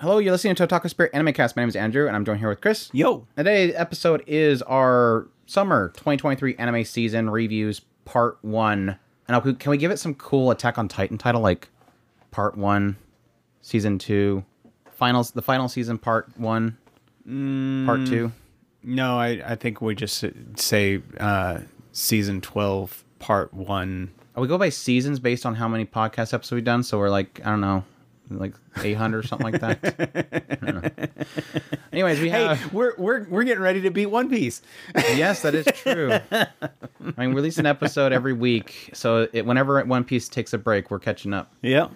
Hello, you're listening to Otaku Spirit Anime Cast. My name is Andrew, and I'm joined here with Chris. Yo. Today's episode is our summer 2023 anime season reviews part one. And I'll- can we give it some cool Attack on Titan title like part one, season two, finals, the final season part one, part two? No, I, I think we just say uh, season 12, part one. Oh, we go by seasons based on how many podcast episodes we've done. So we're like, I don't know, like 800 or something like that. I don't know. Anyways, we have Hey, we're, we're, we're getting ready to beat One Piece. yes, that is true. I mean, we release an episode every week, so it, whenever One Piece takes a break, we're catching up. yeah.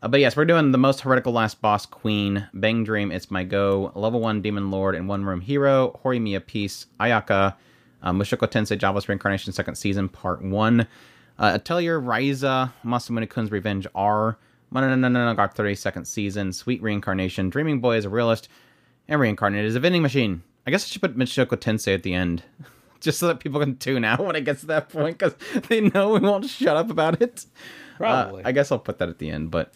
Uh, but yes, we're doing the most heretical last boss queen, Bang Dream, It's My Go, level one demon lord and one room hero, Horimiya Piece, Ayaka, uh, Mushoku Tensei Jobless Reincarnation second season part one, uh, Atelier Ryza, Masamune Kun's Revenge R, Mononogatari 30 second season, Sweet Reincarnation, Dreaming Boy is a realist, and Reincarnated is a vending machine. I guess I should put Mushoku Tensei at the end. Just so that people can tune out when it gets to that point, because they know we won't shut up about it. Probably. Uh, I guess I'll put that at the end, but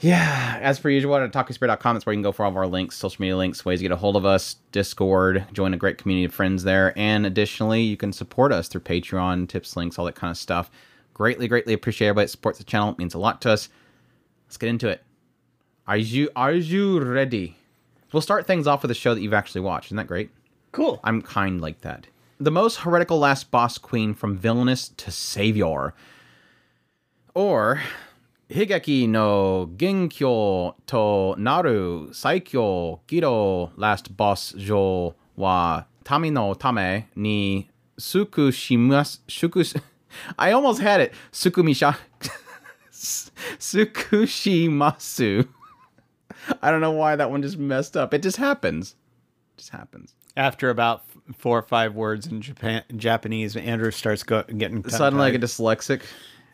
yeah, as per usual, OtakuSpirit.com, that's where you can go for all of our links, social media links, ways to get a hold of us, Discord, join a great community of friends there, and additionally, you can support us through Patreon, tips, links, all that kind of stuff. Greatly, greatly appreciate everybody that supports the channel. It means a lot to us. Let's get into it. Are you are you ready? We'll start things off with a show that you've actually watched. Isn't that great? Cool. I'm kind like that. The most heretical last boss queen from villainous to savior. Or Higeki no Genkyo to Naru Saikyo Giro last boss jo wa Tami no Tame ni Sukushimas Shukus I almost had it. Sukumisha Sukushimasu. I don't know why that one just messed up. It just happens. It just happens. After about four or five words in Japan, Japanese, Andrew starts go, getting suddenly like a dyslexic.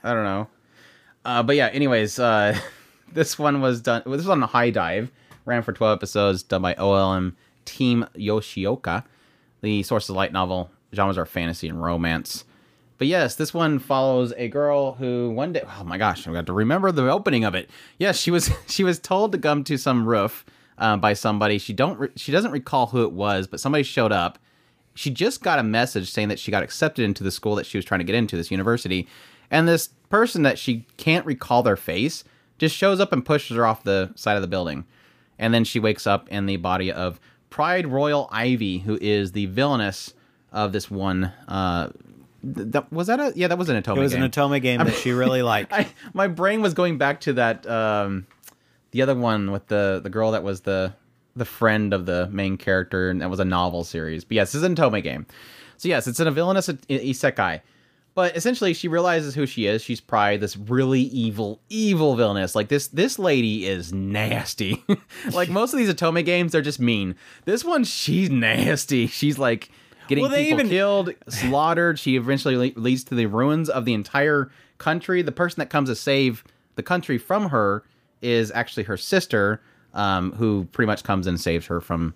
I don't know. Uh, but yeah, anyways, uh, this one was done. This was on a HIDIVE. Ran for 12 episodes, done by OLM Team Yoshioka. The source of light novel. Genres are fantasy and romance. But yes, this one follows a girl who one day. Oh my gosh, I got to remember the opening of it. Yes, she was she was told to come to some roof uh, by somebody. She don't re- she doesn't recall who it was, but somebody showed up she just got a message saying that she got accepted into the school that she was trying to get into, this university. And this person that she can't recall their face just shows up and pushes her off the side of the building. And then she wakes up in the body of Pride Royal Ivy, who is the villainess of this one. Uh, that was that a yeah that was an otome It was game. an otome game that she really liked. I, my brain was going back to that um, the other one with the the girl that was the the friend of the main character, and that was a novel series. But yes, this is an otome game. So yes, it's in a villainous isekai. But essentially, she realizes who she is. She's probably this really evil, evil villainess. Like this, this lady is nasty. like most of these otome games, they're just mean. This one, she's nasty. She's like getting Well, they people even- killed, slaughtered. She eventually le- leads to the ruins of the entire country. The person that comes to save the country from her is actually her sister, um, who pretty much comes and saves her from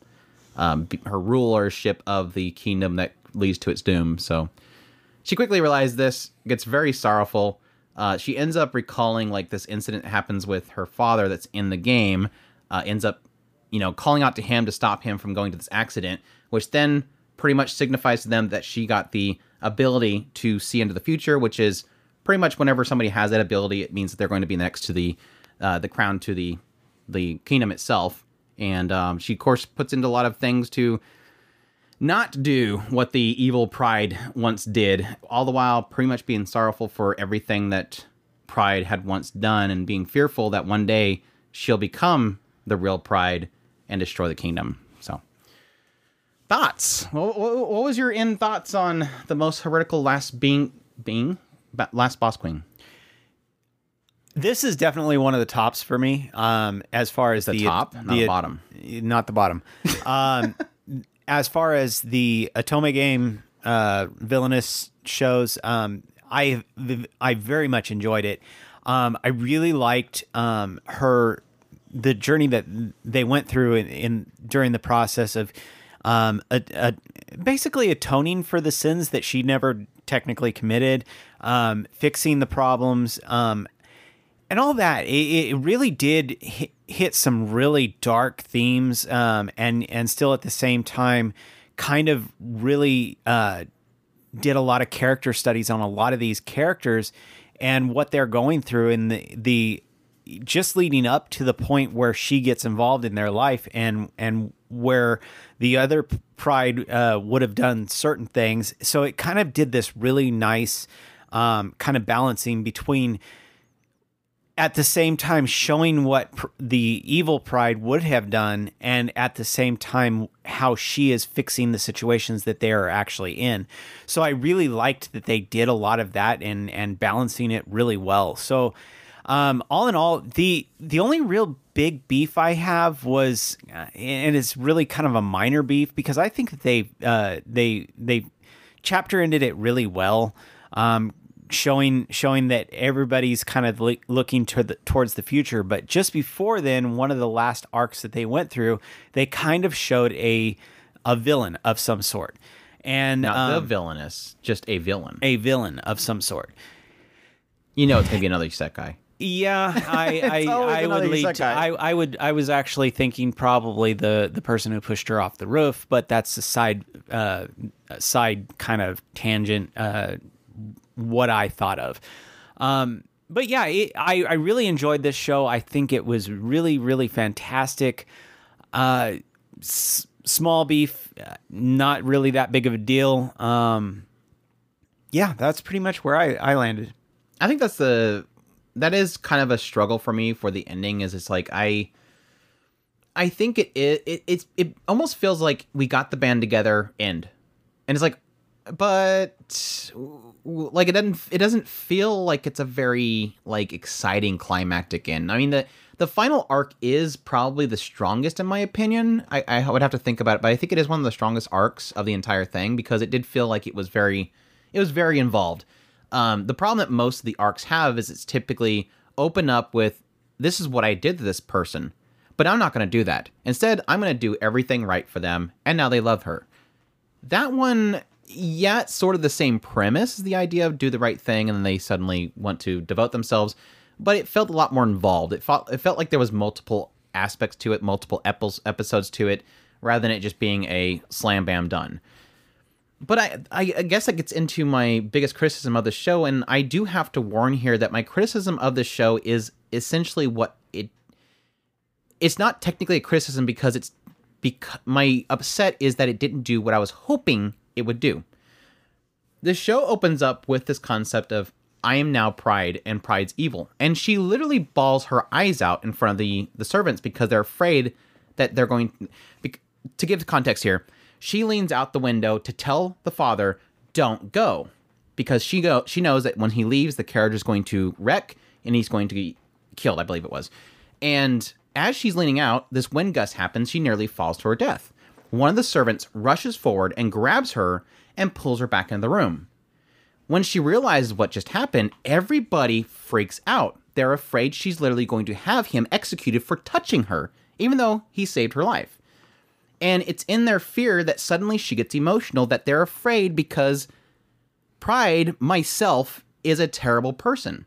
um, her rulership of the kingdom that leads to its doom. So she quickly realizes this, gets very sorrowful. Uh, she ends up recalling like this incident happens with her father that's in the game. Uh, ends up, you know, calling out to him to stop him from going to this accident, which then pretty much signifies to them that she got the ability to see into the future, which is pretty much whenever somebody has that ability, it means that they're going to be next to the uh, the crown to the the kingdom itself. And um, she, of course, puts into a lot of things to not do what the evil Pride once did, all the while pretty much being sorrowful for everything that Pride had once done and being fearful that one day she'll become the real Pride and destroy the kingdom. Thoughts? What, what, what was your in thoughts on the most heretical last being being last boss queen? This is definitely one of the tops for me. Um, as far as the, top, not the bottom. not the bottom. Um, as far as the otome game uh, villainous shows, um, I I very much enjoyed it. Um, I really liked um, her the journey that they went through in, in during the process of um, a, a, basically atoning for the sins that she never technically committed, um, fixing the problems, um, and all that. It, it really did hit, hit some really dark themes, um, and and still at the same time, kind of really uh, did a lot of character studies on a lot of these characters and what they're going through and the the just leading up to the point where she gets involved in their life and and where the other pride uh, would have done certain things. So it kind of did this really nice um, kind of balancing between at the same time showing what pr- the evil pride would have done and at the same time how she is fixing the situations that they are actually in. So i really liked that they did a lot of that and and balancing it really well. So um, all in all the the only real big beef i have was uh, and it's really kind of a minor beef because i think that they uh, they they chapter ended it really well um, showing showing that everybody's kind of li- looking to the, towards the future. But just before then, one of the last arcs that they went through, they kind of showed a a villain of some sort, and Not the um, villainous, just a villain. a villain of some sort. You know, it's gonna be another Isekai. Yeah, I I, I would lead. To. I I would I was actually thinking probably the the person who pushed her off the roof, but that's a side uh side kind of tangent. Uh, what I thought of. Um, but yeah, it, I I really enjoyed this show. I think it was really really fantastic. Uh, s- small beef, uh, not really that big of a deal. Um, yeah, that's pretty much where I I landed. I think that's the that is kind of a struggle for me for the ending. Is it's like I. I think it it it it's, it almost feels like we got the band together end, and it's like, but like it doesn't it doesn't feel like it's a very like exciting climactic end. I mean the the final arc is probably the strongest in my opinion. I, I would have to think about it, but I think it is one of the strongest arcs of the entire thing because it did feel like it was very it was very involved. Um, the problem that most of the arcs have is it's typically open up with this is what I did to this person, but I'm not going to do that. Instead, I'm going to do everything right for them, and now they love her. That one, yeah, sort of the same premise the idea of do the right thing, and then they suddenly want to devote themselves, but it felt a lot more involved. It felt it felt like there was multiple aspects to it, multiple episodes to it, rather than it just being a slam bam done but I, I guess that gets into my biggest criticism of the show, and I do have to warn here that my criticism of the show is essentially what it. It's not technically a criticism because it's because my upset is that it didn't do what I was hoping it would do. The show opens up with this concept of I am now pride and pride's evil, and she literally bawls her eyes out in front of the the servants because they're afraid that they're going. To give context here, she leans out the window to tell the father, "Don't go," because she go she knows that when he leaves, the carriage is going to wreck and he's going to be killed. I believe it was. And as she's leaning out, this wind gust happens. She nearly falls to her death. One of the servants rushes forward and grabs her and pulls her back into the room. When she realizes what just happened, everybody freaks out. They're afraid she's literally going to have him executed for touching her, even though he saved her life. And it's in their fear that suddenly she gets emotional that they're afraid because Pride, myself, is a terrible person.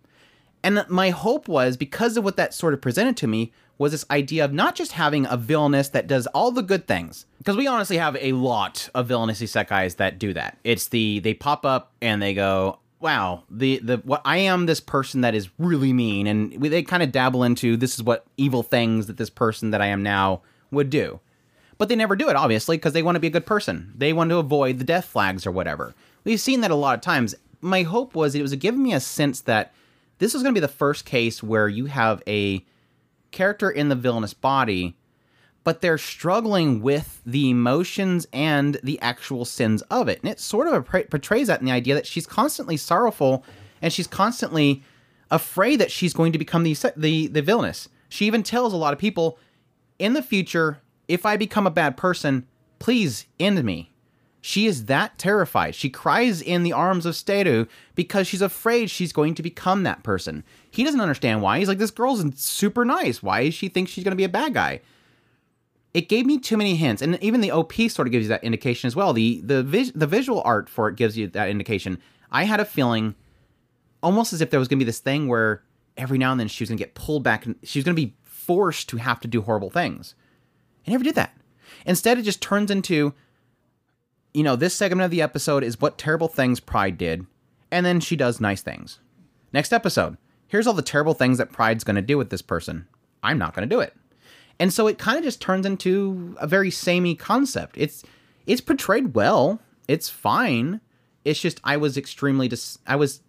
And my hope was because of what that sort of presented to me was this idea of not just having a villainess that does all the good things because we honestly have a lot of villainous isekais that do that. It's the they pop up and they go, "Wow, the the what I am this person that is really mean," and we, they kind of dabble into this is what evil things that this person that I am now would do. But they never do it, obviously, because they want to be a good person. They want to avoid the death flags or whatever. We've seen that a lot of times. My hope was it was giving me a sense that this was going to be the first case where you have a character in the villainous body, but they're struggling with the emotions and the actual sins of it. And it sort of portrays that in the idea that she's constantly sorrowful and she's constantly afraid that she's going to become the the the villainous. She even tells a lot of people in the future, if I become a bad person, please end me. She is that terrified. She cries in the arms of Steru because she's afraid she's going to become that person. He doesn't understand why. He's like, this girl's super nice. Why does she think she's going to be a bad guy? It gave me too many hints, and even the OP sort of gives you that indication as well. The the vis- the visual art for it gives you that indication. I had a feeling, almost as if there was going to be this thing where every now and then she was going to get pulled back, and she was going to be forced to have to do horrible things. It never did that. Instead, it just turns into, you know, this segment of the episode is what terrible things Pride did, and then she does nice things. Next episode, here's all the terrible things that Pride's going to do with this person. I'm not going to do it. And so it kind of just turns into a very samey concept. It's it's portrayed well. It's fine. It's just I was extremely dis- I was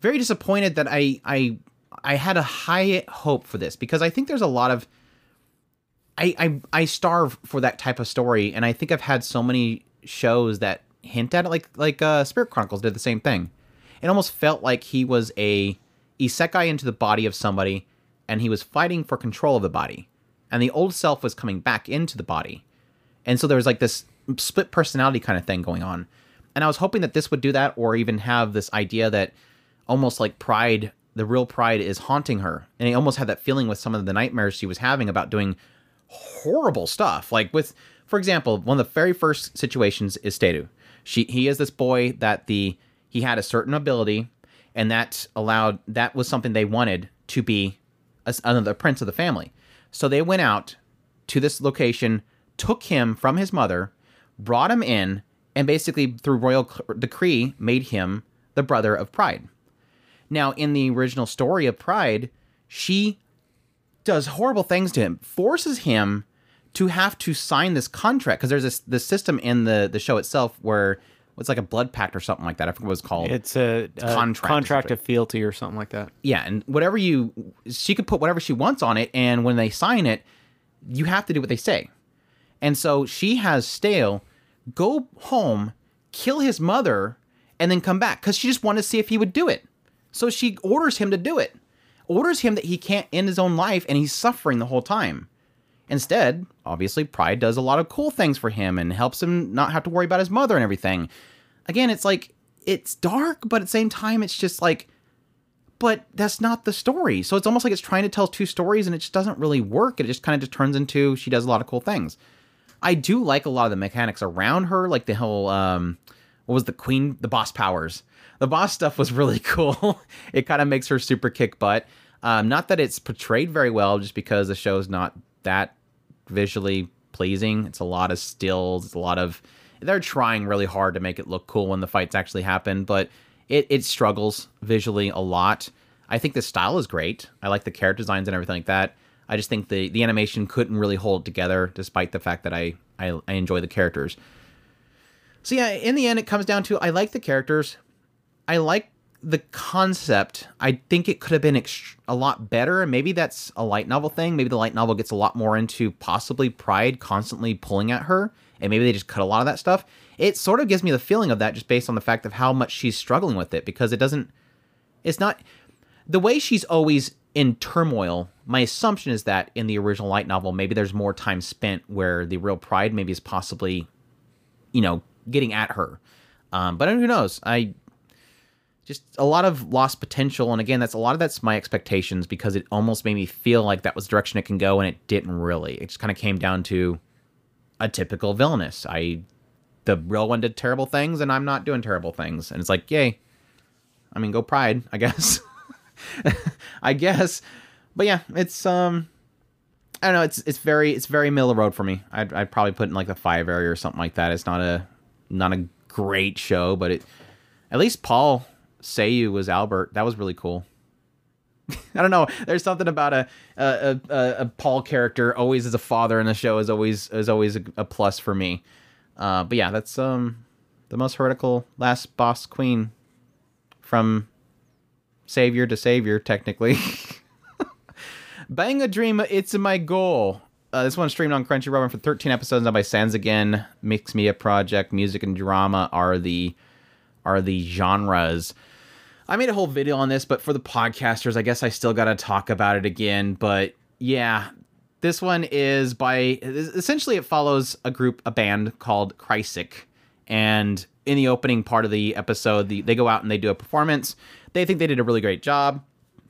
very disappointed that I I I had a high hope for this because I think there's a lot of I I I starve for that type of story and I think I've had so many shows that hint at it like like uh Spirit Chronicles did the same thing. It almost felt like he was a isekai into the body of somebody and he was fighting for control of the body. And the old self was coming back into the body. And so there was like this split personality kind of thing going on. And I was hoping that this would do that or even have this idea that almost like pride, the real pride is haunting her. And I almost had that feeling with some of the nightmares she was having about doing horrible stuff. Like with, for example, one of the very first situations is Steru. She he is this boy that the he had a certain ability, and that allowed that was something they wanted to be a, another prince of the family. So they went out to this location, took him from his mother, brought him in, and basically through royal decree made him the brother of Pride. Now, in the original story of Pride, she does horrible things to him, forces him to have to sign this contract because there's this this system in the the show itself where it's like a blood pact or something like that. I forget what it's called. It's a, it's a contract, contract of fealty or something like that. Yeah, and whatever you, she could put whatever she wants on it, and when they sign it, you have to do what they say. And so she has Stale go home, kill his mother, and then come back because she just wanted to see if he would do it. So she orders him to do it, orders him that he can't end his own life, and he's suffering the whole time. Instead, obviously, Pride does a lot of cool things for him and helps him not have to worry about his mother and everything. Again, it's like, it's dark, but at the same time, it's just like, but that's not the story. So it's almost like it's trying to tell two stories and it just doesn't really work. It just kind of just turns into she does a lot of cool things. I do like a lot of the mechanics around her, like the whole, um, what was the queen, the boss powers. The boss stuff was really cool. it kind of makes her super kick butt. Um, not that it's portrayed very well, just because the show's not that visually pleasing. It's a lot of stills. It's a lot of they're trying really hard to make it look cool when the fights actually happen, but it it struggles visually a lot. I think the style is great. I like the character designs and everything like that. I just think the the animation couldn't really hold together, despite the fact that I I, I enjoy the characters. So yeah, in the end, it comes down to I like the characters. I like the concept, I think it could have been a lot better. And maybe that's a light novel thing. Maybe the light novel gets a lot more into possibly Pride constantly pulling at her, and maybe they just cut a lot of that stuff. It sort of gives me the feeling of that just based on the fact of how much she's struggling with it because it doesn't. It's not the way she's always in turmoil. My assumption is that in the original light novel, maybe there's more time spent where the real Pride maybe is possibly, you know, getting at her. Um, but who knows? I just a lot of lost potential. And again, that's a lot of that's my expectations because it almost made me feel like that was the direction it can go, and it didn't really. It just kind of came down to a typical villainous. I the real one did terrible things, and I'm not doing terrible things, and it's like, yay. I mean, go pride, I guess. I guess, but yeah, it's um, I don't know. It's it's very it's very middle of road for me. I'd I'd probably put in like the five area or something like that. It's not a not a great show, but it at least Paul Seiyu was Albert. That was really cool. I don't know. There's something about a a, a a, Paul character always as a father in the show is always is always a, a plus for me. Uh, but yeah, that's um the most heretical last boss queen from savior to savior technically. Bang a dream, it's my goal. Uh, this one streamed on Crunchyroll for 13 episodes now by Sanzigen. Mixed Media Project, music and drama are the are the genres. I made a whole video on this, but for the podcasters, I guess I still got to talk about it again. But yeah, this one is by essentially it follows a group, a band called CRYCHIC, and in the opening part of the episode, the, they go out and they do a performance. They think they did a really great job,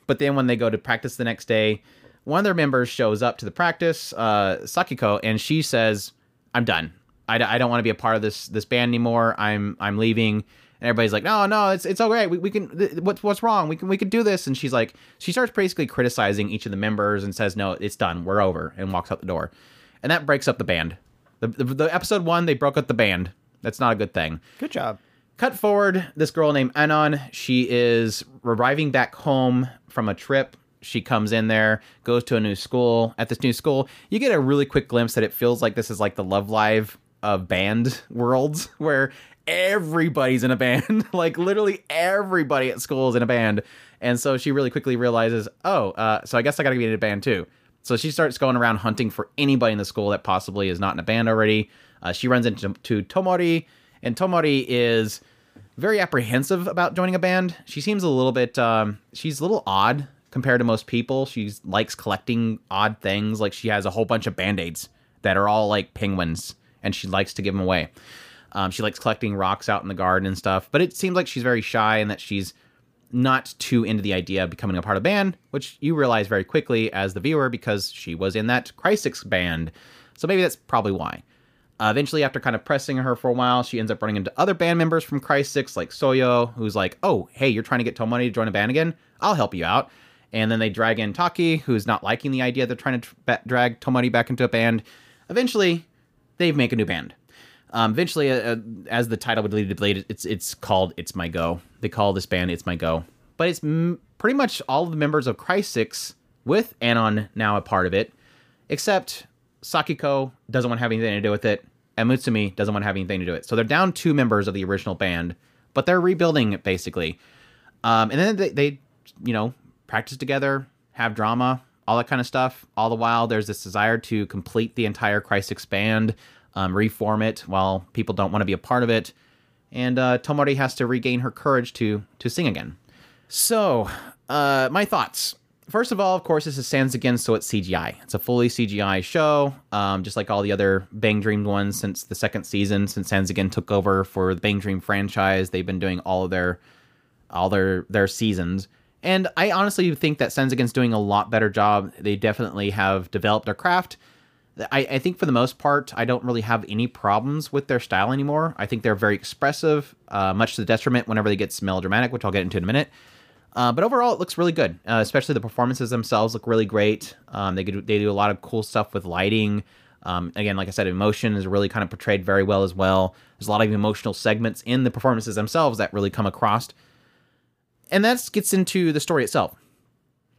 but then when they go to practice the next day, one of their members shows up to the practice, uh, Sakiko, and she says, "I'm done. I, I don't want to be a part of this this band anymore. I'm I'm leaving." And everybody's like, no, no, it's it's all right. We, we can. Th- what's what's wrong? We can we can do this. And she's like, she starts basically criticizing each of the members and says, no, it's done. We're over, and walks out the door. And that breaks up the band. The, the, the episode one, they broke up the band. That's not a good thing. Good job. Cut forward, this girl named Anon, she is arriving back home from a trip. She comes in there, goes to a new school. At this new school, you get a really quick glimpse that it feels like this is like the Love Live of band worlds, where everybody's in a band. like literally everybody at school is in a band. And so she really quickly realizes, oh, uh, so I guess I got to be in a band too. So she starts going around hunting for anybody in the school that possibly is not in a band already. Uh, she runs into to Tomori, and Tomori is very apprehensive about joining a band. She seems a little bit, um, she's a little odd compared to most people. She likes collecting odd things. Like she has a whole bunch of band aids that are all like penguins, and she likes to give them away. Um, she likes collecting rocks out in the garden and stuff, but it seems like she's very shy and that she's not too into the idea of becoming a part of a band, which you realize very quickly as the viewer because she was in that CRYCHIC band. So maybe that's probably why. Uh, eventually, after kind of pressing her for a while, she ends up running into other band members from CRYCHIC, like Soyo, who's like, "Oh, hey, you're trying to get Tomori to join a band again? I'll help you out." And then they drag in Taki, who's not liking the idea they're trying to tra- drag Tomori back into a band. Eventually, they make a new band. Um, eventually, uh, uh, as the title would lead to it's it's called "It's My Go." They call this band "It's My Go," but it's m- pretty much all of the members of CRYCHIC with Anon now a part of it, except Sakiko doesn't want to have anything to do with it, and Mutsumi doesn't want to have anything to do with it. So they're down two members of the original band, but they're rebuilding basically. Um, and then they, they, you know, practice together, have drama, all that kind of stuff. All the while, there's this desire to complete the entire CRYCHIC band, um, reform it while people don't want to be a part of it. And uh, Tomori has to regain her courage to to sing again. So, uh, my thoughts. First of all, of course, this is Sanzigen, so it's CGI. It's a fully CGI show, um, just like all the other Bang Dream ones since the second season. Since Sanzigen took over for the Bang Dream franchise, they've been doing all of their all their their seasons. And I honestly think that Sanzigen's doing a lot better job. They definitely have developed their craft. I, I, think for the most part, I don't really have any problems with their style anymore. I think they're very expressive, uh, much to the detriment whenever they get melodramatic, which I'll get into in a minute. Uh, but overall, it looks really good. Uh, especially the performances themselves look really great. Um, they could, they do a lot of cool stuff with lighting. Um, again, like I said, emotion is really kind of portrayed very well as well. There's a lot of emotional segments in the performances themselves that really come across. And that gets into the story itself.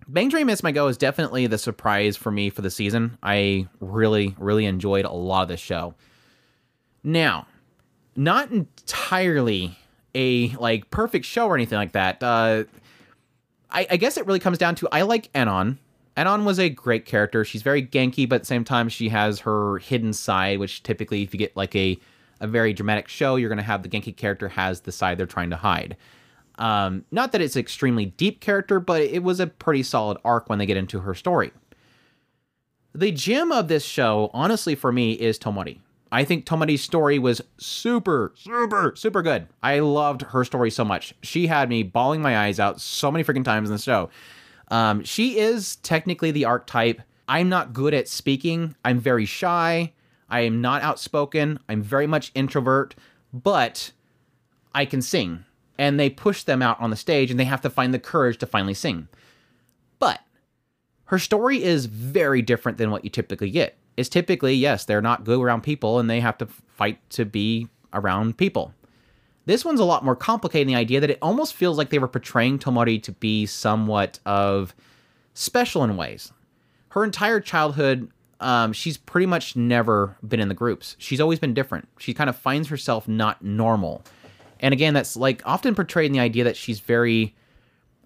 Bang Dream It's My Go is definitely the surprise for me for the season. I really, really enjoyed a lot of this show. Now, not entirely a like perfect show or anything like that. Uh, I, I guess it really comes down to I like Anon. Anon was a great character. She's very ganky, but at the same time, she has her hidden side, which typically, if you get like a a very dramatic show, you're going to have the ganky character has the side they're trying to hide. Um, not that it's an extremely deep character, but it was a pretty solid arc when they get into her story. The gem of this show, honestly, for me, is Tomori. I think Tomori's story was super, super, super good. I loved her story so much. She had me bawling my eyes out so many freaking times in the show. Um, she is technically the archetype. I'm not good at speaking. I'm very shy. I am not outspoken. I'm very much introvert, but I can sing and they push them out on the stage and they have to find the courage to finally sing. But her story is very different than what you typically get. It's typically, yes, they're not good around people and they have to fight to be around people. This one's a lot more complicated in the idea that it almost feels like they were portraying Tomori to be somewhat of special in ways. Her entire childhood, um, she's pretty much never been in the groups. She's always been different. She kind of finds herself not normal and again, that's like often portrayed in the idea that she's very.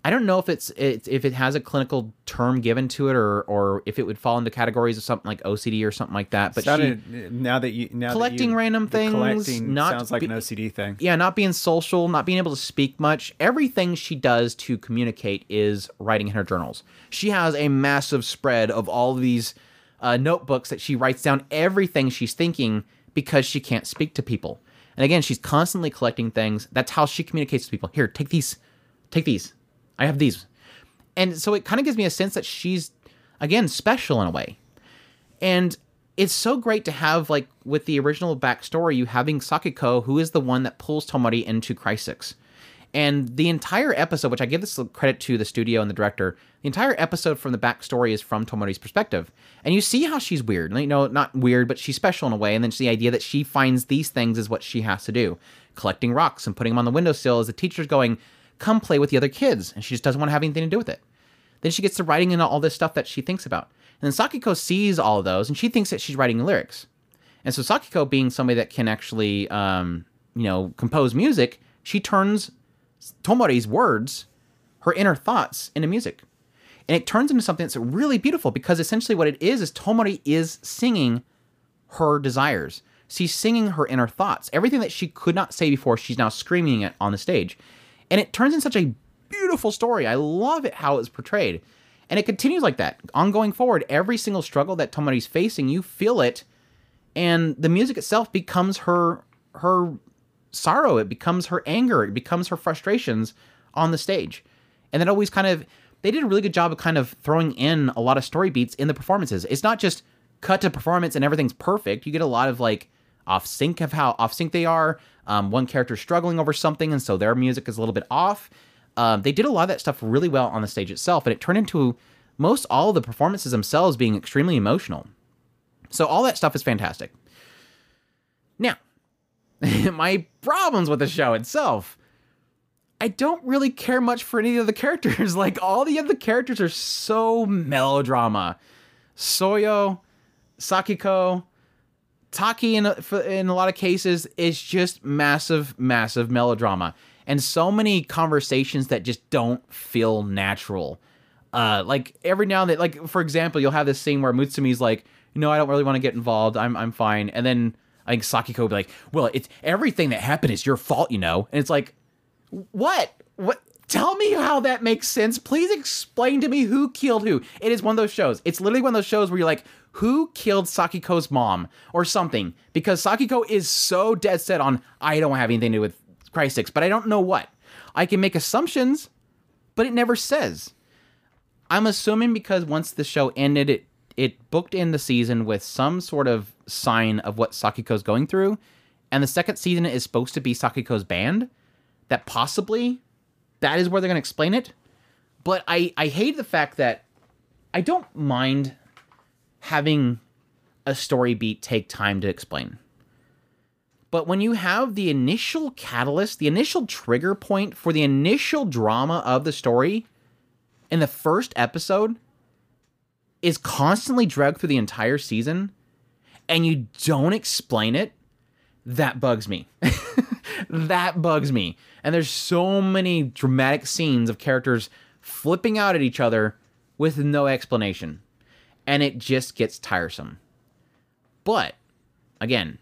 I don't know if it's, it's if it has a clinical term given to it, or or if it would fall into categories of something like OCD or something like that. But Sounded, she, now that you now collecting that you, random things, collecting not sounds like be, an OCD thing. Yeah, not being social, not being able to speak much. Everything she does to communicate is writing in her journals. She has a massive spread of all of these uh, notebooks that she writes down everything she's thinking because she can't speak to people. And again, she's constantly collecting things. That's how she communicates to people. Here, take these. Take these. I have these. And so it kind of gives me a sense that she's, again, special in a way. And it's so great to have like with the original backstory, you having Sakiko, who is the one that pulls Tomori into CRYCHIC. And the entire episode, which I give this credit to the studio and the director, the entire episode from the backstory is from Tomori's perspective. And you see how she's weird. You know, not weird, but she's special in a way. And then the idea that she finds these things is what she has to do. Collecting rocks and putting them on the windowsill as the teacher's going, come play with the other kids. And she just doesn't want to have anything to do with it. Then she gets to writing in all this stuff that she thinks about. And then Sakiko sees all of those and she thinks that she's writing lyrics. And so Sakiko, being somebody that can actually, um, you know, compose music, she turns Tomori's words, her inner thoughts, into music. And it turns into something that's really beautiful because essentially what it is is Tomori is singing her desires. She's singing her inner thoughts. Everything that she could not say before, she's now screaming it on the stage. And it turns in such a beautiful story. I love it how it's portrayed. And it continues like that. Ongoing forward, every single struggle that Tomori's facing, you feel it, and the music itself becomes her her sorrow, it becomes her anger, it becomes her frustrations on the stage. And then always kind of they did a really good job of kind of throwing in a lot of story beats in the performances. It's not just cut to performance and everything's perfect. You get a lot of like off sync of how off sync they are. Um, one character struggling over something, and so their music is a little bit off. Um, they did a lot of that stuff really well on the stage itself, and it turned into most all of the performances themselves being extremely emotional. So all that stuff is fantastic. Now, my problems with the show itself. I don't really care much for any of the characters. Like all the other characters are so melodrama. Soyo, Sakiko, Taki in a, in a lot of cases is just massive, massive melodrama and so many conversations that just don't feel natural. Uh, like every now and then, like for example, you'll have this scene where Mutsumi's like, "No, I don't really want to get involved. I'm I'm fine. And then I think Sakiko will be like, well, it's everything that happened is your fault, you know. And it's like, what? What? Tell me how that makes sense. Please explain to me who killed who. It is one of those shows. It's literally one of those shows where you're like, who killed Sakiko's mom or something? Because Sakiko is so dead set on, I don't have anything to do with CRYCHIC, but I don't know what. I can make assumptions, but it never says. I'm assuming because once the show ended, it it booked in the season with some sort of sign of what Sakiko's going through, and the second season is supposed to be Sakiko's band. That possibly that is where they're going to explain it. But I I hate the fact that I don't mind having a story beat take time to explain. But when you have the initial catalyst, the initial trigger point for the initial drama of the story in the first episode is constantly dragged through the entire season and you don't explain it, that bugs me. that bugs me. And there's so many dramatic scenes of characters flipping out at each other with no explanation. And it just gets tiresome. But again,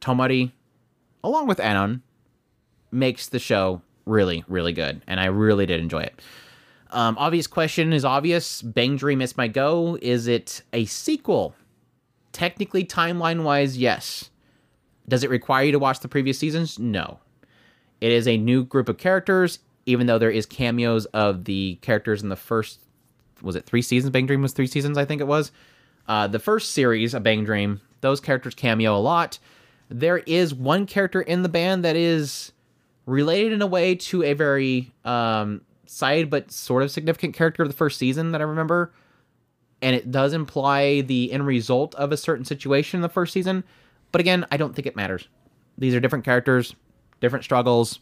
Tomori along with Anon, makes the show really, really good. And I really did enjoy it. Um, obvious question is obvious. Bang Dream is my go. Is it a sequel? Technically, timeline wise, yes. Does it require you to watch the previous seasons? No. It is a new group of characters, even though there is cameos of the characters in the first, was it three seasons? Bang Dream was three seasons, I think it was. Uh, the first series of Bang Dream, those characters cameo a lot there is one character in the band that is related in a way to a very um, side but sort of significant character of the first season that I remember. And it does imply the end result of a certain situation in the first season. But again, I don't think it matters. These are different characters, different struggles.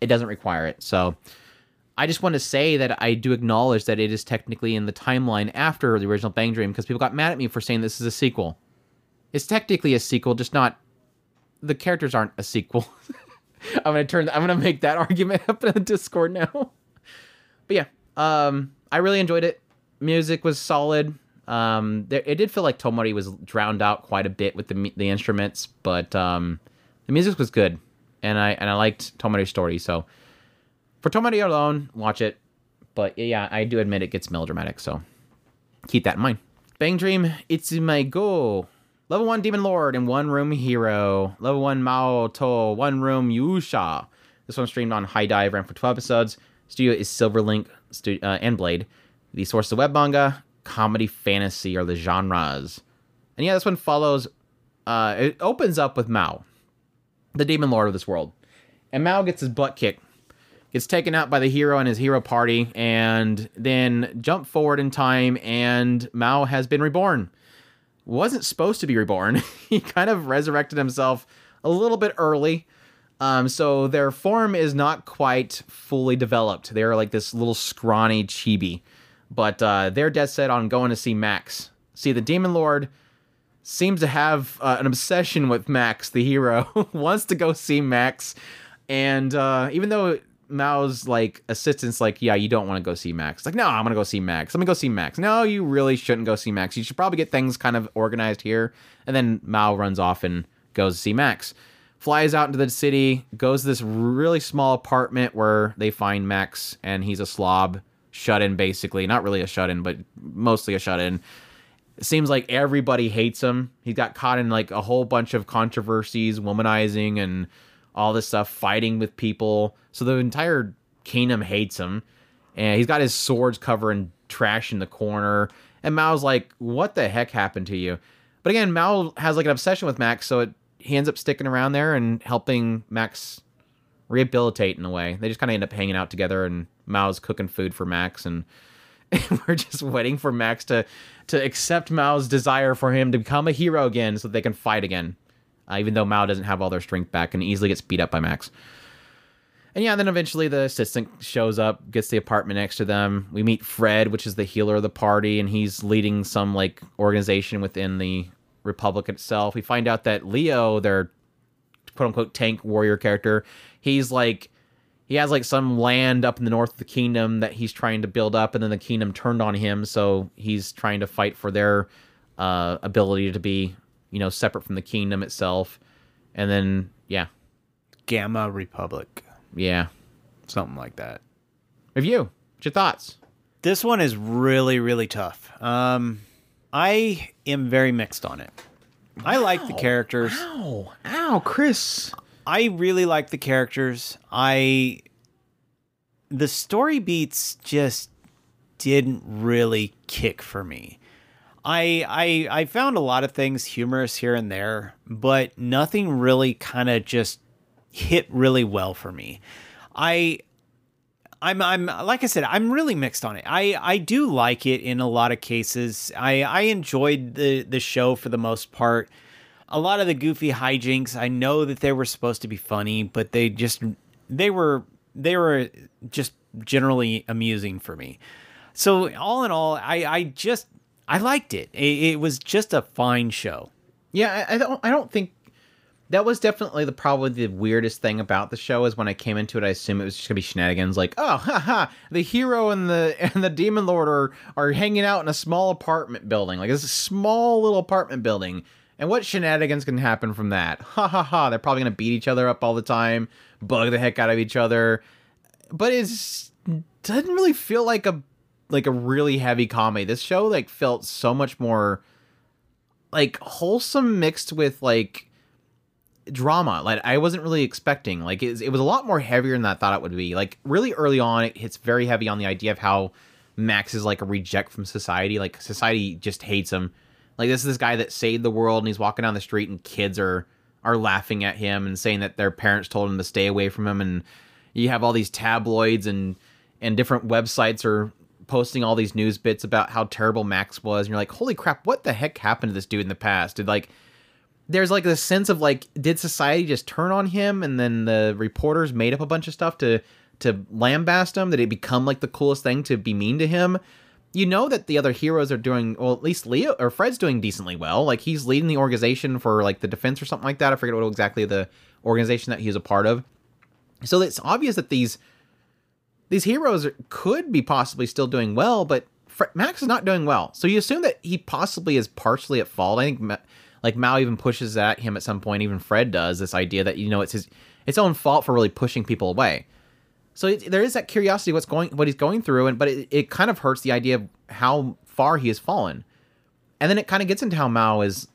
It doesn't require it. So I just want to say that I do acknowledge that it is technically in the timeline after the original Bang Dream because people got mad at me for saying this is a sequel. It's technically a sequel, just not the characters aren't a sequel. I'm gonna turn. I'm gonna make that argument up in the Discord now. But yeah, um, I really enjoyed it. Music was solid. Um, there, it did feel like Tomori was drowned out quite a bit with the the instruments, but um, the music was good, and I and I liked Tomori's story. So for Tomori alone, watch it. But yeah, I do admit it gets melodramatic, so keep that in mind. Bang Dream, it's my go. Level 1 Demon Lord and 1 Room Hero. Level 1 Mao To, 1 Room Yusha. This one streamed on HIDIVE, ran for 12 episodes. Studio is Silverlink stu- uh, and Blade. The source of web manga, comedy, fantasy are the genres. And yeah, this one follows. Uh, it opens up with Mao, the demon lord of this world, and Mao gets his butt kicked, gets taken out by the hero and his hero party, and then jump forward in time, and Mao has been reborn. Wasn't supposed to be reborn. he kind of resurrected himself a little bit early. Um, so their form is not quite fully developed. They're like this little scrawny chibi, but uh, they're dead set on going to see Max. See, the Demon Lord seems to have uh, an obsession with Max, the hero, wants to go see Max, and uh, even though Mao's like assistant's like, yeah, you don't want to go see Max. Like, no, I'm gonna go see Max. Let me go see Max. No, you really shouldn't go see Max. You should probably get things kind of organized here. And then Mao runs off and goes to see Max flies out into the city, goes to this really small apartment where they find Max, and he's a slob, shut in basically. Not really a shut in, but mostly a shut in. It seems like everybody hates him. He got caught in like a whole bunch of controversies, womanizing, and all this stuff, fighting with people. So the entire kingdom hates him. And he's got his swords covered in trash in the corner. And Mao's like, what the heck happened to you? But again, Mao has like an obsession with Max, so it he ends up sticking around there and helping Max rehabilitate in a way. They just kind of end up hanging out together, and Mao's cooking food for Max, and, we're just waiting for Max to to accept Mao's desire for him to become a hero again, so they can fight again. Uh, even though Mao doesn't have all their strength back and easily gets beat up by Max. And yeah, then eventually the assistant shows up, gets the apartment next to them. We meet Fred, which is the healer of the party, and he's leading some like organization within the Republic itself. We find out that Leo, their quote unquote tank warrior character, he's like he has like some land up in the north of the kingdom that he's trying to build up, and then the kingdom turned on him, so he's trying to fight for their uh, ability to be, you know, separate from the kingdom itself. And then, yeah, Gamma Republic, yeah, something like that. Review. What's your thoughts? This one is really, really tough. Um, I am very mixed on it. I like the characters. Ow, ow, Chris. I really like the characters. I the story beats just didn't really kick for me. I I I found a lot of things humorous here and there, but nothing really kind of just hit really well for me. I I'm I'm like I said, I'm really mixed on it. I I do like it in a lot of cases. I I enjoyed the the show for the most part. A lot of the goofy hijinks, I know that they were supposed to be funny, but they just they were they were just generally amusing for me. So all in all, I I just I liked it. It, it was just a fine show. Yeah, I, I don't I don't think that was definitely the probably the weirdest thing about the show is when I came into it, I assumed it was just gonna be shenanigans. Like, oh, haha, the hero and the and the demon lord are are hanging out in a small apartment building, like it's a small little apartment building. And what shenanigans can happen from that? Ha ha ha! They're probably gonna beat each other up all the time, bug the heck out of each other. But it doesn't really feel like a like a really heavy comedy. This show like felt so much more like wholesome mixed with like drama like i wasn't really expecting like it, it was a lot more heavier than i thought it would be like really early on it hits very heavy on the idea of how max is like a reject from society like society just hates him like this is this guy that saved the world and he's walking down the street and kids are are laughing at him and saying that their parents told him to stay away from him. And you have all these tabloids and and different websites are posting all these news bits about how terrible max was. And you're like holy crap what the heck happened to this dude in the past? Did like there's like this sense of like did society just turn on him and then the reporters made up a bunch of stuff to to lambast him? That it become like the coolest thing to be mean to him you know that the other heroes are doing well at least leo or fred's doing decently well. Like he's leading the organization for like the defense or something like that. I forget what exactly the organization that he's a part of. So it's obvious that these these heroes could be possibly still doing well but max is not doing well. So you assume that he possibly is partially at fault. I think like Mao even pushes at him at some point. Even Fred does this idea that you know it's his its own fault for really pushing people away. So it, there is that curiosity what's going what he's going through, and but it, it kind of hurts the idea of how far he has fallen. And then it kind of gets into how Mao is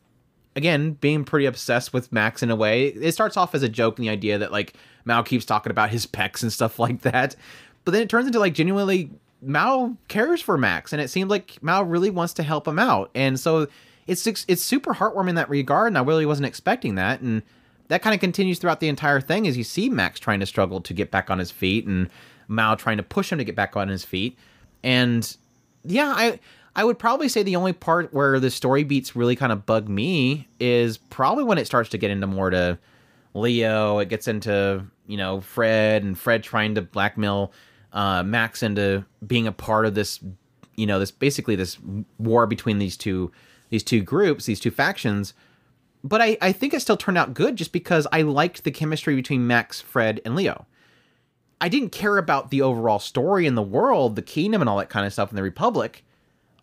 again being pretty obsessed with Max in a way. It starts off as a joke in the idea that like Mao keeps talking about his pecs and stuff like that, but then it turns into like genuinely Mao cares for Max, and it seems like Mao really wants to help him out, and so it's it's super heartwarming in that regard, and I really wasn't expecting that, and that kind of continues throughout the entire thing as you see Max trying to struggle to get back on his feet, and Mao trying to push him to get back on his feet, and yeah, I I would probably say the only part where the story beats really kind of bug me is probably when it starts to get into more to Leo. It gets into you know Fred and Fred trying to blackmail uh, Max into being a part of this, you know, this basically this war between these two these two groups, these two factions. But I, I think it still turned out good just because I liked the chemistry between Max, Fred, and Leo. I didn't care about the overall story in the world, the kingdom, and all that kind of stuff in the Republic.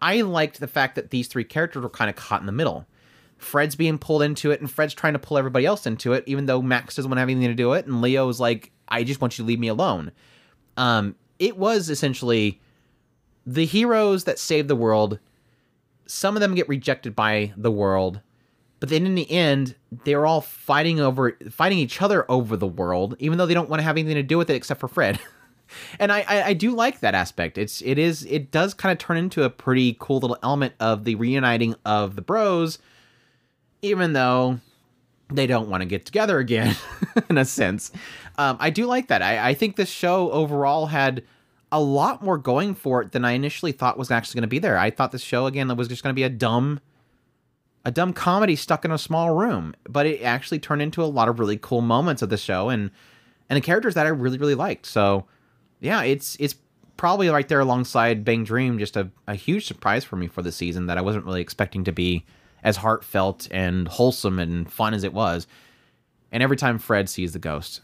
I liked the fact that these three characters were kind of caught in the middle. Fred's being pulled into it, and Fred's trying to pull everybody else into it, even though Max doesn't want to have anything to do it, and Leo's like, I just want you to leave me alone. Um, it was essentially the heroes that save the world. Some of them get rejected by the world, but then in the end, they're all fighting over fighting each other over the world, even though they don't want to have anything to do with it except for Fred. and I, I, I do like that aspect. It's it is it does kind of turn into a pretty cool little element of the reuniting of the bros, even though they don't want to get together again, in a sense. Um, I do like that. I, I think this show overall had a lot more going for it than I initially thought was actually going to be there. I thought this show again was just going to be a dumb, a dumb comedy stuck in a small room, but it actually turned into a lot of really cool moments of the show and and the characters that I really really liked. So yeah, it's it's probably right there alongside BanG Dream, just a, a huge surprise for me for the season that I wasn't really expecting to be as heartfelt and wholesome and fun as it was. And every time Fred sees the ghost,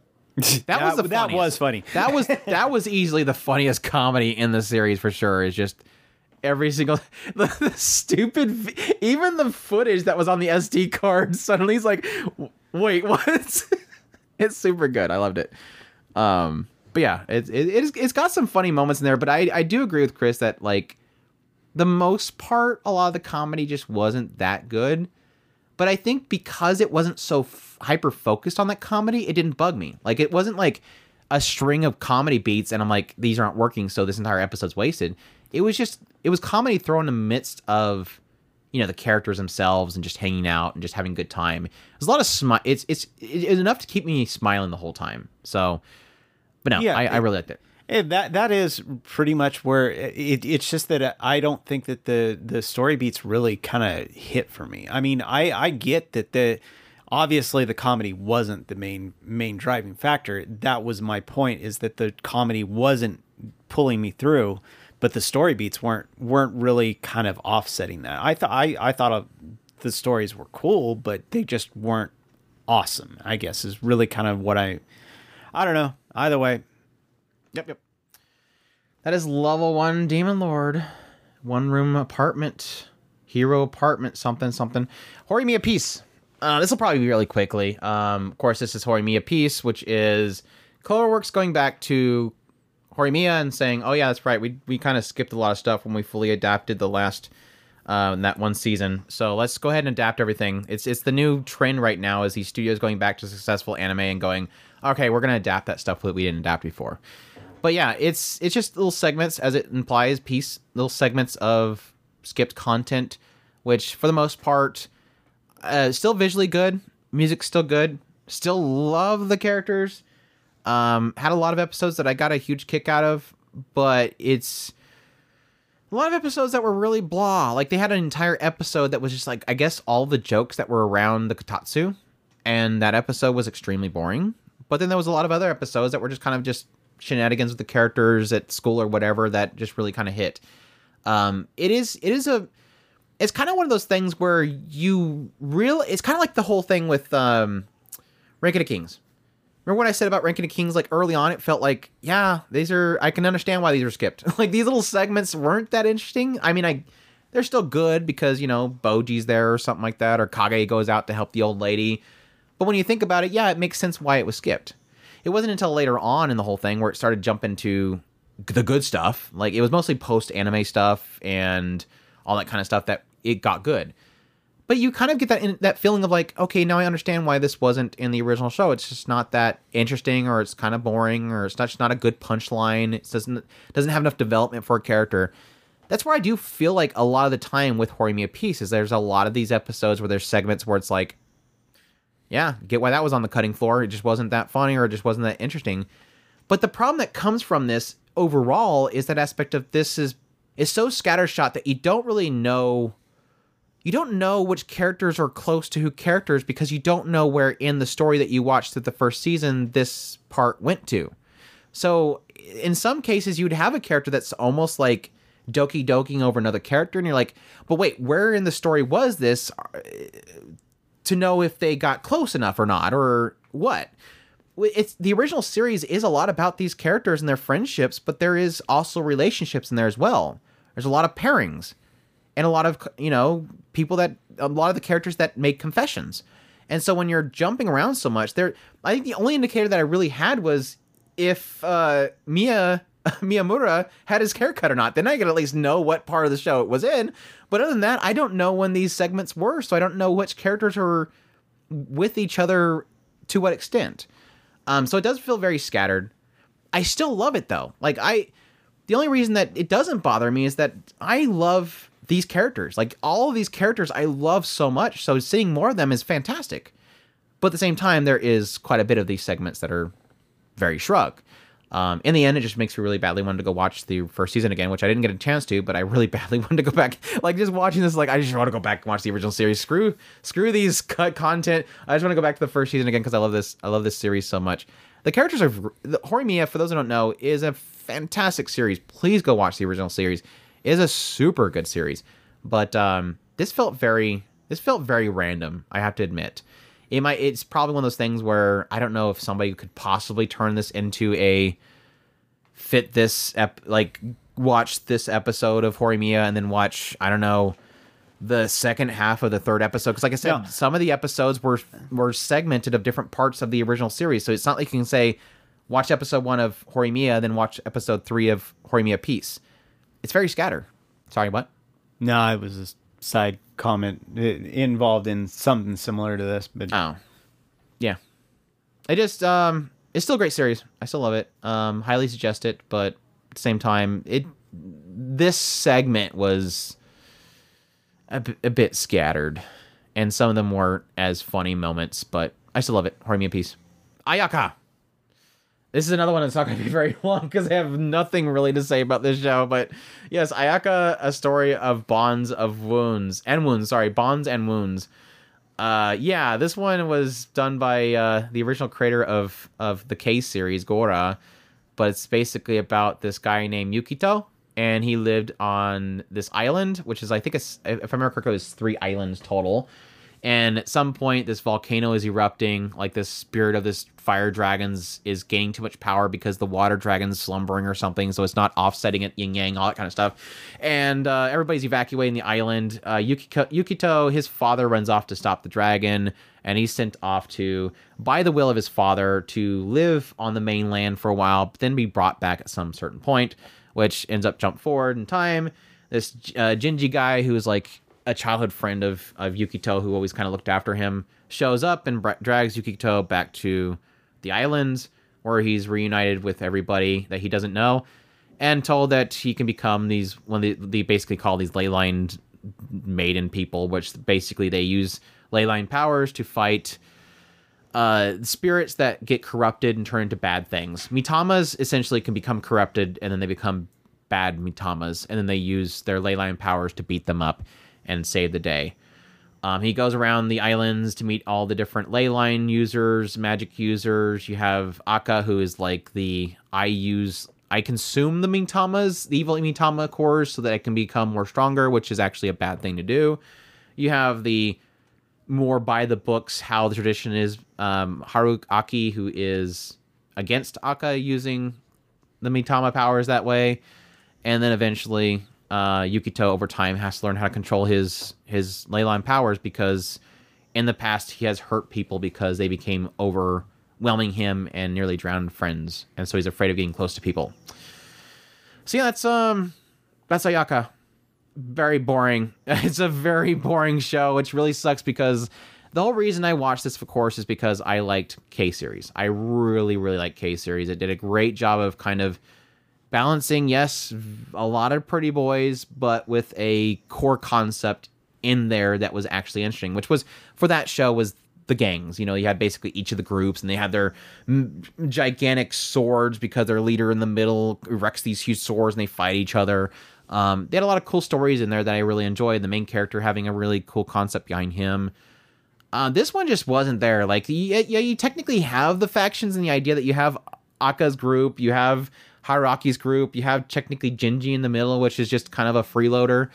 that was the that was funny. That was that was easily the funniest comedy in the series for sure. Is just every single the, the, stupid even the footage that was on the SD card suddenly is like wait what it's super good I loved it um but yeah it, it, it's, it's got some funny moments in there but I, I do agree with Chris that like the most part a lot of the comedy just wasn't that good but I think because it wasn't so f- hyper focused on that comedy, it didn't bug me. Like it wasn't like a string of comedy beats and I'm like these aren't working so this entire episode's wasted. It was just it was comedy thrown in the midst of you know the characters themselves and just hanging out and just having a good time. There's a lot of smile. It's it's it's enough to keep me smiling the whole time. So, but no, yeah, I, I really liked it. And that that is pretty much where eh, it, it's just that uh, I don't think that the the story beats really kind of hit for me. I mean, I I get that the obviously the comedy wasn't the main main driving factor. That was my point is that the comedy wasn't pulling me through, but the story beats weren't weren't really kind of offsetting that. I thought I I thought of the stories were cool, but they just weren't awesome. I guess is really kind of what I I don't know. Either way, Yep, yep. That is level one Demon Lord. One room apartment. Hero apartment, something, something. Horimiya Piece. Uh, this will probably be really quickly. Um, of course, this is Horimiya Piece, which is CloverWorks going back to Horimiya and saying, "Oh yeah, that's right. We we kind of skipped a lot of stuff when we fully adapted the last uh, that one season. So let's go ahead and adapt everything. It's it's the new trend right now as these studios going back to successful anime and going, okay, we're gonna adapt that stuff that we didn't adapt before but yeah, it's it's just little segments, as it implies, piece little segments of skipped content, which for the most part, uh, still visually good, music's still good, still love the characters. Um, had a lot of episodes that I got a huge kick out of, but it's a lot of episodes that were really blah. Like they had an entire episode that was just like I guess all the jokes that were around the Kotatsu, and that episode was extremely boring. But then there was a lot of other episodes that were just kind of just shenanigans with the characters at school or whatever that just really kind of hit. Um, it is it is a it's kind of one of those things where you real it's kind of like the whole thing with um, Ranking of Kings. Remember what I said about Ranking of Kings? Like early on, it felt like yeah, these are I can understand why these are skipped. like these little segments weren't that interesting. I mean, I they're still good because you know Bojji's there or something like that, or Kage goes out to help the old lady. But when you think about it, yeah, it makes sense why it was skipped it wasn't until later on in the whole thing where it started jumping to the good stuff. Like it was mostly post anime stuff and all that kind of stuff that it got good. But you kind of get that that feeling of like, okay, now I understand why this wasn't in the original show. It's just not that interesting, or it's kind of boring, or it's not just not a good punchline. It doesn't doesn't have enough development for a character. that's where I do feel like a lot of the time with Horimiya Piece is there's a lot of these episodes where there's segments where it's like, yeah, get why that was on the cutting floor. It just wasn't that funny or it just wasn't that interesting. But the problem that comes from this overall is that aspect of this is is so scattershot that you don't really know you don't know which characters are close to who characters because you don't know where in the story that you watched through the first season this part went to. So in some cases you'd have a character that's almost like doki doking over another character and you're like, "But wait, where in the story was this uh, to know if they got close enough or not or what?" It's the original series is a lot about these characters and their friendships, but there is also relationships in there as well. There's a lot of pairings and a lot of you know people that a lot of the characters that make confessions. And so when you're jumping around so much there i think the only indicator that i really had was if uh mia miyamura had his haircut or not. Then i could at least know what part of the show it was in. But other than that i don't know when these segments were so i don't know which characters are with each other to what extent. Um so it does feel very scattered. I still love it though. Like i the only reason that it doesn't bother me is that i love these characters. Like all of these characters I love so much. So seeing more of them is fantastic. But at the same time, there is quite a bit of these segments that are very shrug. Um, in the end, it just makes me really badly want to go watch the first season again, which I didn't get a chance to, but I really badly wanted to go back. Like just watching this, like I just want to go back and watch the original series. Screw, screw these cut content. I just want to go back to the first season again because I love this. I love this series so much. The characters are the Horimiya. For those who don't know, is a fantastic series. Please go watch the original series is a super good series, but um, this felt very this felt very random. I have to admit, it might it's probably one of those things where I don't know if somebody could possibly turn this into a fit this ep like watch this episode of Horimiya and then watch I don't know the second half of the third episode because like I said some of the episodes were were segmented of different parts of the original series so it's not like you can say watch episode 1 of Horimiya then watch episode 3 of Horimiya Piece it's very scatter. Sorry, what? No, it was a side comment it, involved in something similar to this, but oh, yeah. I just um, it's still a great series. I still love it. Um, highly suggest it, but at the same time, it this segment was a, b- a bit scattered, and some of them weren't as funny moments. But I still love it. Horimiya Piece. Ayaka. This is another one that's not going to be very long because I have nothing really to say about this show. But yes, Ayaka, a story of bonds of wounds and wounds. Sorry, bonds and wounds. Uh, yeah, this one was done by uh, the original creator of of the Case series, Gora. But it's basically about this guy named Yukito, and he lived on this island, which is I think it's, if I remember correctly, it's three islands total and at some point this volcano is erupting like this spirit of this fire dragons is gaining too much power because the water dragon's slumbering or something so it's not offsetting it yin yang all that kind of stuff. And uh, everybody's evacuating the island. Uh, Yukito, his father runs off to stop the dragon and he's sent off to by the will of his father to live on the mainland for a while but then be brought back at some certain point which ends up jump forward in time. This uh, Jinji guy who's like a childhood friend of of Yukito who always kind of looked after him shows up and bra- drags Yukito back to the islands where he's reunited with everybody that he doesn't know and told that he can become these one they, they basically call these ley line maiden people which basically they use leyline powers to fight uh, spirits that get corrupted and turn into bad things. Mitamas essentially can become corrupted and then they become bad Mitamas and then they use their leyline powers to beat them up and save the day. Um, he goes around the islands to meet all the different ley line users, magic users. You have Aka, who is like the I use, I consume the Mitamas, the evil Mitama cores, so that I can become more stronger, which is actually a bad thing to do. You have the more by the books, how the tradition is um, Haruki Aki, who is against Aka using the Mitama powers that way. And then eventually uh, Yukito over time has to learn how to control his his ley line powers because in the past he has hurt people because they became overwhelming him and nearly drowned friends, and so he's afraid of getting close to people. So yeah, that's um that's Ayaka. Very boring. It's a very boring show, which really sucks because the whole reason I watched this, of course, is because I liked K series. I really, really like K series. It did a great job of kind of balancing yes a lot of pretty boys but with a core concept in there that was actually interesting which was for that show was the gangs. You know you had basically each of the groups and they had their m- gigantic swords because their leader in the middle erects these huge swords and they fight each other. Um, they had a lot of cool stories in there that i really enjoyed the main character having a really cool concept behind him. Uh, this one just wasn't there. Like, yeah, you, you technically have the factions and the idea that you have Aka's group, you have Haraki's group, you have technically Jinji in the middle, which is just kind of a freeloader,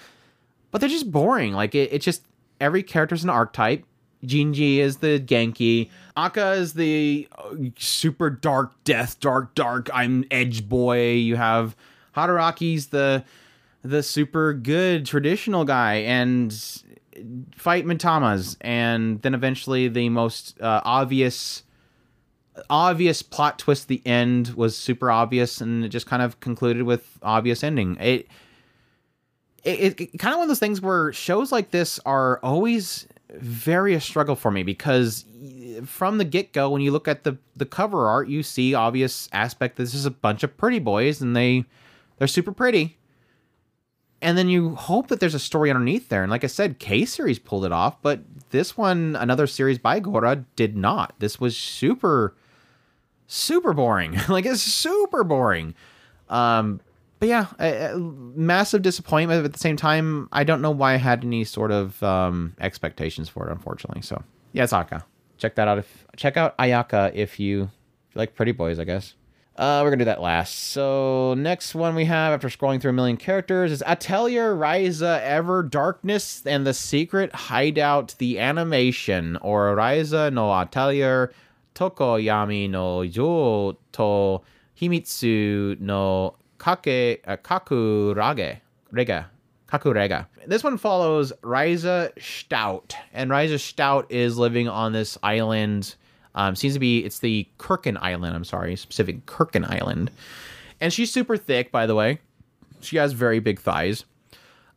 but they're just boring. Like, it, it's just every character's an archetype. Jinji is the Genki. Aka is the uh, super dark death, dark, dark. I'm edge boy. You have Hadaraki's the the super good traditional guy, and fight Mitamas, and then eventually the most uh, obvious obvious plot twist the end was super obvious and it just kind of concluded with obvious ending it it, it kind of one of those things where shows like this are always very a struggle for me because from the get-go when you look at the the cover art you see obvious aspect this is a bunch of pretty boys and they they're super pretty and then you hope that there's a story underneath there. And like I said, K series pulled it off, but this one, another series by Gora, did not. This was super, super boring. like it's super boring. Um, but yeah, a, a massive disappointment. At the same time, I don't know why I had any sort of um, expectations for it, unfortunately. So yeah, it's Akka. Check that out. If check out Ayaka if you like pretty boys, I guess. Uh, we're gonna do that last. So next one we have after scrolling through a million characters is Atelier Ryza Ever Darkness and the Secret Hideout the animation or Ryza no Atelier Tokoyami no Jo to Himitsu no Kake uh, Kakurage Rega Kakurega. This one follows Ryza Stout, and Ryza Stout is living on this island um, seems to be it's the Kurken Island. I'm sorry, specific Kurken Island, and she's super thick. By the way, she has very big thighs.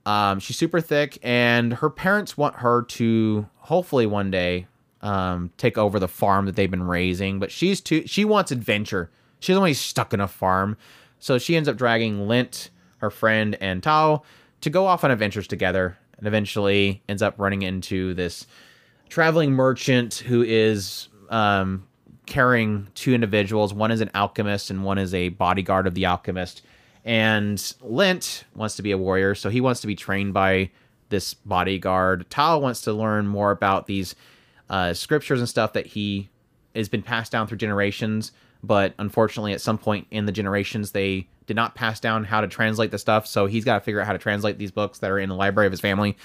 Um, she's super thick, and her parents want her to hopefully one day um, take over the farm that they've been raising. But she's too she wants adventure. She's only stuck in a farm, so she ends up dragging Lent, her friend, and Tao to go off on adventures together, and eventually ends up running into this traveling merchant who is um, carrying two individuals. One is an alchemist, and one is a bodyguard of the alchemist. And Lent wants to be a warrior, so he wants to be trained by this bodyguard. Tao wants to learn more about these uh, scriptures and stuff that he has been passed down through generations. But unfortunately, at some point in the generations, they did not pass down how to translate the stuff. So he's got to figure out how to translate these books that are in the library of his family.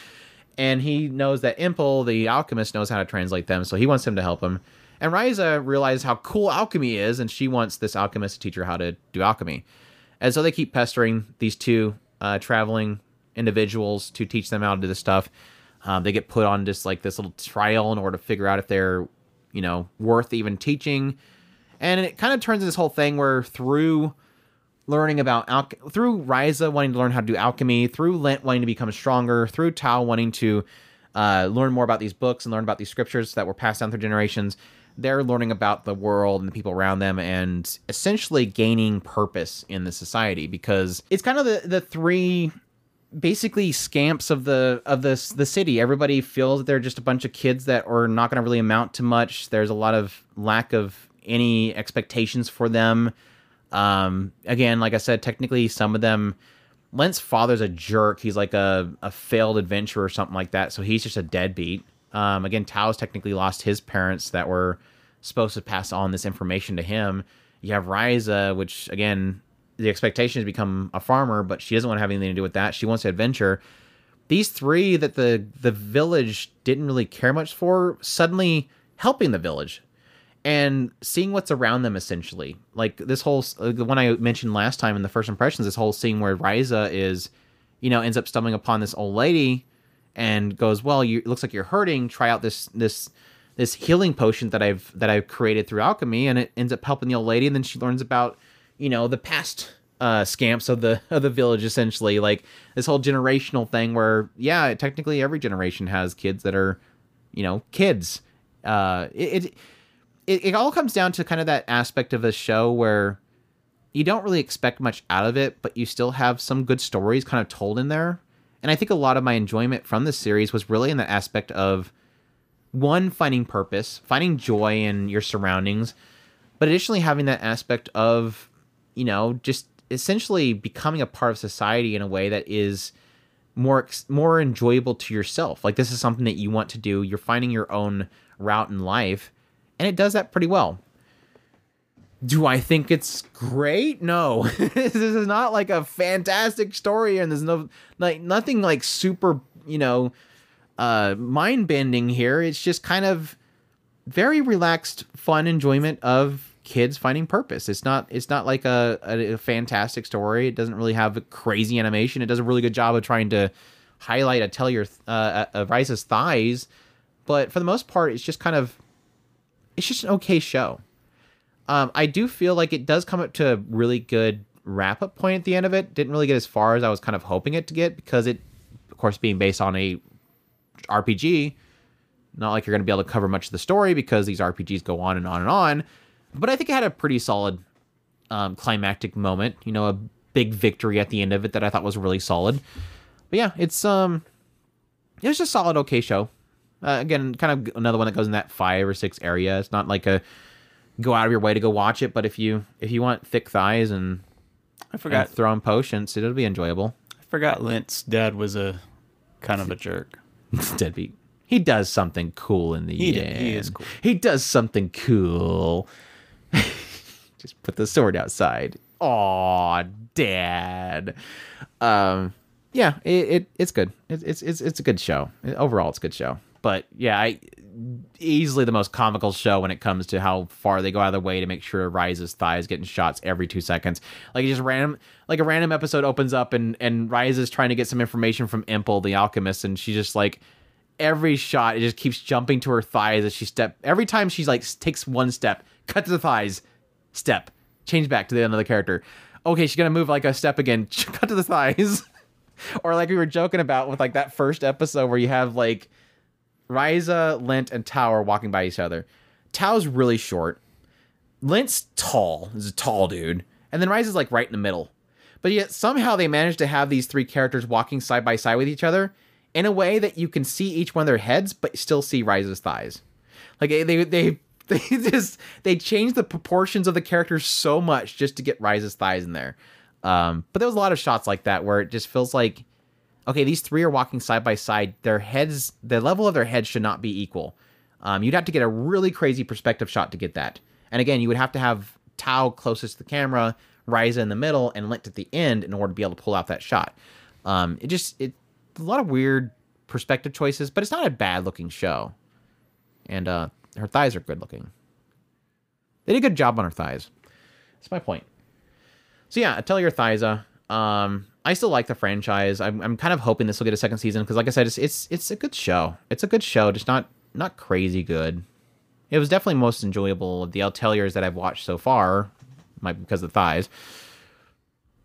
And he knows that Empel, the alchemist, knows how to translate them. So he wants him to help him. And Ryza realizes how cool alchemy is, and she wants this alchemist to teach her how to do alchemy. And so they keep pestering these two uh, traveling individuals to teach them how to do this stuff. Um, they get put on just like this little trial in order to figure out if they're, you know, worth even teaching. And it kind of turns into this whole thing where through learning about al- through Ryza wanting to learn how to do alchemy, through Lent wanting to become stronger, through Tao wanting to uh, learn more about these books and learn about these scriptures that were passed down through generations they're learning about the world and the people around them and essentially gaining purpose in the society because it's kind of the, the three basically scamps of the of this the city. Everybody feels that they're just a bunch of kids that are not going to really amount to much. There's a lot of lack of any expectations for them. Um again like i said technically some of them Lent's father's a jerk. He's like a, a failed adventurer or something like that. So he's just a deadbeat. Um, again, Tao's technically lost his parents that were supposed to pass on this information to him. You have Ryza, which again, the expectation is become a farmer, but she doesn't want to have anything to do with that. She wants to adventure. These three that the the village didn't really care much for, suddenly helping the village and seeing what's around them essentially. Like this whole uh, the one I mentioned last time in the first impressions, this whole scene where Ryza is, you know, ends up stumbling upon this old lady and goes, "Well, you, looks like you're hurting. Try out this this this healing potion that I've that I've created through alchemy." And it ends up helping the old lady, and then she learns about you know the past uh, scamps of the of the village, essentially, like this whole generational thing where yeah, technically every generation has kids that are you know kids. Uh, it, it it, all comes down to kind of that aspect of the show where you don't really expect much out of it, but you still have some good stories kind of told in there. And I think a lot of my enjoyment from this series was really in the aspect of one, finding purpose, finding joy in your surroundings, but additionally having that aspect of, you know, just essentially becoming a part of society in a way that is more more enjoyable to yourself. Like this is something that you want to do. You're finding your own route in life, and it does that pretty well. Do I think it's great? No. this is not like a fantastic story and there's no like nothing like super, you know, uh mind bending here. It's just kind of very relaxed, fun enjoyment of kids finding purpose. It's not it's not like a, a, a fantastic story. It doesn't really have crazy animation. It does a really good job of trying to highlight a tell your uh, a Ryza's thighs, but for the most part, it's just kind of it's just an okay show. Um, I do feel like it does come up to a really good wrap up point at the end of it. Didn't really get as far as I was kind of hoping it to get because it, of course, being based on a RPG, not like you're going to be able to cover much of the story because these RPGs go on and on and on. But I think it had a pretty solid um, climactic moment. You know, a big victory at the end of it that I thought was really solid. But yeah, it's um, it was just a solid, okay show. Uh, again, kind of another one that goes in that five or six area. It's not like a go out of your way to go watch it. But if you if you want thick thighs and I forgot and throwing potions, it'll be enjoyable. I forgot Lent's dad was a kind of a jerk. Deadbeat. He does something cool in the He end. did- he is cool. He does something cool. Just put the sword outside. Aw, dad. Um, yeah, it, it it's good. It, it's it's it's a good show. Overall, it's a good show. But yeah, I easily the most comical show when it comes to how far they go out of their way to make sure Ryza's thighs getting shots every two seconds. Like just random, like a random episode opens up and and Ryza is trying to get some information from Empel, the alchemist, and she's just like every shot it just keeps jumping to her thighs as she step. Every time she's like takes one step, cut to the thighs, step, change back to the other character. Okay, she's gonna move like a step again, cut to the thighs. or like we were joking about with like that first episode where you have like Ryza, Lent, and are walking by each other. Tao's really short. Lent's tall. He's a tall dude. And then Ryza's like right in the middle. But yet somehow they managed to have these three characters walking side by side with each other in a way that you can see each one of their heads, but still see Ryza's thighs. Like they they they, just they changed the proportions of the characters so much just to get Ryza's thighs in there. Um, but there was a lot of shots like that where it just feels like okay, these three are walking side by side. Their heads, the level of their heads should not be equal. Um, you'd have to get a really crazy perspective shot to get that. And again, you would have to have Tao closest to the camera, Ryza in the middle, and Lent at the end in order to be able to pull out that shot. Um, it just it a lot of weird perspective choices, but it's not a bad looking show. And uh, her thighs are good looking. They did a good job on her thighs. That's my point. So yeah, Atelier Thyza. Um, I still like the franchise. I'm, I'm kind of hoping this will get a second season because, like I said, it's, it's it's a good show. It's a good show, just not not crazy good. It was definitely most enjoyable of the Ateliers that I've watched so far, might because of the thighs.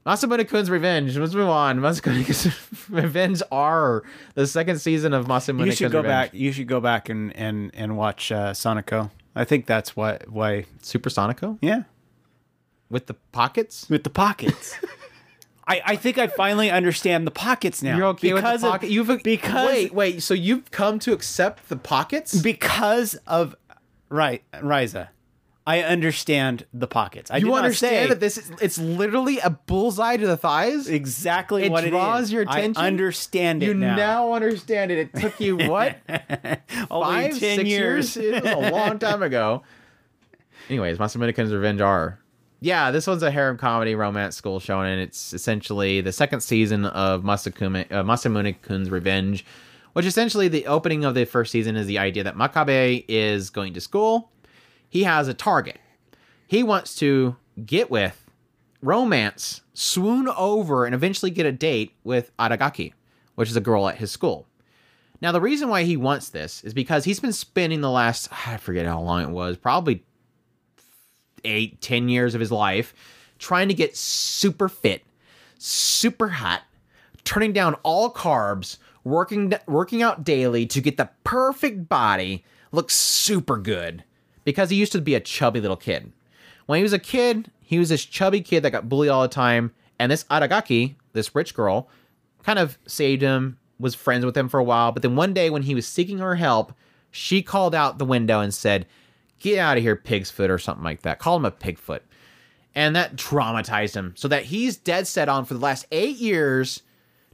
Masamune Kun's Revenge. Let's move on. Masamune Kun's Revenge R, the second season of Masamune You should Kun's go Revenge. back. You should go back and and and watch uh, Sonico. I think that's what why. Super Sonico Yeah, with the pockets. with the pockets. I, I think I finally understand the pockets now. You're okay with the of- You've because wait, wait. So you've come to accept the pockets? because of right Ryza. I understand the pockets. I you understand say that this is it's literally a bullseye to the thighs? exactly It what draws it is. your attention? I understand it you now. now. understand it. It took you what? Five, six years? It was a long time ago. Anyways, Masamune Kun's Revenge R. Yeah, this one's a harem comedy romance school show, and it's essentially the second season of Masakume, uh, Masamune Kun's Revenge, which essentially the opening of the first season is the idea that Makabe is going to school. He has a target. He wants to get with, romance, swoon over, and eventually get a date with Aragaki, which is a girl at his school. Now, the reason why he wants this is because he's been spending the last, I forget how long it was, probably eight, ten years of his life trying to get super fit, super hot, turning down all carbs, working working out daily to get the perfect body, look super good. Because he used to be a chubby little kid. When he was a kid, he was this chubby kid that got bullied all the time, and this Aragaki, this rich girl, kind of saved him, was friends with him for a while, but then one day when he was seeking her help, she called out the window and said, "Get out of here, pig's foot," or something like that. Call him a pigfoot. And that traumatized him so that he's dead set on for the last 8 years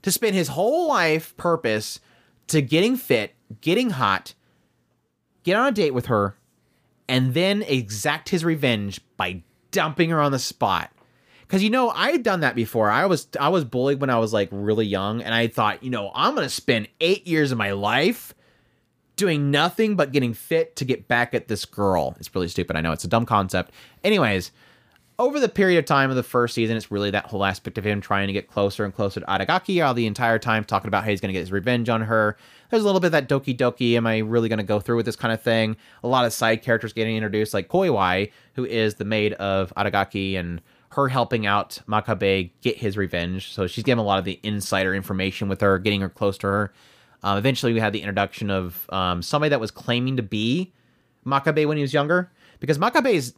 to spend his whole life purpose to getting fit, getting hot, get on a date with her, and then exact his revenge by dumping her on the spot. Cause you know, I had done that before. I was I was bullied when I was like really young, and I thought, you know, I'm gonna spend eight years of my life doing nothing but getting fit to get back at this girl. It's really stupid. I know it's a dumb concept. Anyways, over the period of time of the first season, it's really that whole aspect of him trying to get closer and closer to Aragaki all the entire time, talking about how he's going to get his revenge on her. There's a little bit of that doki doki, am I really going to go through with this kind of thing? A lot of side characters getting introduced, like Koiwai, who is the maid of Aragaki, and her helping out Makabe get his revenge. So she's getting a lot of the insider information with her, getting her close to her. Um, eventually, we had the introduction of um, somebody that was claiming to be Makabe when he was younger, because Makabe is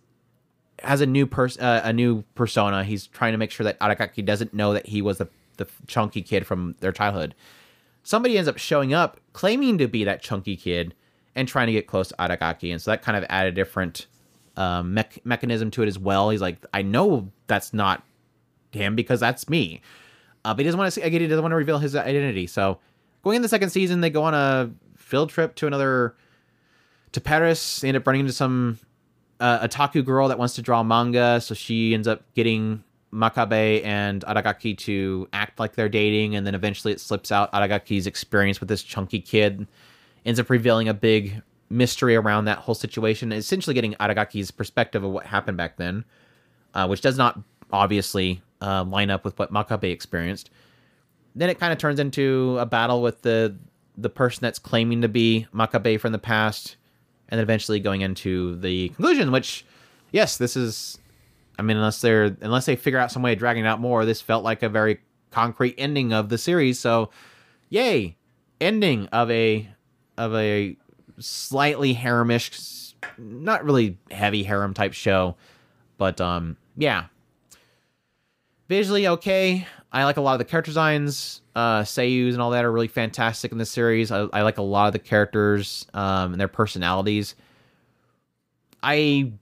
has a new person, uh, a new persona. He's trying to make sure that Aragaki doesn't know that he was the the chunky kid from their childhood. Somebody ends up showing up claiming to be that chunky kid and trying to get close to Aragaki, and so that kind of added a different um, me- mechanism to it as well. He's like, I know that's not him because that's me, uh, but he doesn't want to. Again, he doesn't want to reveal his identity. So going in the second season, they go on a field trip to another to Paris. They end up running into some uh, otaku girl that wants to draw manga, so she ends up getting Makabe and Aragaki to act like they're dating, and then eventually it slips out. Aragaki's experience with this chunky kid ends up revealing a big mystery around that whole situation, essentially getting Aragaki's perspective of what happened back then, uh, which does not obviously uh, line up with what Makabe experienced. Then it kind of turns into a battle with the the person that's claiming to be Makabe from the past and then eventually going into the conclusion, which, yes, this is. I mean, unless they're unless they figure out some way of dragging it out more, this felt like a very concrete ending of the series. So, yay, ending of a of a slightly haremish, not really heavy harem type show, but um, yeah, visually okay. I like a lot of the character designs. Uh, Seiyus and all that are really fantastic in this series. I, I like a lot of the characters um, and their personalities. I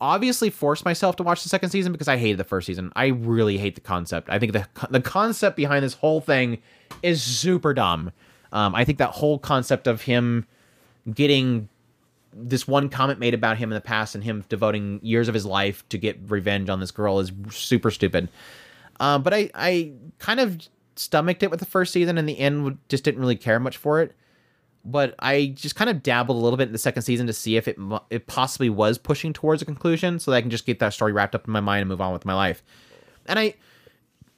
obviously forced myself to watch the second season because I hated the first season. I really hate the concept. I think the the concept behind this whole thing is super dumb. Um, I think that whole concept of him getting this one comment made about him in the past and him devoting years of his life to get revenge on this girl is super stupid. Um, but I, I kind of stomached it with the first season. and the end, just didn't really care much for it. But I just kind of dabbled a little bit in the second season to see if it it possibly was pushing towards a conclusion, so that I can just get that story wrapped up in my mind and move on with my life. And I,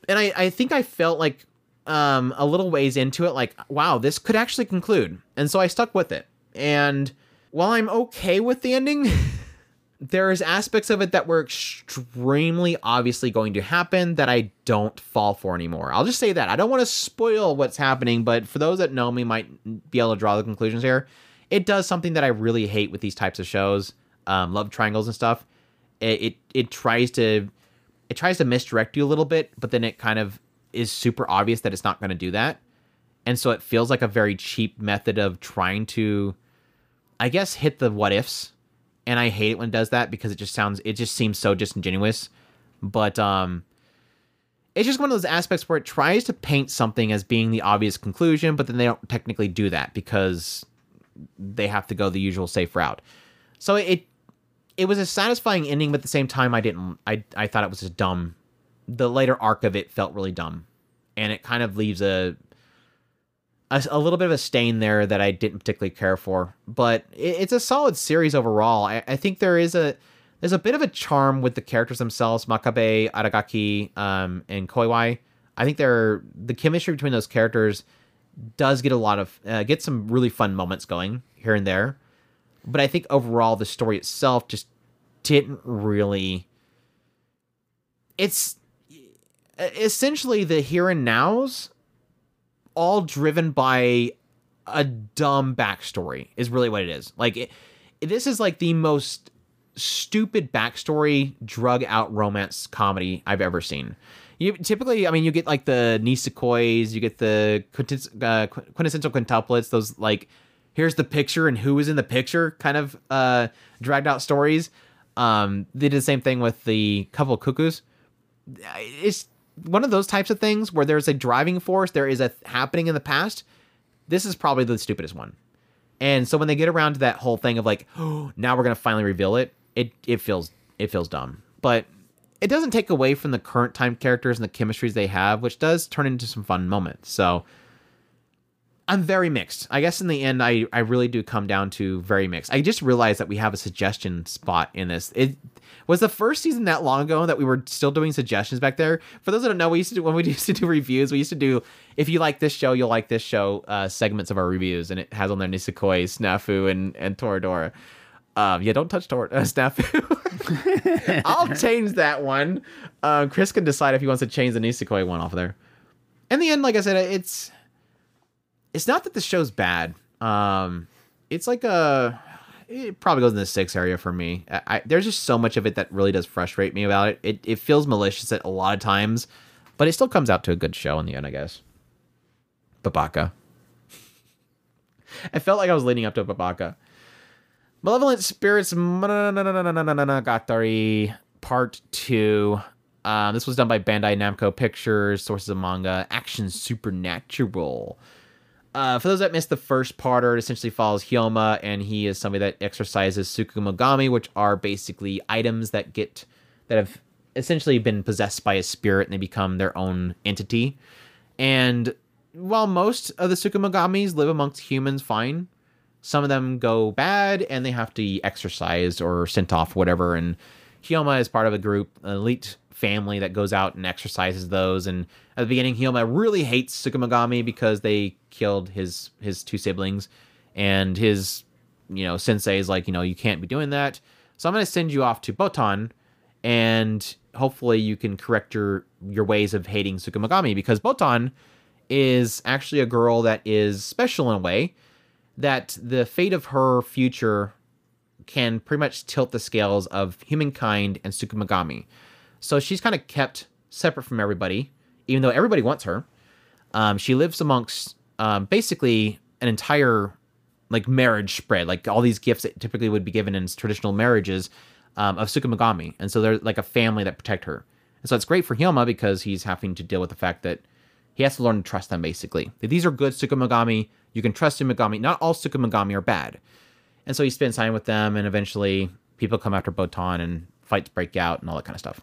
and I, I think I felt like um, a little ways into it, like wow, this could actually conclude, and so I stuck with it. And while I'm okay with the ending. there's aspects of it that were extremely obviously going to happen that I don't fall for anymore. I'll just say that. I don't want to spoil what's happening, but for those that know me might be able to draw the conclusions here. It does something that I really hate with these types of shows, um, love triangles and stuff. It, it it tries to it tries to misdirect you a little bit, but then it kind of is super obvious that it's not going to do that. And so it feels like a very cheap method of trying to I guess hit the what ifs and I hate it when it does that because it just sounds it just seems so disingenuous. But um it's just one of those aspects where it tries to paint something as being the obvious conclusion, but then they don't technically do that because they have to go the usual safe route. So it it was a satisfying ending, but at the same time I didn't I I thought it was just dumb. The later arc of it felt really dumb. And it kind of leaves a a, a, little bit of a stain there that I didn't particularly care for. But it, it's a solid series overall. I, I, think there is a there's a bit of a charm with the characters themselves, Makabe, Aragaki, um, and Koiwai. I think they're the chemistry between those characters does get a lot of uh, get some really fun moments going here and there. But I think overall the story itself just didn't really. It's essentially the here and nows all driven by a dumb backstory is really what it is. Like it, this is like the most stupid backstory drug out romance comedy I've ever seen. You typically, I mean, you get like the Nisekois, you get the uh, quintessential quintuplets, those like here's the picture and who is in the picture kind of uh, dragged out stories. Um, they did the same thing with the couple cuckoos. It's one of those types of things where there's a driving force, there is a th- happening in the past. This is probably the stupidest one. And so when they get around to that whole thing of like, oh, now we're gonna finally reveal it, it it feels it feels dumb. But it doesn't take away from the current time characters and the chemistries they have, which does turn into some fun moments. So I'm very mixed. I guess in the end, I, I really do come down to very mixed. I just realized that we have a suggestion spot in this. It was the first season that long ago that we were still doing suggestions back there. For those that don't know, we used to do when we used to do reviews. We used to do if you like this show, you'll like this show uh, segments of our reviews, and it has on there Nisekoi, Snafu, and and Toradora. Um, yeah, don't touch Tor- uh, Snafu. I'll change that one. Um, Chris can decide if he wants to change the Nisekoi one off of there. In the end, like I said, it's it's not that the show's bad. Um, it's like a it probably goes in the six area for me. I, I, there's just so much of it that really does frustrate me about it. It it feels malicious at a lot of times, but it still comes out to a good show in the end, I guess. Babaka. I felt like I was leading up to Babaka. Malevolent Spirits Mononogatari Part 2. Um, this was done by Bandai Namco Pictures, sources of manga, Action Supernatural. Uh, for those that missed the first part, it essentially follows Hyoma, and he is somebody that exercises Tsukumogami, which are basically items that get that have essentially been possessed by a spirit and they become their own entity. And while most of the Tsukumogamis live amongst humans fine, some of them go bad and they have to be exorcised or sent off, whatever. And Hyoma is part of a group, elite family that goes out and exercises those. And at the beginning, Hyoma really hates Tsukumogami because they killed his his two siblings, and his you know sensei is like, you know, you can't be doing that. So I'm going to send you off to Botan, and hopefully you can correct your your ways of hating Tsukumogami because Botan is actually a girl that is special in a way that the fate of her future can pretty much tilt the scales of humankind and Tsukumogami. So she's kind of kept separate from everybody, even though everybody wants her. Um, she lives amongst um, basically an entire like marriage spread, like all these gifts that typically would be given in traditional marriages um, of Tsukumogami, and so they're like a family that protect her. And so it's great for Hyoma because he's having to deal with the fact that he has to learn to trust them. Basically, that these are good Tsukumogami. You can trust Tsukumogami. Not all Tsukumogami are bad, and so he spends time with them, and eventually people come after Botan, and fights break out, and all that kind of stuff.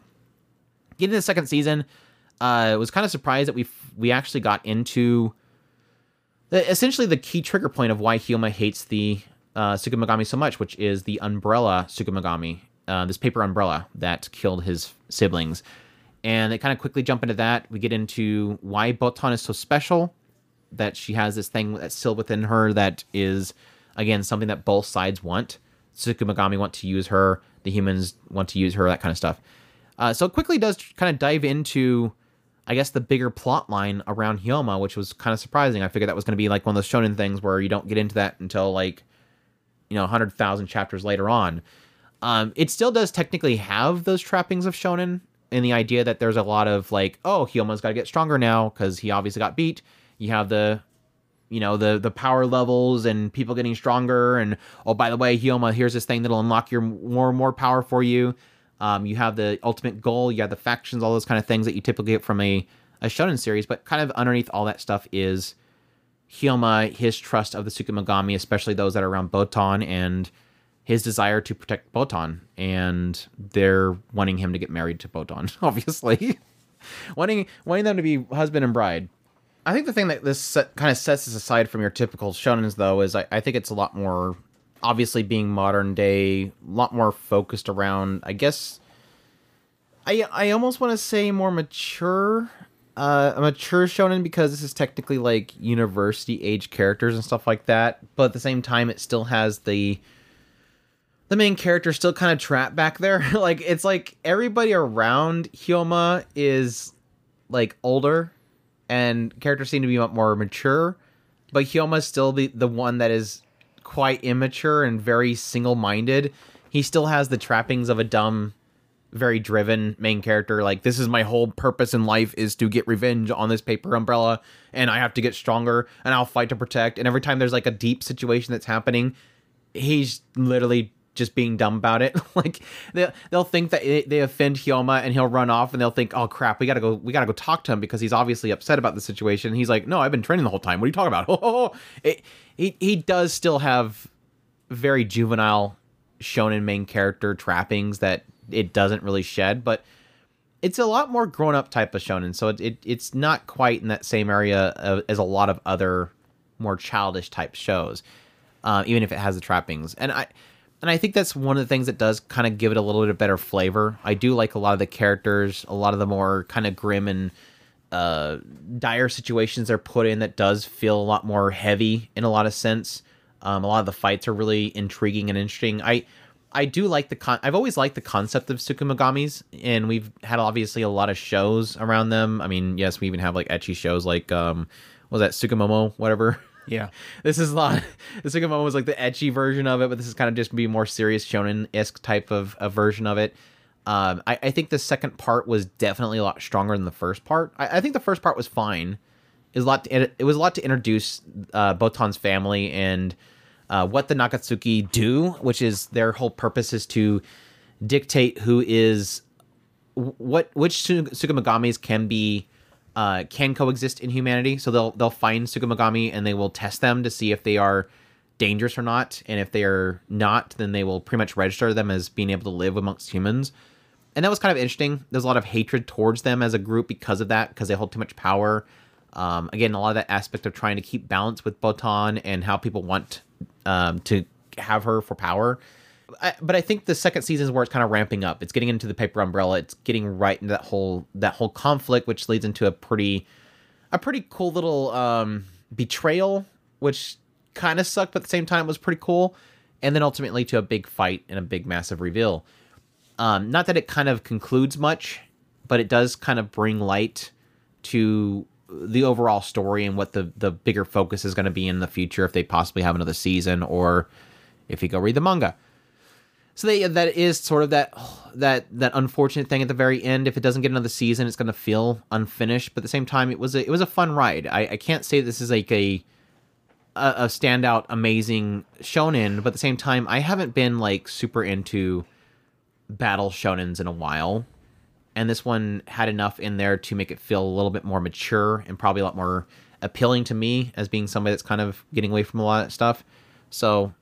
Getting the second season, uh, was kind of surprised that we we actually got into the, essentially the key trigger point of why Hyoma hates the uh, Tsukumogami so much, which is the umbrella Tsukumogami, uh, this paper umbrella that killed his siblings. And they kind of quickly jump into that. We get into why Botan is so special, that she has this thing that's still within her that is, again, something that both sides want. Tsukumogami want to use her, the humans want to use her, that kind of stuff. Uh, so it quickly does kind of dive into I guess the bigger plot line around Hyoma, which was kind of surprising. I figured that was going to be like one of those shonen things where you don't get into that until like, you know, 100,000 chapters later on. Um, it still does technically have those trappings of shonen in the idea that there's a lot of like, oh, Hyoma's got to get stronger now because he obviously got beat. You have the, you know, the the power levels and people getting stronger. And oh, by the way, Hyoma, here's this thing that'll unlock your more and more power for you. Um, you have the ultimate goal, you have the factions, all those kind of things that you typically get from a, a shonen series, but kind of underneath all that stuff is Hyoma, his trust of the Tsukumogami, especially those that are around Botan, and his desire to protect Botan, and they're wanting him to get married to Botan, obviously. wanting wanting them to be husband and bride. I think the thing that this set, kind of sets us aside from your typical shonens, though, is I, I think it's a lot more obviously being modern day, a lot more focused around, I guess. I I almost want to say more mature, uh, a mature shonen because this is technically like university age characters and stuff like that. But at the same time, it still has the the main character still kind of trapped back there. like it's like everybody around Hyoma is like older, and characters seem to be more mature, but Hyoma's still the the one that is quite immature and very single-minded he still has the trappings of a dumb very driven main character like this is my whole purpose in life is to get revenge on this paper umbrella and i have to get stronger and i'll fight to protect and every time there's like a deep situation that's happening he's literally just being dumb about it like they, they'll think that it, they offend hyoma and he'll run off and they'll think oh crap we gotta go we gotta go talk to him because he's obviously upset about the situation he's like no i've been training the whole time what are you talking about oh, it, he, he does still have very juvenile shonen main character trappings that it doesn't really shed, but it's a lot more grown up type of shonen. So it, it it's not quite in that same area of, as a lot of other more childish type shows, uh, even if it has the trappings. And I and I think that's one of the things that does kind of give it a little bit of better flavor. I do like a lot of the characters, a lot of the more kind of grim and uh, dire situations they're put in that does feel a lot more heavy in a lot of sense. Um, a lot of the fights are really intriguing and interesting. I I do like the con. I've always liked the concept of Tsukumogamis, and we've had obviously a lot of shows around them. I mean, yes, we even have like ecchi shows like um, was that Tsugumomo, whatever. Yeah, this is a lot. The Tsugumomo was like the ecchi version of it, but this is kind of just be more serious shonen esque type of a version of it. Um, I, I, think the second part was definitely a lot stronger than the first part. I, I think the first part was fine. It was a lot. To, it was a lot to introduce uh, Botan's family and uh, what the Nakatsuki do, which is their whole purpose is to dictate who is what which Tsukumogamis can be uh, can coexist in humanity. So they'll they'll find Tsukumogami and they will test them to see if they are dangerous or not. And if they are not, then they will pretty much register them as being able to live amongst humans. And that was kind of interesting. There's a lot of hatred towards them as a group because of that, because they hold too much power. Um, again, a lot of that aspect of trying to keep balance with Botan and how people want um, to have her for power. I, but I think the second season is where it's kind of ramping up. It's getting into the paper umbrella. It's getting right into that whole that whole conflict, which leads into a pretty a pretty cool little um, betrayal, which kind of sucked, but at the same time was pretty cool. And then ultimately to a big fight and a big massive reveal. Um, not that it kind of concludes much, but it does kind of bring light to the overall story and what the the bigger focus is going to be in the future if they possibly have another season or if you go read the manga. So they, that is sort of that that that unfortunate thing at the very end. If it doesn't get another season, it's going to feel unfinished. But at the same time, it was a, it was a fun ride. I, I can't say this is like a, a a standout amazing shonen, but at the same time, I haven't been like super into battle shonens in a while and this one had enough in there to make it feel a little bit more mature and probably a lot more appealing to me as being somebody that's kind of getting away from a lot of stuff. So,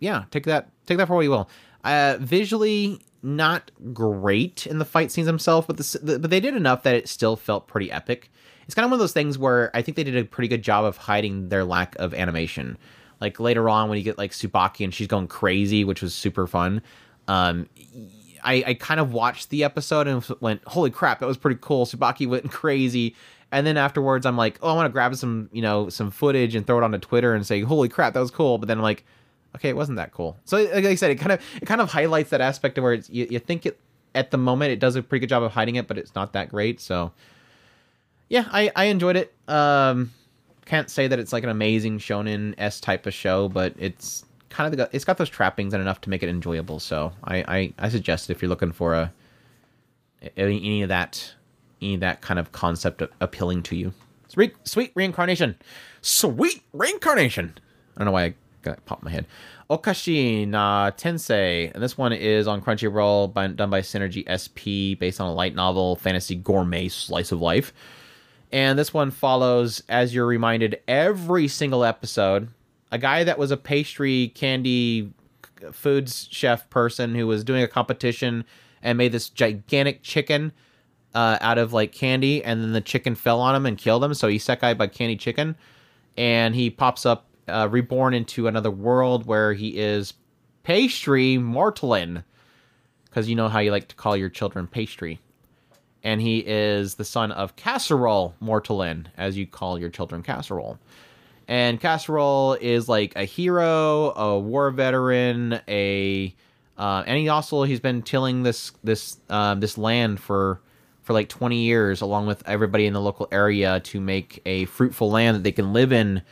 yeah, take that take that for what you will. Uh, visually, not great in the fight scenes themselves, but the, but they did enough that it still felt pretty epic. It's kind of one of those things where I think they did a pretty good job of hiding their lack of animation. Like later on, when you get like Subaki and she's going crazy, which was super fun. Um, I, I kind of watched the episode and went, holy crap, that was pretty cool. Subaki went crazy. And then afterwards, I'm like, oh, I want to grab some, you know, some footage and throw it onto Twitter and say, holy crap, that was cool. But then I'm like, okay, it wasn't that cool. So like I said, it kind of it kind of highlights that aspect of where it's, you, you think it at the moment it does a pretty good job of hiding it, but it's not that great. So yeah, I I enjoyed it. Um, can't say that it's like an amazing shonen s type of show, but it's kind of it's got those trappings and enough to make it enjoyable. So I I, I suggest if you're looking for a any, any of that any of that kind of concept appealing to you. Sweet, sweet reincarnation, sweet reincarnation. I don't know why I got popped my head. Okashi na Tensei, and this one is on Crunchyroll, by, done by Synergy SP, based on a light novel, fantasy gourmet slice of life. And this one follows, as you're reminded, every single episode a guy that was a pastry candy foods chef person who was doing a competition and made this gigantic chicken uh, out of like candy, and then the chicken fell on him and killed him. So he's guy by candy chicken, and he pops up uh, reborn into another world where he is pastry mortalin, because you know how you like to call your children pastry. And he is the son of casserole mortalin, as you call your children casserole. And Casserole is like a hero, a war veteran, a uh, and he also he's been tilling this this uh, this land for for like 20 years along with everybody in the local area to make a fruitful land that they can live in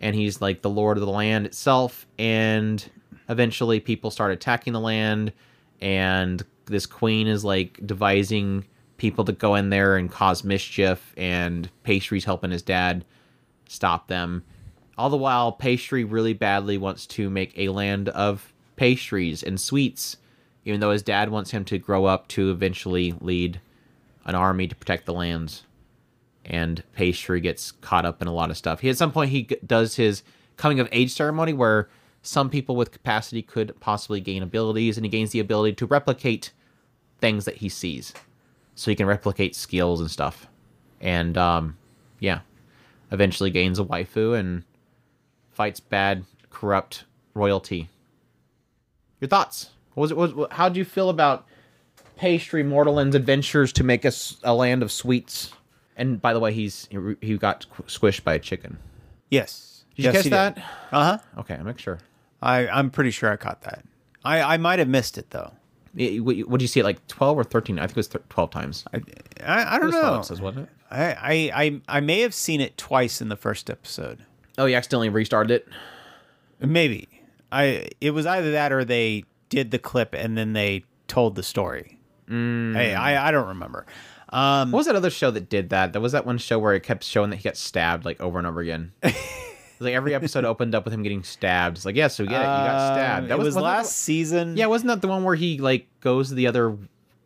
and he's like the lord of the land itself and eventually people start attacking the land, and this queen is like devising people to go in there and cause mischief, and Pastry's helping his dad stop them. All the while, Pastry really badly wants to make a land of pastries and sweets, even though his dad wants him to grow up to eventually lead an army to protect the lands. And Pastry gets caught up in a lot of stuff. He at some point he does his coming of age ceremony where some people with capacity could possibly gain abilities, and he gains the ability to replicate things that he sees, so he can replicate skills and stuff. And um, yeah, eventually gains a waifu and fights bad, corrupt royalty. Your thoughts? What was it? Was- how do you feel about Pastry Mortalin's adventures to make us a land of sweets? And by the way, he's he got squished by a chicken. Yes. Did you catch that? Uh huh. Okay, I'm not sure. I I'm pretty sure I caught that. I I might have missed it though. What what did you see it like 12 or 13? I think it was thir- 12 times. I I, I don't It was 12 know. episodes, wasn't it? I, I I I may have seen it twice in the first episode. Oh, you accidentally restarted it. Maybe. I it was either that or they did the clip and then they told the story. Hey, I I don't remember. Um, What was that other show that did that? There was that one show where it kept showing that he got stabbed like over and over again. Was like every episode opened up with him getting stabbed. It's like, yes, we get it. You got stabbed. That was, wasn't that last season. yeah, wasn't that the one where he like goes to the other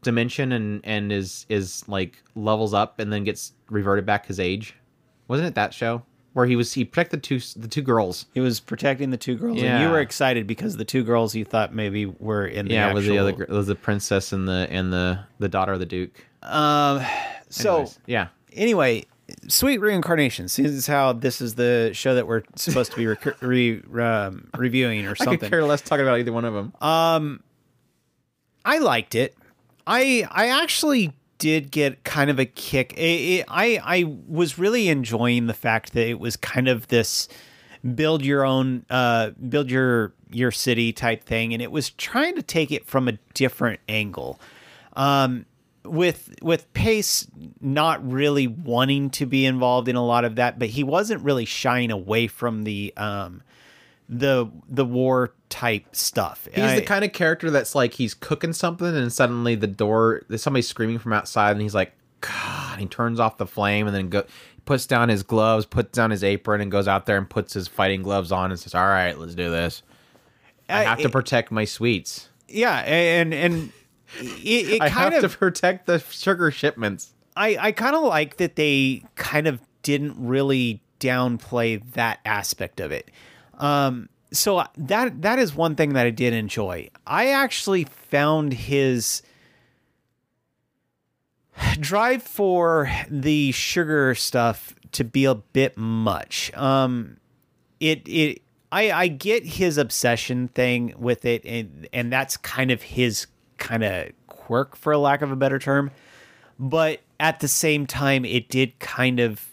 dimension and and is is like levels up and then gets reverted back his age? Wasn't it that show where he was he protected the two the two girls? He was protecting the two girls, and you were excited because the two girls you thought maybe were in the yeah, it actual. was the other was the princess and the and the the daughter of the duke. Um, so Anyways, yeah. anyway, sweet reincarnation. Seems how this is the show that we're supposed to be re, um, reviewing or something. I could care less talking about either one of them. Um, I liked it. I I actually did get kind of a kick. It, it, I I was really enjoying the fact that it was kind of this build your own uh build your your city type thing and it was trying to take it from a different angle um with with pace not really wanting to be involved in a lot of that but he wasn't really shying away from the um the the war type stuff He's the kind of character that's like he's cooking something and suddenly the door there's somebody screaming from outside and he's like God he turns off the flame and then go puts down his gloves, puts down his apron and goes out there and puts his fighting gloves on and says, All right, let's do this. I have to protect my sweets. yeah and and it, it I kind have of to protect the sugar shipments. I, I kind of like that they kind of didn't really downplay that aspect of it. Um, so that that is one thing that I did enjoy. I actually found his drive for the sugar stuff to be a bit much. Um, it it I I get his obsession thing with it, and and that's kind of his kind of quirk, for lack of a better term. But at the same time it did kind of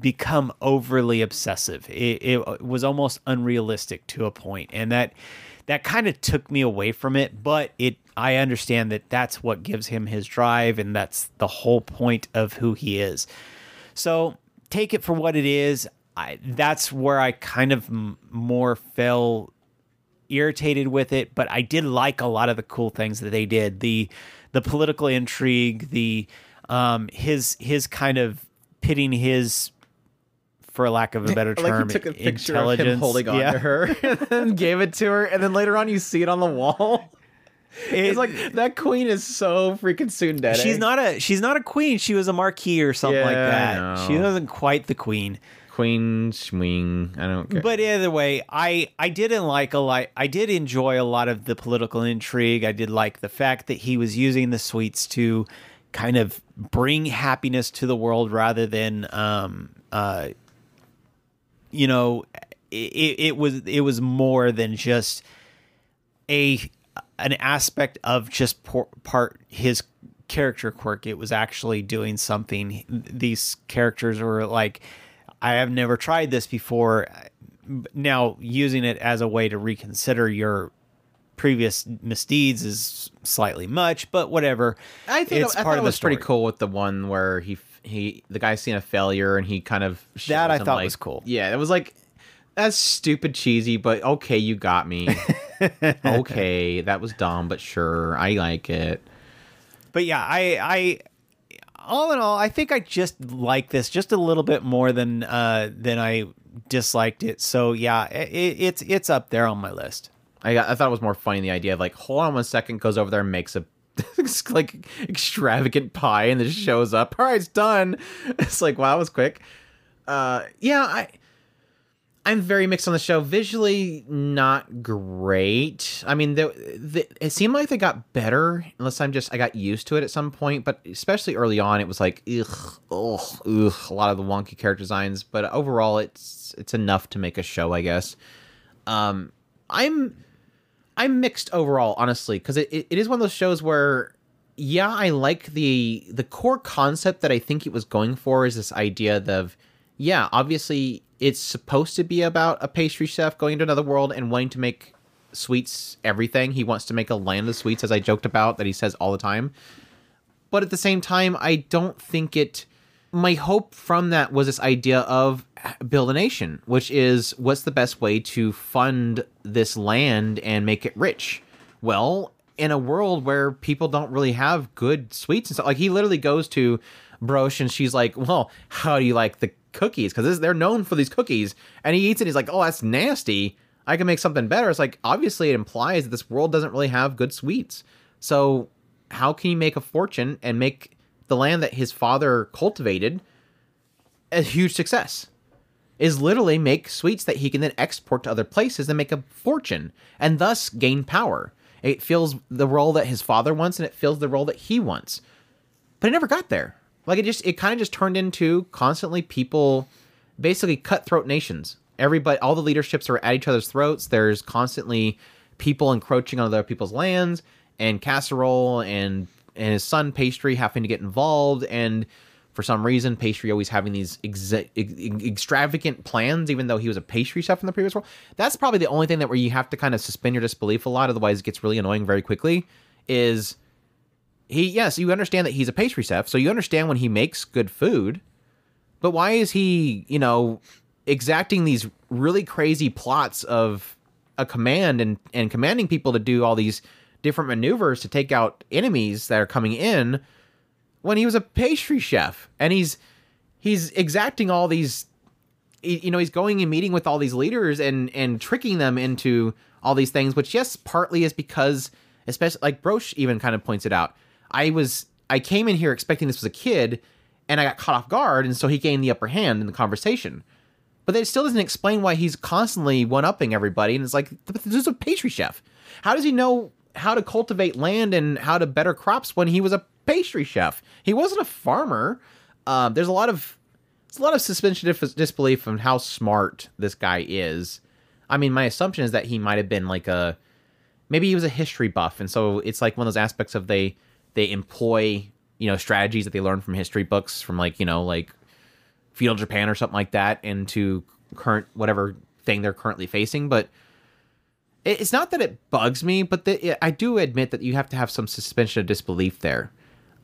become overly obsessive. It, it was almost unrealistic to a point and that that kind of took me away from it but it i understand that that's what gives him his drive and that's the whole point of who he is. So take it for what it is. I, that's where i kind of m- more fell irritated with it, but I did like a lot of the cool things that they did. The the political intrigue, the um his his kind of pitting his for lack of a better term, like you took a picture of intelligence. him holding on Yeah. to her and gave it to her, and then later on you see it on the wall. It's like that queen is so freaking soon dead. she's not a she's not a queen. She was a marquis or something like Yeah, I that. She wasn't quite the queen. Queen swing. I don't care. But either way, I I didn't like a lot. I did enjoy a lot of the political intrigue. I did like the fact that he was using the sweets to kind of bring happiness to the world rather than um uh you know it, it was it was more than just a an aspect of just por- part his character quirk it was actually doing something these characters were like i have never tried this before now using it as a way to reconsider your previous misdeeds is slightly much but whatever I think it's I part of it was pretty cool with the one where he he the guy's seen a failure and he kind of That I thought like- was cool. Yeah, it was like that's stupid cheesy, but okay, you got me. okay, that was dumb, but sure, I like it. But yeah, I, I, all in all, I think I just like this just a little bit more than uh than I disliked it. So yeah, it, it's it's up there on my list. I, I thought it was more funny the idea of like, hold on one second, goes over there and makes a like extravagant pie and then shows up. All right, it's done. It's like wow, that was quick. Uh, yeah, I I'm very mixed on the show. Visually, not great. I mean, it seemed like they got better, unless I'm just I got used to it at some point. But especially early on, it was like ugh, ugh, ugh, a lot of the wonky character designs. But overall, it's it's enough to make a show, I guess. Um, I'm I'm mixed overall, honestly, because it, it, it is one of those shows where yeah, I like the the core concept that I think it was going for is this idea of yeah, obviously it's supposed to be about a pastry chef going to another world and wanting to make sweets everything. He wants to make a land of sweets, as I joked about, that he says all the time. But at the same time, I don't think it. My hope from that was this idea of build a nation, which is what's the best way to fund this land and make it rich? Well, in a world where people don't really have good sweets and stuff, like he literally goes to Broche and she's like, "Well, how do you like the cookies?" Because they're known for these cookies, and he eats it. He's like, "Oh, that's nasty. I can make something better." It's like obviously it implies that this world doesn't really have good sweets. So how can he make a fortune and make the land that his father cultivated a huge success? Is literally make sweets that he can then export to other places and make a fortune and thus gain power. It fills the role that his father wants and it fills the role that he wants. But it never got there. Like it just it kind of just turned into constantly people basically cutthroat nations. Everybody all the leaderships are at each other's throats. There's constantly people encroaching on other people's lands and casserole and and his son pastry having to get involved and for some reason pastry always having these ex- extravagant plans even though he was a pastry chef in the previous world that's probably the only thing that where you have to kind of suspend your disbelief a lot otherwise it gets really annoying very quickly is he yes you understand that he's a pastry chef so you understand when he makes good food but why is he you know exacting these really crazy plots of a command and and commanding people to do all these different maneuvers to take out enemies that are coming in when he was a pastry chef? And he's he's exacting all these you know he's going and meeting with all these leaders and and tricking them into all these things which yes partly is because especially like broch even kind of points it out i was i came in here expecting this was a kid and i got caught off guard and so he gained the upper hand in the conversation but that still doesn't explain why he's constantly one-upping everybody and it's like this is a pastry chef how does he know how to cultivate land and how to better crops when he was a pastry chef. He wasn't a farmer. Um, there's a lot of there's a lot of suspension of disbelief on how smart this guy is. I mean, my assumption is that he might have been like a maybe he was a history buff, and so it's like one of those aspects of they they employ you know strategies that they learn from history books from like you know like feudal Japan or something like that into current whatever thing they're currently facing, but it's not that it bugs me, but the, I do admit that you have to have some suspension of disbelief there.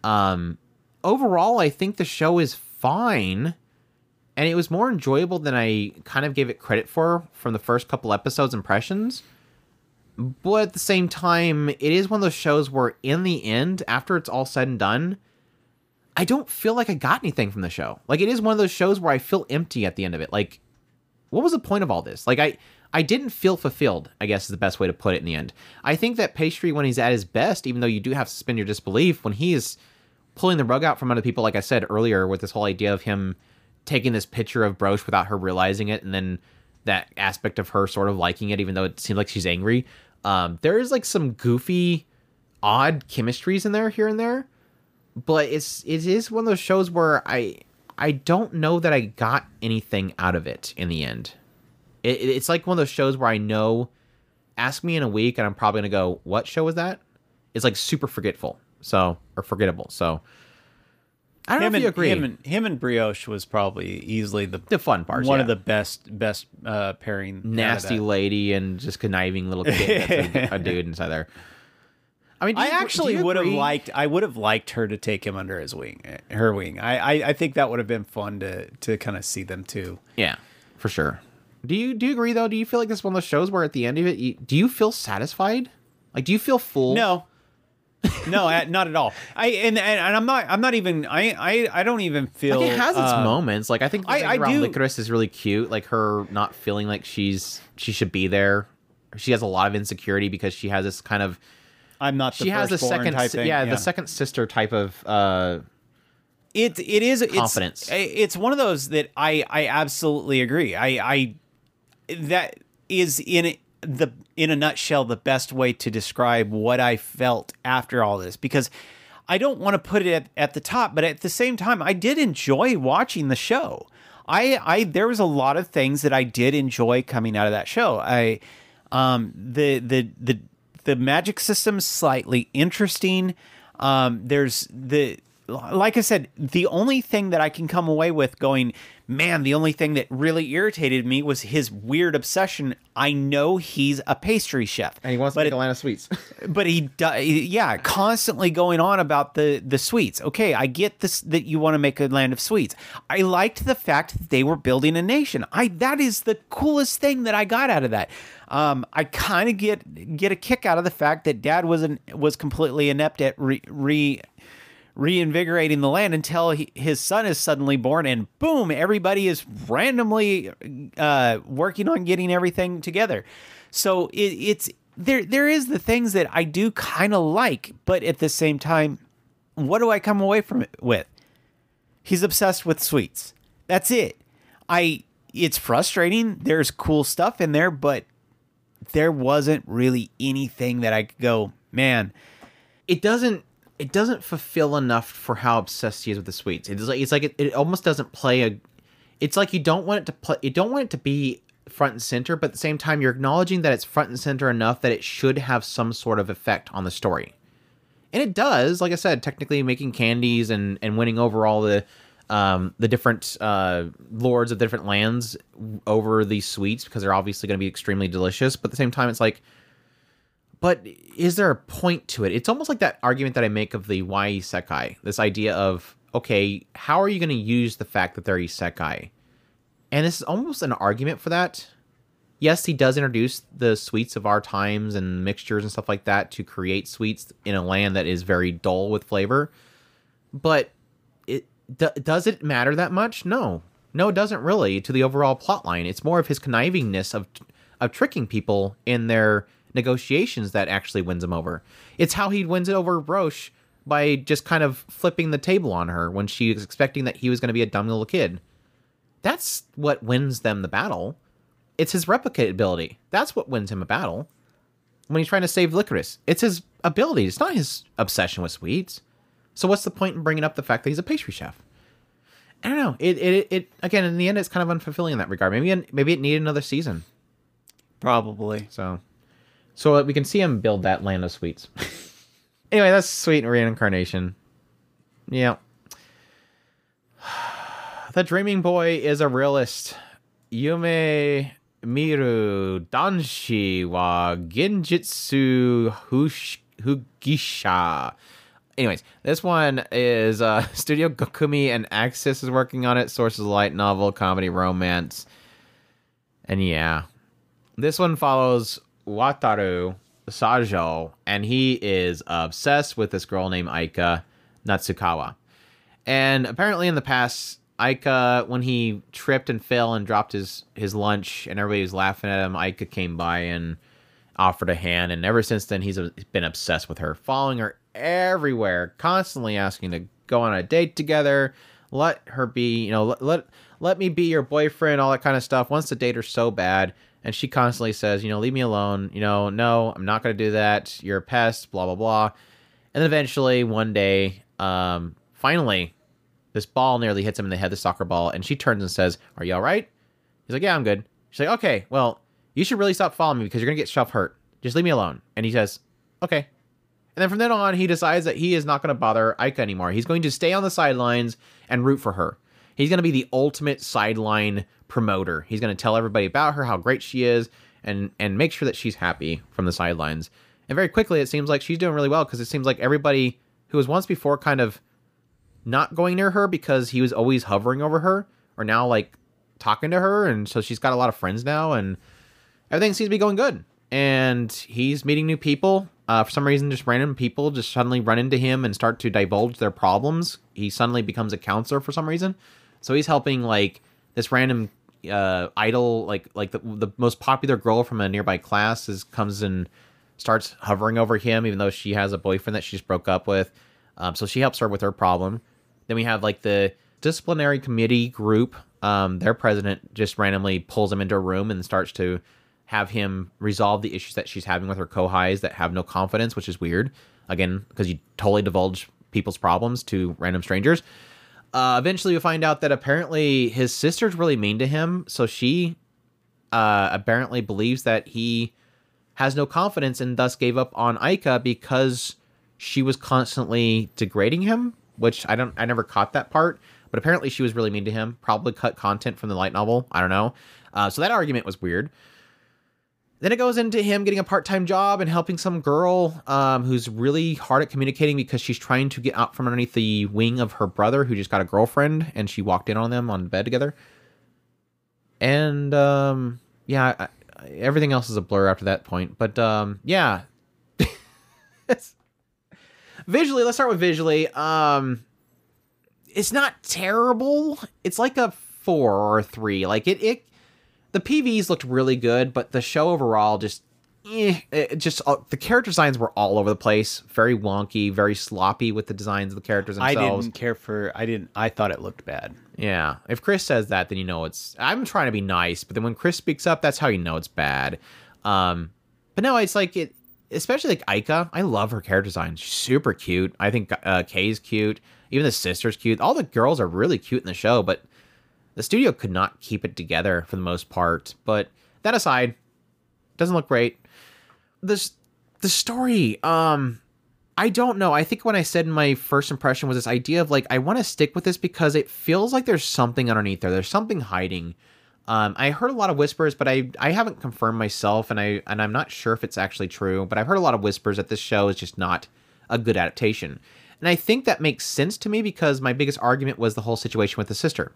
Um, overall, I think the show is fine, and it was more enjoyable than I kind of gave it credit for from the first couple episodes impressions. But at the same time, it is one of those shows where, in the end, after it's all said and done, I don't feel like I got anything from the show. Like it is one of those shows where I feel empty at the end of it. Like, what was the point of all this? Like I I didn't feel fulfilled, I guess is the best way to put it in the end. I think that Pastry, when he's at his best, even though you do have to suspend your disbelief, when he is pulling the rug out from under people, like I said earlier, with this whole idea of him taking this picture of Broche without her realizing it, and then that aspect of her sort of liking it, even though it seems like she's angry. Um, there is like some goofy, odd chemistries in there here and there, but it's it is one of those shows where I I don't know that I got anything out of it in the end. It, it's like one of those shows where I know, ask me in a week, and I'm probably gonna go, "What show was that?" It's like super forgetful, so or forgettable. So I don't him know if and, you agree. Him and, him and Brioche was probably easily the the fun parts, one yeah. of the best best uh, pairing. nasty lady and just conniving little kid, that's a, a dude inside there. I mean, do I you- do actually would have liked. I would have liked her to take him under his wing, eh, her wing. I I, I think that would have been fun to to kind of see them too. Yeah, for sure. Do you do you agree though? Do you feel like this is one of those shows where at the end of it, you, do you feel satisfied? Like, do you feel full? No. no, not at all. I and, and I'm not. I'm not even. I I, I don't even feel. Like it has its uh, moments. Like I think the I- I around do- Licorice is really cute. Like her not feeling like she's she should be there. She has a lot of insecurity because she has this kind of I'm not. The she has a second type thing. yeah, the second sister type of uh It it is it's, Confidence. It's one of those that I I absolutely agree. I I that is in the in a nutshell the best way to describe what I felt after all this because I don't want to put it at, at the top, but at the same time I did enjoy watching the show. I I there was a lot of things that I did enjoy coming out of that show. I um the the the the magic system's slightly interesting. Um, there's the like I said, the only thing that I can come away with going, man, the only thing that really irritated me was his weird obsession. I know he's a pastry chef, and he wants to make it- of sweets. but he do- yeah constantly going on about the the sweets. Okay i get this that you want to make a land of sweets. I liked the fact that they were building a nation. I that is the coolest thing that i got out of that. Um i kind of get get a kick out of the fact that dad was an, was completely inept at re, re reinvigorating the land until he, his son is suddenly born and boom everybody is randomly uh, working on getting everything together. So it, it's there there is the things that i do kind of like but at the same time what do i come away from it with? He's obsessed with sweets. That's it. I it's frustrating. There's cool stuff in there but there wasn't really anything that i could go man it doesn't it doesn't fulfill enough for how obsessed he is with the sweets. It's like it's like it, it almost doesn't play a. It's like you don't want it to play. You don't want it to be front and center, but at the same time, you're acknowledging that it's front and center enough that it should have some sort of effect on the story, and it does. Like I said, technically making candies and and winning over all the um the different uh lords of different lands over these sweets because they're obviously going to be extremely delicious. But at the same time, it's like but is there a point to it? It's almost like that argument that I make of the why isekai. This idea of okay, how are you going to use the fact that they're isekai? And this is almost an argument for that. Yes, he does introduce the sweets of our times and mixtures and stuff like that to create sweets in a land that is very dull with flavor. But it d- does it matter that much? No, no, it doesn't really to the overall plot line. It's more of his connivingness of of tricking people in their negotiations that actually wins him over. It's how he wins it over Roche by just kind of flipping the table on her when she was expecting that he was going to be a dumb little kid. That's what wins them the battle. It's his replicability. That's what wins him a battle. When he's trying to save Licorice, it's his ability. It's not his obsession with sweets. So what's the point in bringing up the fact that he's a pastry chef? I don't know. It it it again in the end it's kind of unfulfilling in that regard. Maybe maybe it needed another season. probably So, so that we can see him build that land of sweets. anyway, that's sweet reincarnation. Yeah. The dreaming boy is a realist. Yume miru danshi wa genjitsu hush, hugisha. Anyways, this one is uh, Studio Gokumi and AXsiZ is working on it. Sources light novel, comedy, romance. And yeah, this one follows Wataru Sajo, and he is obsessed with this girl named Aika Natsukawa. And apparently, in the past, Aika, when he tripped and fell and dropped his, his lunch, and everybody was laughing at him, Aika came by and offered a hand. And ever since then, he's been obsessed with her, following her everywhere, constantly asking to go on a date together, let her be, you know, let, let let me be your boyfriend, all that kind of stuff. Wants to date her so bad, and she constantly says, you know, leave me alone. You know, no, I'm not going to do that. You're a pest. Blah blah blah. And then eventually, one day, um, finally, this ball nearly hits him in the head, the soccer ball, and she turns and says, "Are you all right?" He's like, "Yeah, I'm good." She's like, "Okay, well, you should really stop following me because you're gonna get stuff hurt. Just leave me alone." And he says, "Okay." And then from then on, he decides that he is not going to bother Aika anymore. He's going to stay on the sidelines and root for her. He's going to be the ultimate sideline promoter. He's going to tell everybody about her, how great she is, and and make sure that she's happy from the sidelines. And very quickly, it seems like she's doing really well because it seems like everybody who was once before kind of not going near her because he was always hovering over her, are now like talking to her, and so she's got a lot of friends now, and everything seems to be going good. And he's meeting new people. Uh, for some reason, just random people just suddenly run into him and start to divulge their problems. He suddenly becomes a counselor for some reason. So he's helping like this random uh, idol, like like the the most popular girl from a nearby class, is comes and starts hovering over him, even though she has a boyfriend that she just broke up with. Um, so she helps her with her problem. Then we have like the disciplinary committee group. Um, their president just randomly pulls him into a room and starts to have him resolve the issues that she's having with her co-highs that have no confidence, which is weird. Again, because you totally divulge people's problems to random strangers. Uh, eventually, we find out that apparently his sister's really mean to him, so she uh, apparently believes that he has no confidence and thus gave up on Aika because she was constantly degrading him. Which I don't, I never caught that part, but apparently she was really mean to him. Probably cut content from the light novel. I don't know. Uh, so that argument was weird. Then it goes into him getting a part time job and helping some girl um, who's really hard at communicating because she's trying to get out from underneath the wing of her brother who just got a girlfriend and she walked in on them on bed together. And um, yeah, I, I, everything else is a blur after that point. But um, yeah. visually, let's start with visually. Um, it's not terrible. It's like a four or three. Like it, it the PVs looked really good, but the show overall just eh, it just uh, the character designs were all over the place, very wonky, very sloppy with the designs of the characters themselves. I didn't care for. I didn't. I thought it looked bad. Yeah, if Chris says that, then you know it's. I'm trying to be nice, but then when Chris speaks up, that's how you know it's bad. Um, but no, it's like it, especially like Aika. I love her character design; She's super cute. I think uh, Kay's cute. Even the sister's cute. All the girls are really cute in the show, but the studio could not keep it together for the most part. But that aside, doesn't look great. This the story, um, I don't know. I think when I said my first impression was this idea of like I want to stick with this because it feels like there's something underneath there. There's something hiding. Um, I heard a lot of whispers, but I I haven't confirmed myself, and I and I'm not sure if it's actually true. But I've heard a lot of whispers that this show is just not a good adaptation. And I think that makes sense to me because my biggest argument was the whole situation with the sister.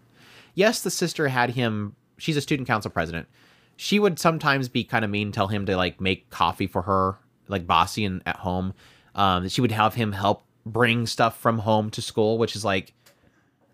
Yes, the sister had him, she's a student council president. She would sometimes be kind of mean, tell him to like make coffee for her, like bossy and at home. Um, she would have him help bring stuff from home to school, which is like,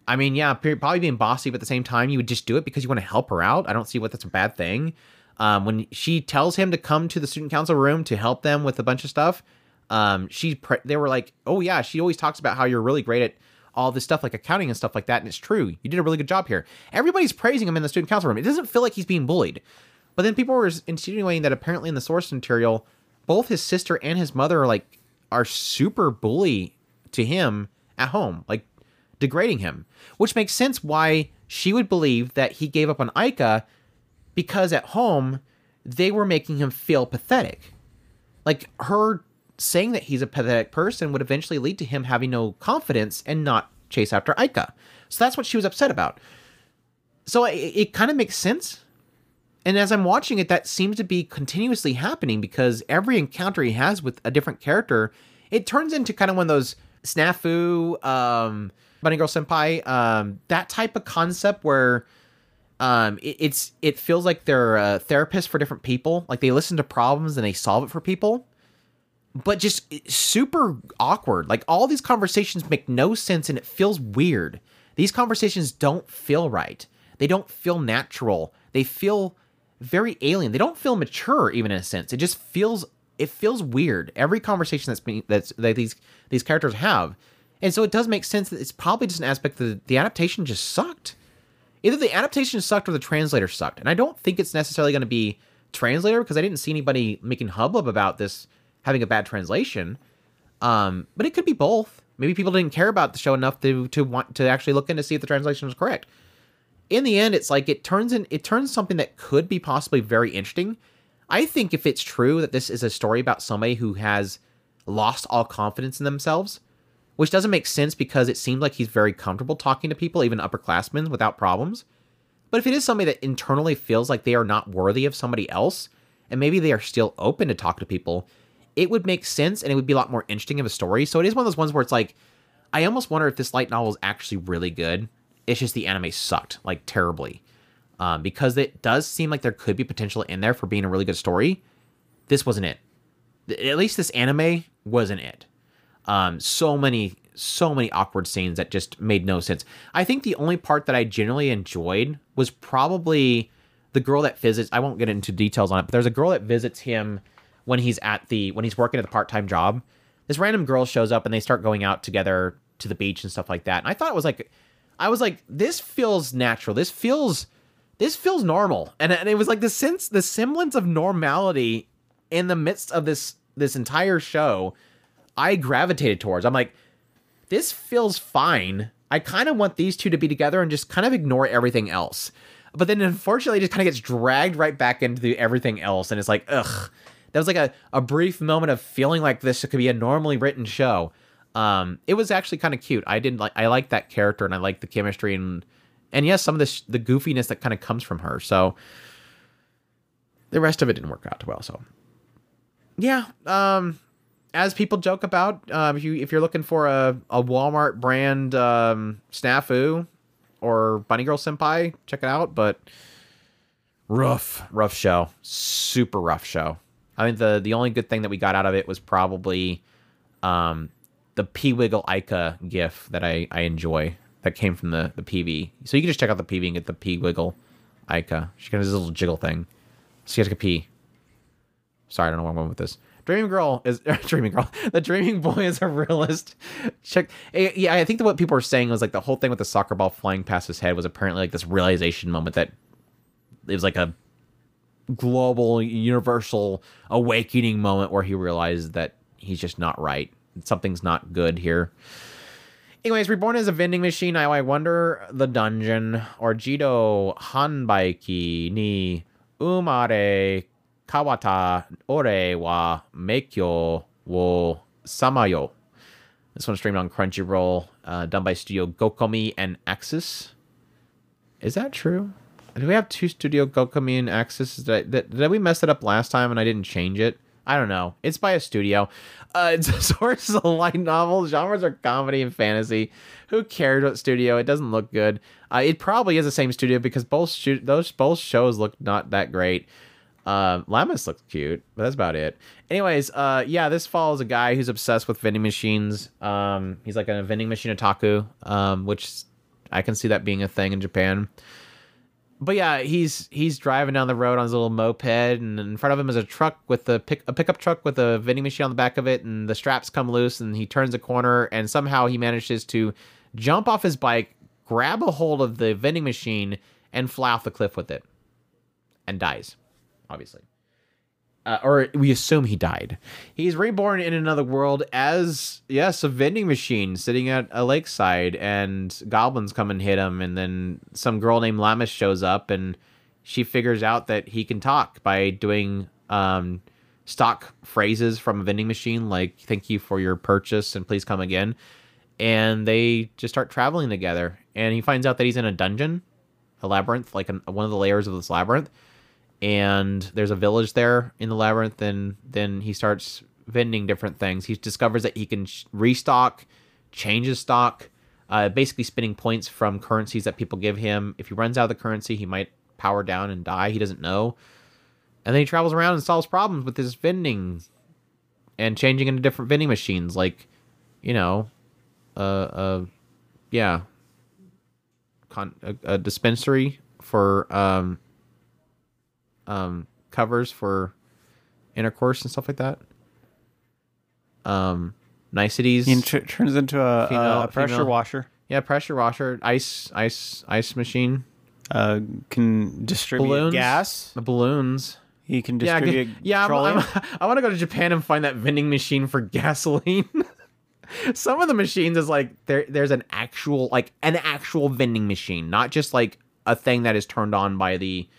I mean, yeah, probably being bossy, but at the same time, you would just do it because you want to help her out. I don't see what that's a bad thing. Um, when she tells him to come to the student council room to help them with a bunch of stuff, um, she pre- they were like, oh yeah, she always talks about how you're really great at all this stuff like accounting and stuff like that, and it's true. You did a really good job here. Everybody's praising him in the student council room. It doesn't feel like he's being bullied. But then people were insinuating that apparently in the source material, both his sister and his mother are like are super bully to him at home, like degrading him, which makes sense why she would believe that he gave up on Aika because at home they were making him feel pathetic. Like her saying that he's a pathetic person would eventually lead to him having no confidence and not chase after Aika. So that's what she was upset about. So it, it kind of makes sense. And as I'm watching it, that seems to be continuously happening because every encounter he has with a different character, it turns into kind of one of those snafu, um, bunny girl senpai, um, that type of concept where um, it, it's it feels like they're a therapist for different people. Like they listen to problems and they solve it for people but just eh, super awkward. Like all these conversations make no sense and it feels weird. These conversations don't feel right. They don't feel natural. They feel very alien. They don't feel mature even in a sense. It just feels it feels weird. Every conversation that's being that's that these these characters have. And so it does make sense that it's probably just an aspect that the adaptation just sucked. Either the adaptation sucked or the translator sucked. And I don't think it's necessarily going to be translator because I didn't see anybody making hubbub about this having a bad translation. Um, but it could be both. Maybe people didn't care about the show enough to to want to actually look in to see if the translation was correct. In the end, it's like it turns in it turns something that could be possibly very interesting. I think if it's true that this is a story about somebody who has lost all confidence in themselves, which doesn't make sense because it seems like he's very comfortable talking to people, even upperclassmen, without problems. But if it is somebody that internally feels like they are not worthy of somebody else, and maybe they are still open to talk to people, it would make sense and it would be a lot more interesting of a story. So it is one of those ones where it's like, I almost wonder if this light novel is actually really good. It's just the anime sucked like terribly. um, because it does seem like there could be potential in there for being a really good story. This wasn't it. At least this anime wasn't it. Um, so many, so many awkward scenes that just made no sense. I think the only part that I generally enjoyed was probably the girl that visits. I won't get into details on it, but there's a girl that visits him when he's at the when he's working at the part time job. This random girl shows up and they start going out together to the beach and stuff like that. And I thought it was like, I was like, this feels natural. This feels, this feels normal. And, and it was like the sense, the semblance of normality in the midst of this this entire show. I gravitated towards. I'm like, this feels fine. I kind of want these two to be together and just kind of ignore everything else. But then unfortunately, it just kind of gets dragged right back into everything else. And it's like, ugh. That was like a, a brief moment of feeling like this could be a normally written show. Um, it was actually kind of cute. I didn't like, I like that character and I like the chemistry and, and yes, some of this, the goofiness that kind of comes from her. So the rest of it didn't work out well. So yeah, um, as people joke about, um, if you if you're looking for a, a Walmart brand um, snafu or Bunny Girl Senpai, check it out. But rough, rough show, super rough show. I mean, the the only good thing that we got out of it was probably um, the P Wiggle Aika gif that I I enjoy that came from the the PV. So you can just check out the PV and get the P Wiggle Aika. She got this little jiggle thing. She has have to pee. Sorry, I don't know where I'm going with this. Dreaming Girl is Dreaming Girl. The Dreaming Boy is a realist. Check. eh, Yeah, I think that what people were saying was like the whole thing with the soccer ball flying past his head was apparently like this realization moment that it was like a global, universal awakening moment where he realizes that he's just not right. Something's not good here. Anyways, reborn as a vending machine. Now I wonder the dungeon or Jido Hanbaiki ni umare kawata ore wa meikyo wo samayo. This one's streamed on Crunchyroll, uh, done by Studio Gokumi and AXsiZ. Is that true? Do we have two Studio and Axis? Did, did, did we mess it up last time and I didn't change it? I don't know. It's by a studio. Uh, it's a source of light novel. Genres are comedy and fantasy. Who cares what studio? It doesn't look good. Uh, it probably is the same studio because both shoot those both shows look not that great. Uh, Lammis looks cute, but that's about it. Anyways, uh, yeah, this follows a guy who's obsessed with vending machines. Um, he's like a vending machine otaku, um, which I can see that being a thing in Japan but yeah, he's he's driving down the road on his little moped, and in front of him is a truck with a pick a pickup truck with a vending machine on the back of it, and the straps come loose, and he turns a corner, and somehow he manages to jump off his bike, grab a hold of the vending machine, and fly off the cliff with it, and dies, obviously. Uh, or we assume he died. He's reborn in another world as yes, a vending machine sitting at a lakeside, and goblins come and hit him, and then some girl named Lammis shows up, and she figures out that he can talk by doing um, stock phrases from a vending machine, like "Thank you for your purchase" and "Please come again," and they just start traveling together. And he finds out that he's in a dungeon, a labyrinth, like an, one of the layers of this labyrinth and there's a village there in the labyrinth and then he starts vending different things. He discovers that he can restock change his stock uh, basically spinning points from currencies that people give him. If he runs out of the currency he might power down and die. He doesn't know. And then he travels around and solves problems with his vending and changing into different vending machines like you know uh, uh yeah con- a, a dispensary for um um, covers for intercourse and stuff like that. Um, niceties. He tr- turns into a, Female- a pressure female. washer. yeah, pressure washer, ice, ice, ice machine, Uh, can distribute balloons, gas. the balloons. He can Yeah, I distribute yeah. I'm. I'm, I want to go to Japan and find that vending machine for gasoline. Some of the machines is like there. There's an actual like an actual vending machine, not just like a thing that is turned on by the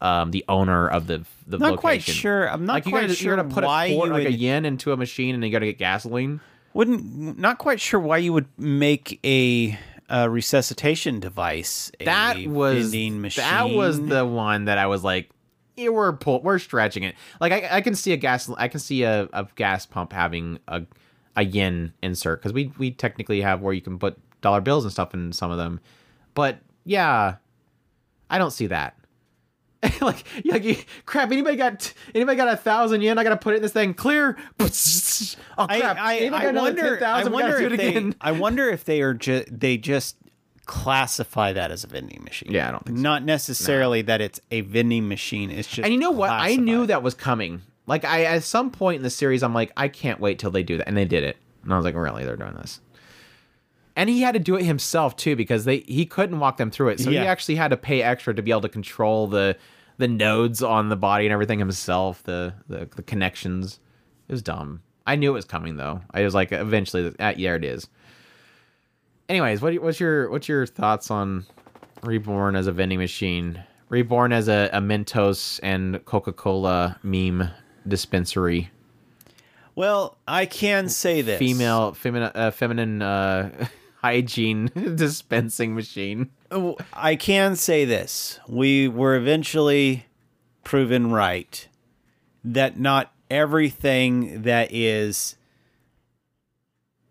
um the owner of the the not location. quite sure. I'm not like you quite gotta, sure you're gonna put why a quart, you like a yen into a machine and you gotta get gasoline. wouldn't. Not quite sure why you would make a, a resuscitation device. A That was machine. that was the one that I was like, yeah, we're pull, we're stretching it. Like I, I can see a gas I can see a, a gas pump having a a yen insert because we we technically have where you can put dollar bills and stuff in some of them, but yeah, I don't see that. like, you- like you, crap. Anybody got anybody got a thousand yen? I gotta put it in this thing. Clear. Oh I, crap! I, Anybody I got another wonder. I 10,000? We gotta wonder if it they. again. I wonder if they are just they just classify that as a vending machine. Yeah, I don't think so. Not necessarily that it's a vending machine. It's just. And you know what? I knew that was coming. Like I at some point in the series, I'm like, I can't wait till they do that, and they did it. And I was like, really, they're doing this. And he had to do it himself too because they he couldn't walk them through it, so Yeah. he actually had to pay extra to be able to control the the nodes on the body and everything himself, the the, the connections. It was dumb. I knew it was coming though. I was like, eventually, uh, yeah, it is. Anyways, what what's your what's your thoughts on Reborn as a vending machine? Reborn as a, a Mentos and Coca Cola meme dispensary. Well, I can say this. Female, feminine, uh, feminine uh, hygiene dispensing machine. I can say this. We were eventually proven right that not everything that is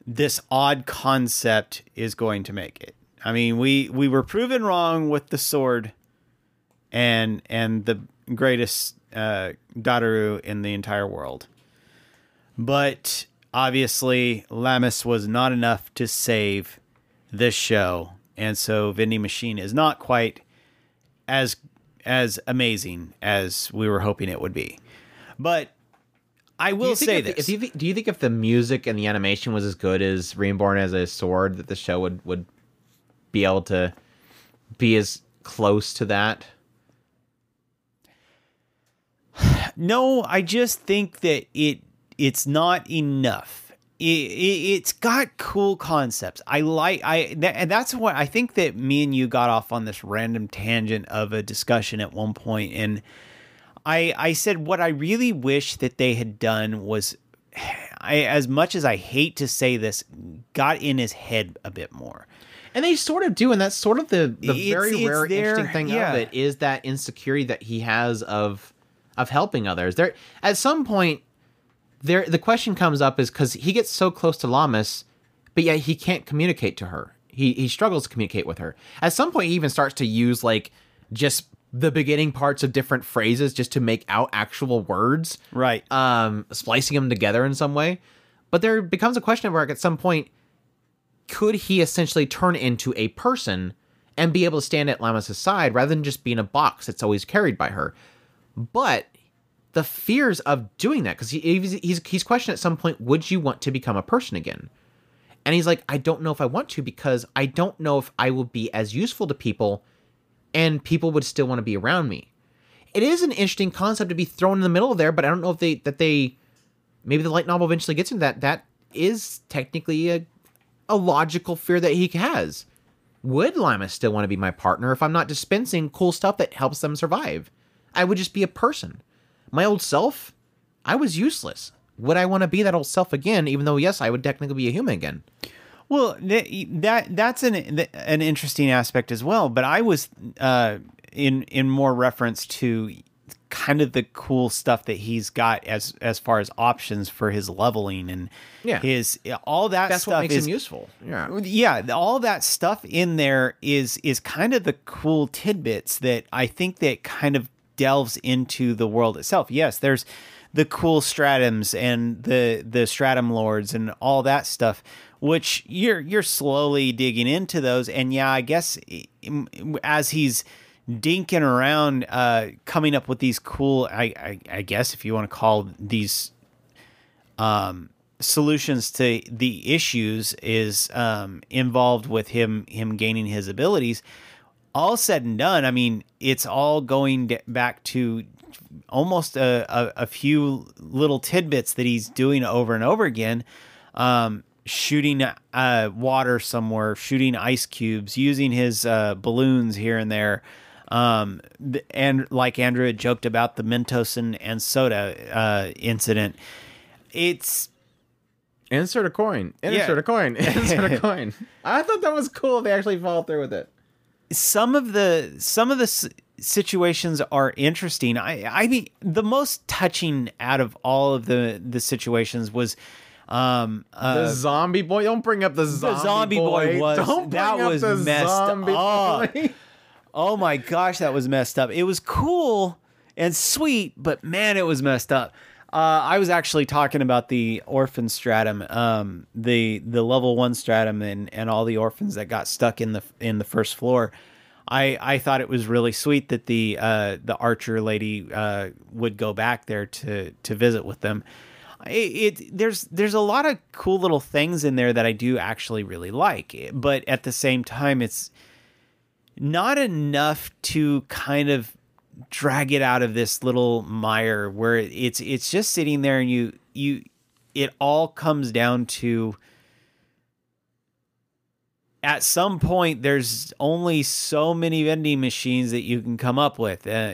this odd concept is going to make it. I mean, we we were proven wrong with the sword and and the greatest uh Dadaru in the entire world. But obviously Lammis was not enough to save this show and so vending machine is not quite as as amazing as we were hoping it would be but i will say this If you, do you think if the music and the animation was as good as Reborn as a sword, that the show would would be able to be as close to that? no i just think that it it's not enough it, it, it's got cool concepts i like i that, and that's what i think that me and you got off on this random tangent of a discussion at one point and I I said what I really wish that they had done was I as much as I hate to say this got in his head a bit more. And they sort of do, and that's sort of the, the It's- very it's rare, interesting thing yeah. of it is that insecurity that he has of of helping others. There, at some point, there the question comes up is because he gets so close to Lammis, but yet he can't communicate to her. He he struggles to communicate with her. At some point, he even starts to use like just the beginning parts of different phrases just to make out actual words Right. um, splicing them together in some way. But there becomes a question of mark at some point. Could he essentially turn into a person and be able to stand at Lammis' side rather than just being a box that's always carried by her? But the fears of doing that, because he, he's, he's questioned at some point, would you want to become a person again? And he's like, I don't know if I want to because I don't know if I will be as useful to people and people would still want to be around me. It is an interesting concept to be thrown in the middle of there, but I don't know if they that they maybe the light novel eventually gets into that. That is technically a a logical fear that he has. Would Lammis still want to be my partner if I'm not dispensing cool stuff that helps them survive? I would just be a person. My old self, I was useless. Would I want to be that old self again, even though, yes, I would technically be a human again? Well, th- that that's an an interesting aspect as well. But I was uh, in in more reference to kind of the cool stuff that he's got as as far as options for his leveling and Yeah. his all that That's stuff what makes is him useful. Yeah. yeah all that stuff in there is is kind of the cool tidbits that i think that kind of delves into the world itself yes there's the cool stratums and the the stratum lords and all that stuff which you're you're slowly digging into those and yeah i guess as he's dinking around uh coming up with these cool i i, I guess if you want to call these um, solutions to the issues is um, involved with him him gaining his abilities. All said and done, I mean, it's all going back to almost a, a, a few little tidbits that he's doing over and over again. Um, shooting uh, water somewhere, shooting ice cubes, using his uh, balloons here and there. Um, and like Andrew had joked about the Mentos and, and soda uh, incident, it's Insert a coin. Insert Yeah. a coin. Insert a coin. I thought that was cool. They actually followed through with it. Some of the some of the s- situations are interesting. I I mean the most touching out of all of the the situations was um uh, The zombie boy. Don't bring up the zombie, zombie boy was- Don't bring that up was the messed zombie up. boy. Oh my gosh, that was messed up. It was cool and sweet, but man, it was messed up. Uh, I was actually talking about the orphan stratum, um, the the level one stratum, and and all the orphans that got stuck in the in the first floor. I I thought it was really sweet that the uh, the archer lady uh, would go back there to to visit with them. It, it there's there's a lot of cool little things in there that I do actually really like, but at the same time, it's not enough to kind of drag it out of this little mire where it's it's just sitting there and you you it all comes down to at some point there's only so many vending machines that you can come up with uh,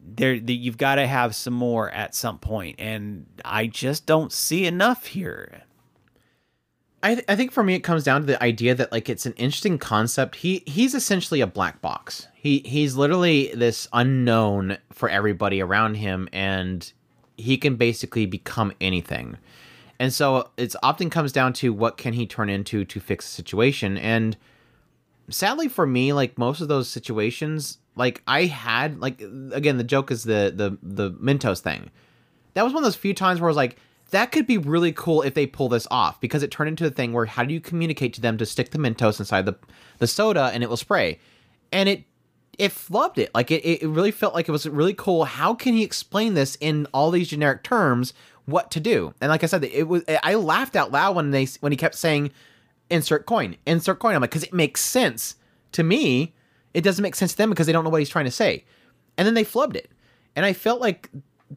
there you've got to have some more at some point and i just don't see enough here I, th- I think for me it comes down to the idea that like it's an interesting concept. He he's essentially a black box. He he's literally this unknown for everybody around him, and he can basically become anything. And so it's often comes down to what can he turn into to fix the situation. And sadly for me, like most of those situations, like I had like again the joke is the the the Mentos thing. That was one of those few times where I was like that could be really cool if they pull this off because it turned into a thing where how do you communicate to them to stick the Mentos inside the the soda and it will spray, and it it flubbed it like it it really felt like it was really cool. How can he explain this in all these generic terms? What to do? And like I said, it was I laughed out loud when they when he kept saying insert coin, insert coin. I'm like because it makes sense to me. It doesn't make sense to them because they don't know what he's trying to say, and then they flubbed it. And I felt like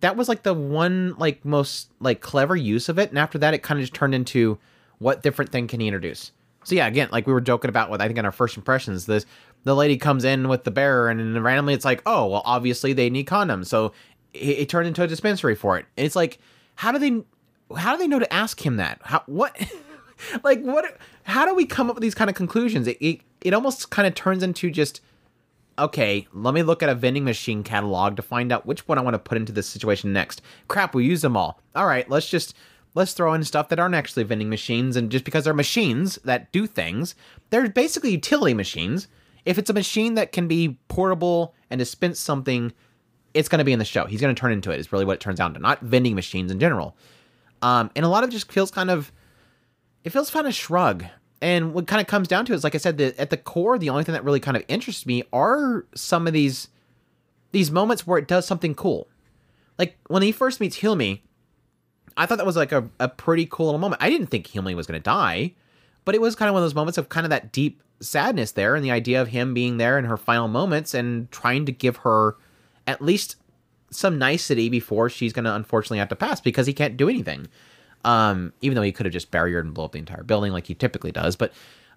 that was like the one like most like clever use of it and after that it kind of just turned into what different thing can he introduce so yeah again like we were joking about with i think in our first impressions this the lady comes in with the bearer and randomly it's like oh well obviously they need condoms so it, it turned into a dispensary for it and it's like how do they how do they know to ask him that how what like what how do we come up with these kind of conclusions it, it, it almost kind of turns into just okay, let me look at a vending machine catalog to find out which one I want to put into this situation next. Crap, we use them all. All right, let's just let's throw in stuff that aren't actually vending machines and just because they're machines that do things, they're basically utility machines. If it's a machine that can be portable and dispense something, it's going to be in the show. He's going to turn into it. Is really what it turns out to. Not vending machines in general. Um, and a lot of it just feels kind of, it feels kind of shrug and what kind of comes down to is like i said the, at the core the only thing that really kind of interests me are some of these these moments where it does something cool like when he first meets hilmy i thought that was like a, a pretty cool little moment i didn't think hilmy was going to die but it was kind of one of those moments of kind of that deep sadness there and the idea of him being there in her final moments and trying to give her at least some nicety before she's going to unfortunately have to pass because he can't do anything um, even though he could have just barriered and blow up the entire building like he typically does. But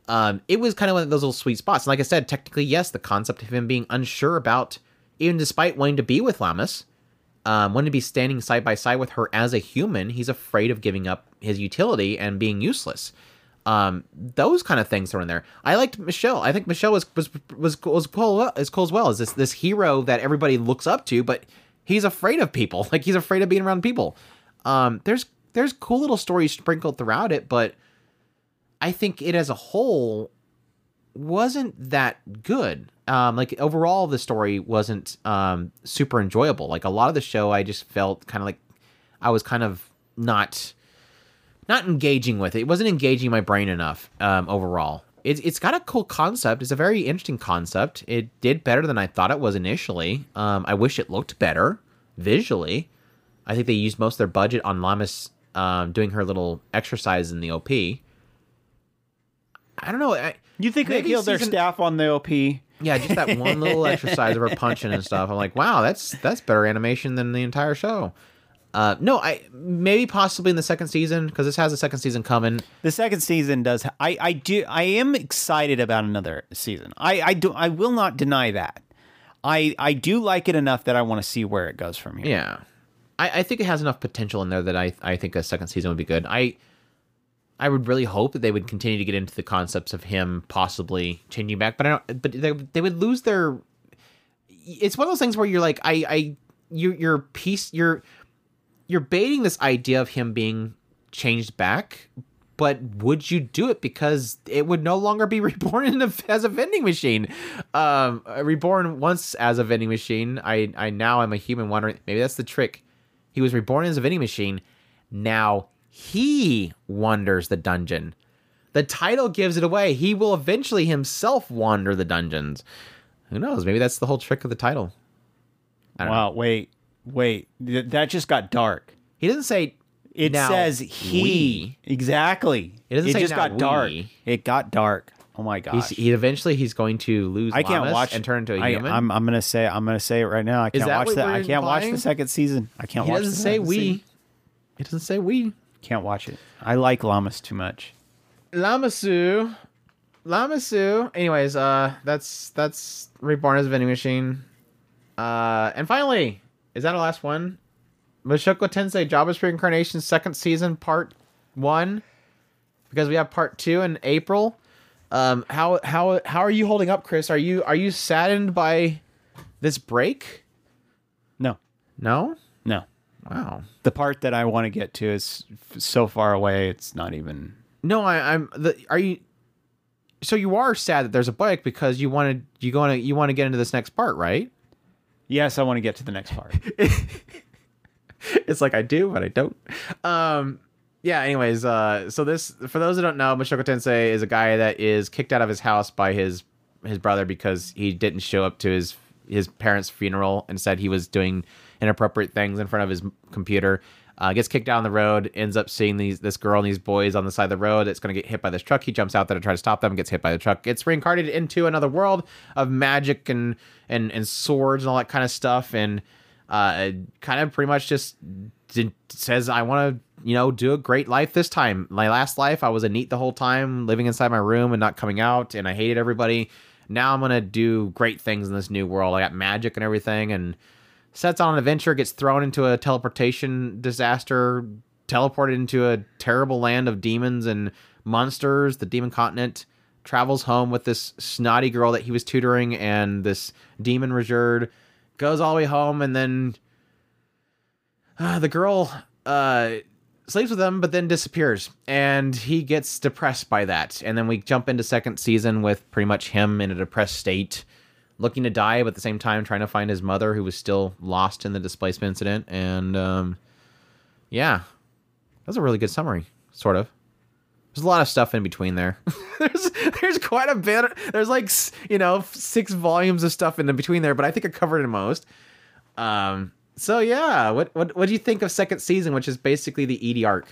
um, it was kind of one of those little sweet spots. And like I said, technically, yes, the concept of him being unsure about, even despite wanting to be with Lammis, um, wanting to be standing side by side with her as a human, he's afraid of giving up his utility and being useless. Um, those kind of things are in there. I liked Michelle. I think Michelle was was was was cool as cool as well as this this hero that everybody looks up to, but he's afraid of people. Like he's afraid of being around people. Um, there's there's cool little stories sprinkled throughout it, but I think it as a whole wasn't that good. Um, like overall, the story wasn't um, super enjoyable. Like a lot of the show, I just felt kind of like I was kind of not not engaging with it. It wasn't engaging my brain enough um, overall. It's it's got a cool concept. It's a very interesting concept. It did better than I thought it was initially. Um, I wish it looked better visually. I think they used most of their budget on Lammis um, doing her little exercise in the OP. I don't know. I, you think they killed season... their staff on the OP? Yeah, just that one little exercise of her punching and stuff. I'm like, wow, that's that's better animation than the entire show. Uh, no, I maybe possibly in the second season because this has a second season coming. The second season does. I I do. I am excited about another season. I I do. I will not deny that. I I do like it enough that I want to see where it goes from here. Yeah. I, I think it has enough potential in there that I I think a second season would be good. I I would really hope that they would continue to get into the concepts of him possibly changing back, but I don't. But they they would lose their. It's one of those things where you're like I I you you're piece you're you're baiting this idea of him being changed back, but would you do it because it would no longer be reborn a, as a vending machine? Um, reborn once as a vending machine. I I now am a human wondering. Maybe that's the trick. He was reborn as a vending machine. Now he wanders the dungeon. The title gives it away. He will eventually himself wander the dungeons. Who knows? Maybe that's the whole trick of the title. Don't know. Wow, wait, wait. Th- That just got dark. He doesn't say It now says he. we. Exactly. It doesn't say just now got dark. we. It got dark. Oh my gosh. He's, he eventually he's going to lose. I can't watch and turn into a I, human. I'm I'm gonna say I'm gonna say it right now. I can't that watch what we're I can't watch implying? the second season. I can't he watch. doesn't the say second we. season. It doesn't say we. Can't watch it. I like llamas too much. Lamasu. Lamasu. Anyways, uh, that's that's reborn as a vending machine. Uh, and finally, is that our last one? Mushoku Tensei Jobless Reincarnation second season part one, because we have part two in April. Um, how how how are you holding up, Chris? Are you are you saddened by this break? No, No. no. Wow. The part that I want to get to is f- so far away. It's not even. No, I, I'm. The, are you? So you are sad that there's a break because you wanted you going to you want to get into this next part, right? Yes, I want to get to the next part. it's like I do, but I don't. Um, yeah. Anyways, uh, so this for those who don't know, Mushoku Tensei is a guy that is kicked out of his house by his his brother because he didn't show up to his his parents' funeral. and said he was doing inappropriate things in front of his computer. Uh, gets kicked down the road, ends up seeing these this girl and these boys on the side of the road. It's going to get hit by this truck. He jumps out there to try to stop them. Gets hit by the truck. Gets reincarnated into another world of magic and and and swords and all that kind of stuff. And uh, kind of pretty much just did, says, I want to, you know, do a great life this time. My last life, I was a NEET the whole time, living inside my room and not coming out, and I hated everybody. Now I'm going to do great things in this new world. I got magic and everything, and sets on an adventure, gets thrown into a teleportation disaster, teleported into a terrible land of demons and monsters, the demon continent. Travels home with this snotty girl that he was tutoring and this demon Ruijerd goes all the way home and then uh, the girl uh, sleeps with him but then disappears. And he gets depressed by that. And then we jump into second season with pretty much him in a depressed state looking to die but at the same time trying to find his mother who was still lost in the displacement incident and um, yeah that's a really good summary sort of there's a lot of stuff in between there. there's there's quite a bit. There's like you know six volumes of stuff in between there, but I think I covered it most. Um. So yeah, what what what do you think of second season, which is basically the ED arc?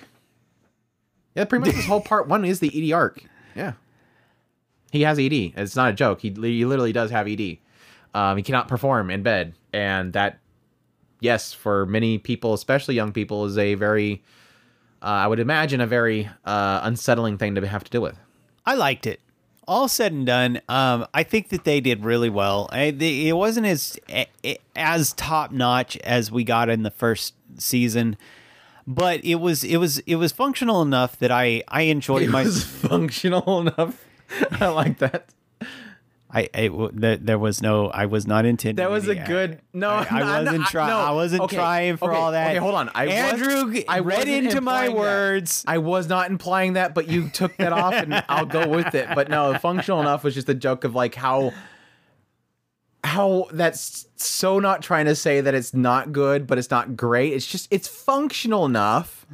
Yeah, pretty much this whole part one is the ED arc. Yeah, he has ED. It's not a joke. He he literally does have ED. Um, he cannot perform in bed, and that, yes, for many people, especially young people, is a very uh, I would imagine a very uh, unsettling thing to have to deal with. I liked it. All said and done, um, I think that they did really well. I, they, it wasn't as as top notch as we got in the first season, but it was it was it was functional enough that I I enjoyed it my. functional enough. I like that. I, I there, there was no I was not intending. That was a good. No, I, I no, no, wasn't trying. no. I wasn't Okay, trying for okay, all that. Okay, hold on. I Andrew was, I read into my implying that. words. I was not implying that, but you took that off, and I'll go with it. But no, functional enough was just a joke of like how how that's so not trying to say that it's not good, but it's not great. It's just it's functional enough.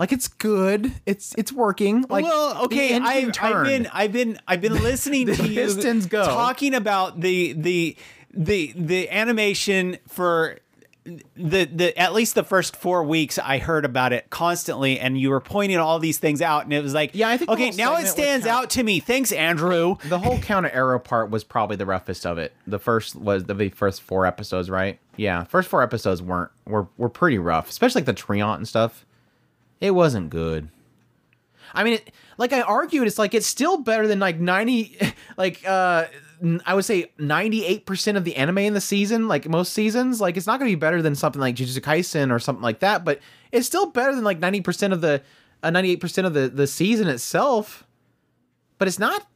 Like it's good. It's it's working. Like well, okay, I've, I've been I've been I've been listening to you pistons go. talking about the the the the animation for the the at least the first four weeks I heard about it constantly, and you were pointing all these things out, and it was like, Yeah, I think okay, now it stands of- out to me. Thanks, Andrew. the whole counter arrow part was probably the roughest of it. The first was the first four episodes, right? Yeah, first four episodes weren't were were pretty rough, especially like the Treant and stuff. It wasn't good. I mean, it, like I argued, it's like it's still better than like ninety, like uh, I would say ninety eight percent of the anime in the season, like most seasons. Like it's not going to be better than something like Jujutsu Kaisen or something like that, but it's still better than like ninety percent of the uh, ninety eight percent of the the season itself. But it's not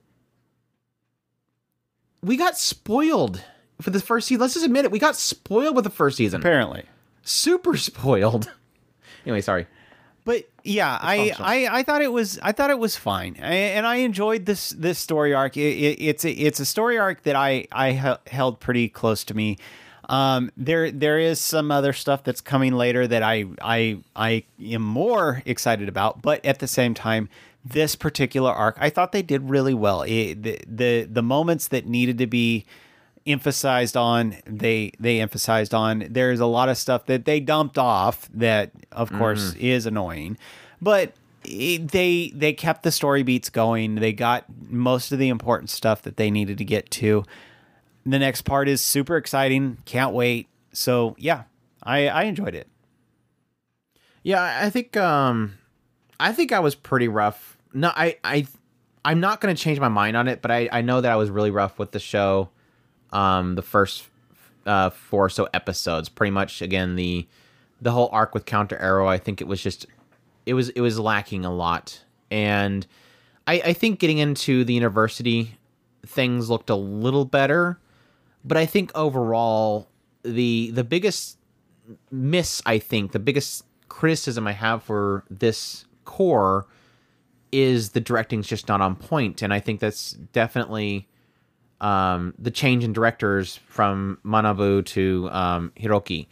we got spoiled for the first season. Let's just admit it. We got spoiled with the first season. Apparently, Super spoiled. anyway, sorry. But yeah, I, I I thought it was I thought it was fine, I, and I enjoyed this this story arc. It, it, it's a, it's a story arc that I I held pretty close to me. Um, there there is some other stuff that's coming later that I I I am more excited about, but at the same time, this particular arc, I thought they did really well. It, the the the moments that needed to be emphasized on they they emphasized on there's a lot of stuff that they dumped off that of course is annoying. But it, they they kept the story beats going. They got most of the important stuff that they needed to get to. The next part is super exciting. Can't wait. So yeah i i enjoyed it. Yeah, I I think um I think I was pretty rough. No, I I I'm not going to change my mind on it, but I I know that I was really rough with the show um the first uh four or so episodes. Pretty much again the the whole arc with Counter Arrow, I think it was just it was it was lacking a lot. And I I think getting into the university things looked a little better, but I think overall the the biggest miss I think the biggest criticism I have for this core is the directing's just not on point, and I think that's definitely um, the change in directors from Manabu to um, Hiroki.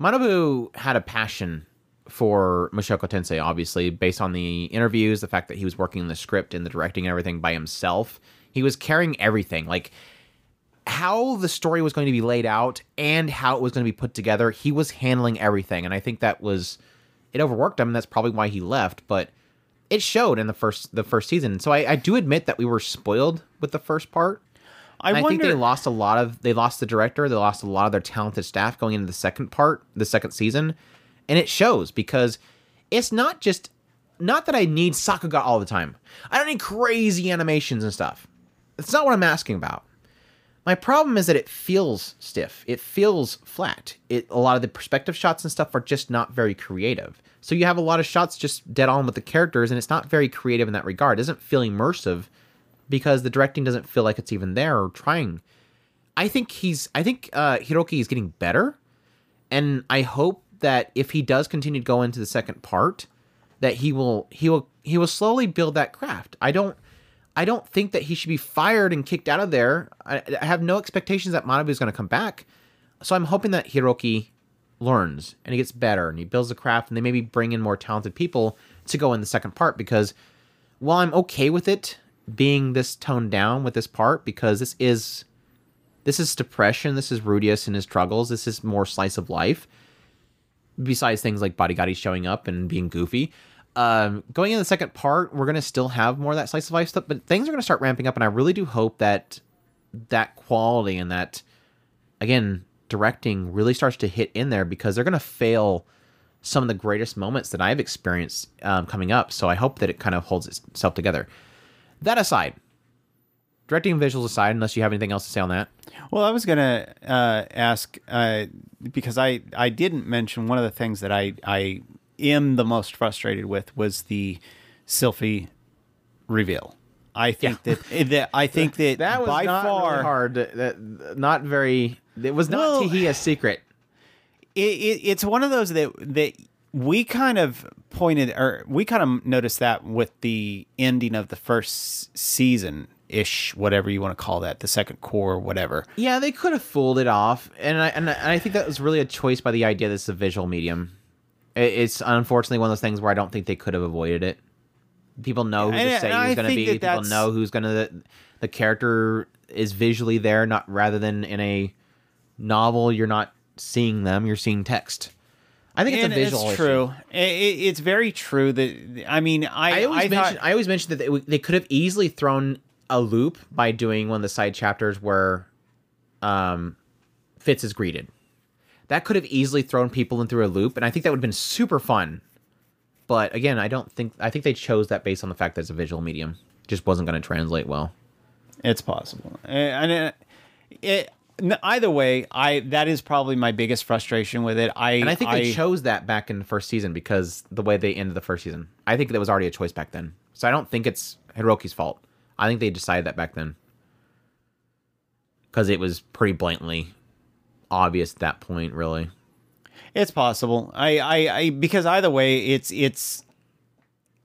Manabu had a passion for Mushoku Tensei, obviously, based on the interviews, the fact that he was working the script and the directing and everything by himself. He was carrying everything. Like how the story was going to be laid out and how it was going to be put together, he was handling everything. And I think that was it overworked him, that's probably why he left. But it showed in the first the first season. So I, I do admit that we were spoiled with the first part. I And I, think they lost a lot of they lost the director, they lost a lot of their talented staff going into the second part, the second season, and it shows because it's not just not that I need Sakuga all the time. I don't need crazy animations and stuff. It's not what I'm asking about. My problem is that it feels stiff. It feels flat. It a lot of the perspective shots and stuff are just not very creative. So you have a lot of shots just dead on with the characters, and it's not very creative in that regard. It doesn't feel immersive because the directing doesn't feel like it's even there or trying. I think he's I think uh, Hiroki is getting better, and I hope that if he does continue to go into the second part, that he will he will he will slowly build that craft. I don't I don't think that he should be fired and kicked out of there. I, I have no expectations that Manabu is going to come back. So I'm hoping that Hiroki learns and he gets better and he builds the craft and they maybe bring in more talented people to go in the second part because while I'm okay with it being this toned down with this part because this is this is depression, this is Rudeus and his struggles, this is more slice of life. Besides things like Badigadi showing up and being goofy, um, going in the second part, we're gonna still have more of that slice of life stuff, but things are gonna start ramping up, and I really do hope that that quality and that again directing really starts to hit in there because they're gonna fail some of the greatest moments that I've experienced um, coming up. So I hope that it kind of holds itself together. That aside, directing visuals aside, unless you have anything else to say on that. Well, I was gonna uh, ask uh, because I I didn't mention one of the things that I I am the most frustrated with was the Sylphie reveal. I think that, that I think that, That was by not far really hard. That not very. It was not Well- Tahiya's secret. it, it, it's one of those that that we kind of pointed or we kind of noticed that with the ending of the first season ish, whatever you want to call that, the second core, whatever. Yeah, they could have fooled it off, and I and I, and I think that was really a choice by the idea that it's a visual medium. It's unfortunately one of those things where I don't think they could have avoided it. People know who And- to say and who's going to be. that People know who's going to. The, the character is visually there, not rather than in a novel. You're not seeing them; you're seeing text. I think it's a visual. It's true. It, it- it's very true that I mean I I always I mention. thought, I always mention that they, they could have easily thrown a loop by doing one of the side chapters where, um, Fitz is greeted. That could have easily thrown people in through a loop, and I think that would have been super fun. But again, I don't think. I think they chose that based on the fact that it's a visual medium. It just wasn't going to translate well. It's possible, and it, it, either way, I that is probably my biggest frustration with it. I And I think they chose that back in the first season because the way they ended the first season. I think that was already a choice back then. So I don't think it's Hiroki's fault. I think they decided that back then. Because it was pretty blatantly obvious at that point, really. It's possible. I, I, I because either way, it's it's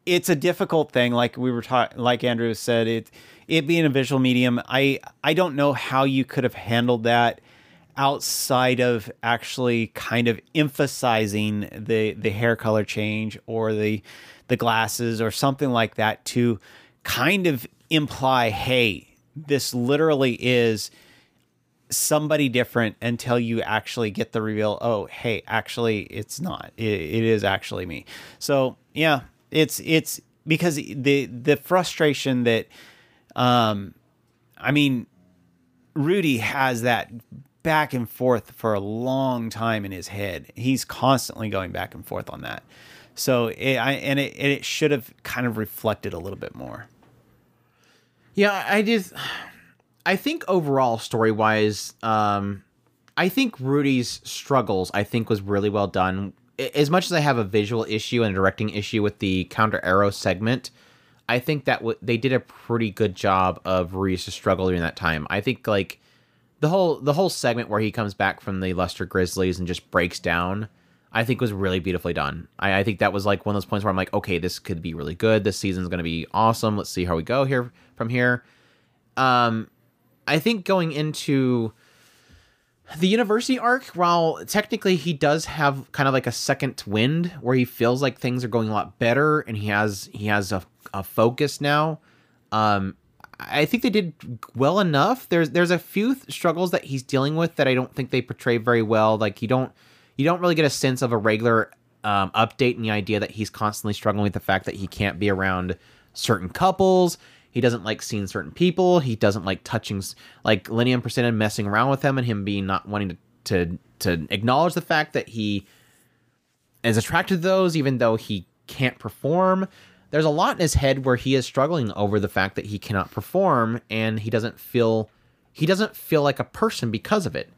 it's a difficult thing. Like we were talking, like Andrew said, it it being a visual medium. I I don't know how you could have handled that outside of actually kind of emphasizing the the hair color change or the the glasses or something like that to kind of imply, hey, this literally is somebody different until you actually get the reveal oh hey actually it's not it, it is actually me so yeah it's it's because the the frustration that um i mean rudy has that back and forth for a long time in his head. He's constantly going back and forth on that. So it, I, and it, it should have kind of reflected a little bit more. Yeah, I just I think overall story wise, um I think Rudy's struggles I think was really well done. As much as I have a visual issue and a directing issue with the counter arrow segment, I think that w- they did a pretty good job of Rudy's struggle during that time. I think like the whole the whole segment where he comes back from the Leicester Grizzlies and just breaks down, I think was really beautifully done. I, I think that was like one of those points where I'm like, okay, this could be really good. This season's to be awesome. Let's see how we go here from here. Um, I think going into the university arc, while technically he does have kind of like a second wind where he feels like things are going a lot better and he has he has a, a focus now. Um, I think they did well enough. There's there's a few th- struggles that he's dealing with that I don't think they portray very well. Like you don't you don't really get a sense of a regular um, update in the idea that he's constantly struggling with the fact that he can't be around certain couples. He doesn't like seeing certain people. He doesn't like touching like Linia and messing around with him and him being not wanting to to to acknowledge the fact that he is attracted to those even though he can't perform. There's a lot in his head where he is struggling over the fact that he cannot perform and he doesn't feel he doesn't feel like a person because of it.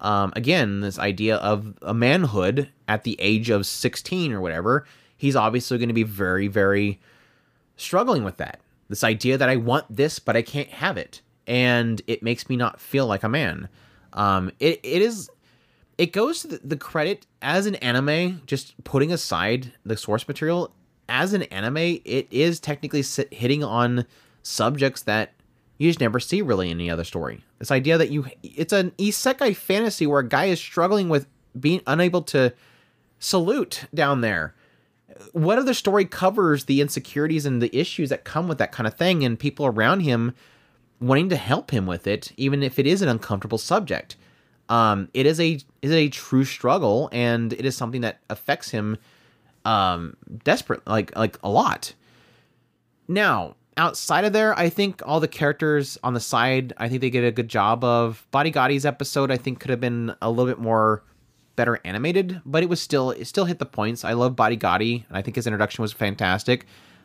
Um, again, this idea of a manhood at the age of 16 or whatever, he's obviously going to be very, very struggling with that. This idea that I want this, but I can't have it. And it makes me not feel like a man. Um, it, it is, it goes to the, credit as an anime, just putting aside the source material, as an anime, it is technically hitting on subjects that you just never see really in any other story. This idea that you, it's an isekai fantasy where a guy is struggling with being unable to salute down there what other story covers the insecurities and the issues that come with that kind of thing and people around him wanting to help him with it even if it is an uncomfortable subject? Um it is a is a true struggle and it is something that affects him um desperate like like a lot. Now outside of there i think all the characters on the side i think they did a good job of. Badigadi's episode i think could have been a little bit more better animated, but it was still it still hit the points. I love Badigadi, and I think his introduction was fantastic.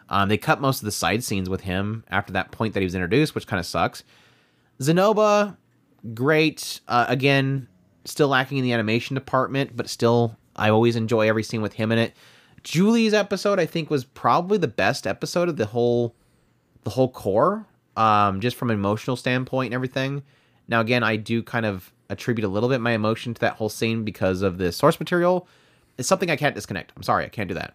Um, they cut most of the side scenes with him after that point that he was introduced, which kind of sucks. Zanoba, great. Uh, again, still lacking in the animation department, but still, I always enjoy every scene with him in it. Julie's episode, I think, was probably the best episode of the whole, the whole core, um, just from an emotional standpoint and everything. Now, again, I do kind of attribute a little bit my emotion to that whole scene because of the source material. It's something I can't disconnect. I'm sorry, I can't do that.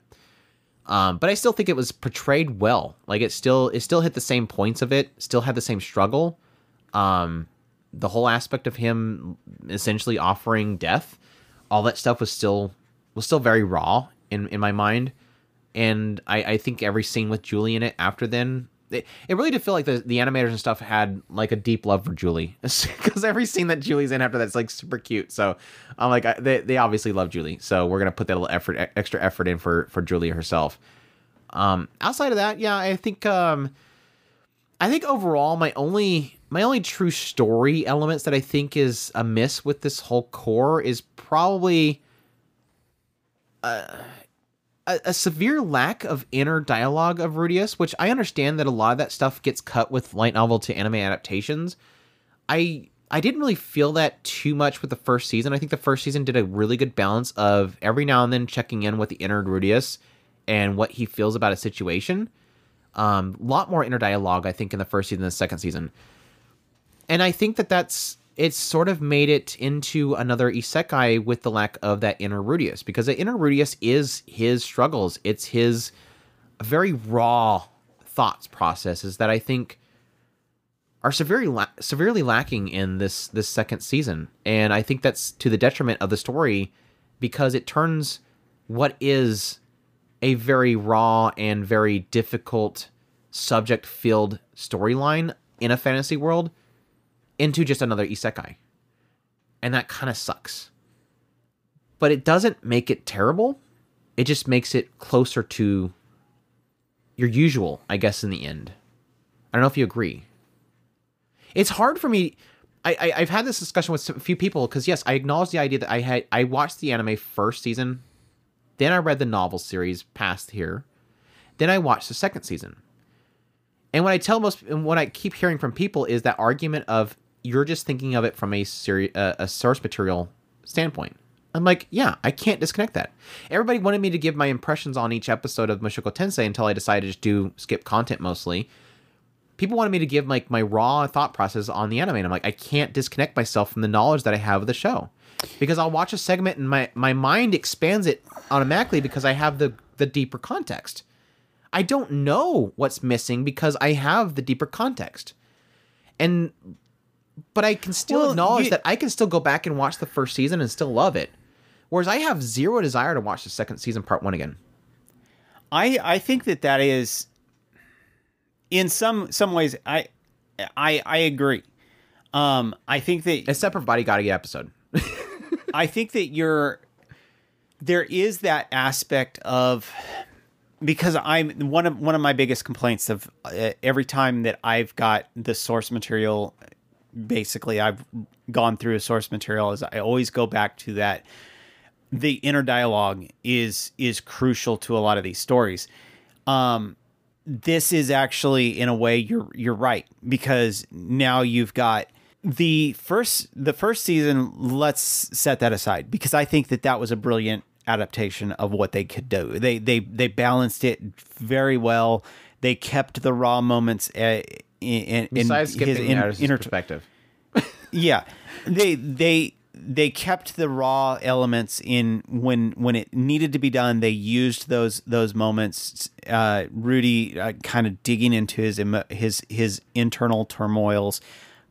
Um, but I still think it was portrayed well. Like it still, it still hit the same points of it. Still had the same struggle. Um, the whole aspect of him essentially offering death, all that stuff was still was still very raw in in my mind. And I, I think every scene with Julie in it after then it, it really did feel like the, the animators and stuff had like a deep love for Julie because every scene that Julie's in after that's like super cute. So I'm like, I, they, they obviously love Julie. So we're going to put that little effort, extra effort in for, for Julie herself. Um, outside of that, yeah, I think, um, I think overall my only, my only true story elements that I think is amiss with this whole core is probably, a, a severe lack of inner dialogue of Rudeus, which I understand that a lot of that stuff gets cut with light novel to anime adaptations. I I didn't really feel that too much with the first season. I think the first season did a really good balance of every now and then checking in with the inner Rudeus and what he feels about a situation. A um, lot more inner dialogue, I think, in the first season than the second season. And I think that that's it's sort of made it into another isekai with the lack of that inner Rudeus because the inner Rudeus is his struggles. It's his very raw thoughts processes that I think are severely la- severely lacking in this this second season, and I think that's to the detriment of the story because it turns what is a very raw and very difficult subject filled storyline in a fantasy world into just another isekai. And that kind of sucks. But it doesn't make it terrible. It just makes it closer to your usual, I guess, in the end. I don't know if you agree. It's hard for me. I, I have had this discussion with a few people because yes, I acknowledge the idea that I had I watched the anime first season, then I read the novel series past here, then I watched the second season. And what I tell most, and what I keep hearing from people is that argument of you're just thinking of it from a seri- uh, a source material standpoint. I'm like, yeah, I can't disconnect that. Everybody wanted me to give my impressions on each episode of Mushoku Tensei until I decided to do skip content mostly. People wanted me to give like my raw thought process on the anime, and I'm like, I can't disconnect myself from the knowledge that I have of the show because I'll watch a segment and my my mind expands it automatically because I have the the deeper context. I don't know what's missing because I have the deeper context. And but I can still Well, acknowledge you- that I can still go back and watch the first season and still love it. Whereas I have zero desire to watch the second season part 1 again. I I think that that is in some some ways I I I agree. Um I think that Except for Body Gotta Get episode. I think that you're there is that aspect of because I'm one of one of my biggest complaints of uh, every time that I've got the source material basically I've gone through a source material is I always go back to that the inner dialogue is is crucial to a lot of these stories. Um this is actually in a way you're you're right because now you've got the first the first season let's set that aside because I think that that was a brilliant adaptation of what they could do. They they they balanced it very well. They kept the raw moments uh, in, in Besides his skipping in- his inter- perspective. yeah. They they they kept the raw elements in when when it needed to be done they used those those moments uh rudy uh, kind of digging into his his his internal turmoils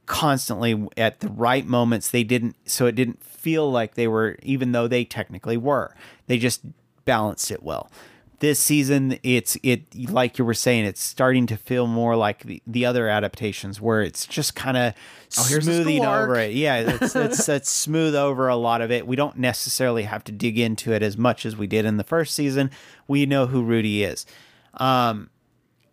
constantly at the right moments. They didn't so it didn't feel like they were even though they technically were they just balanced it well this season it's it like you were saying it's starting to feel more like the, the other adaptations where it's just kind of Oh, smoothing over arc. it. Yeah it's, it's it's smooth over a lot of it. We don't necessarily have to dig into it as much as we did in the first season. We know who rudy is. Um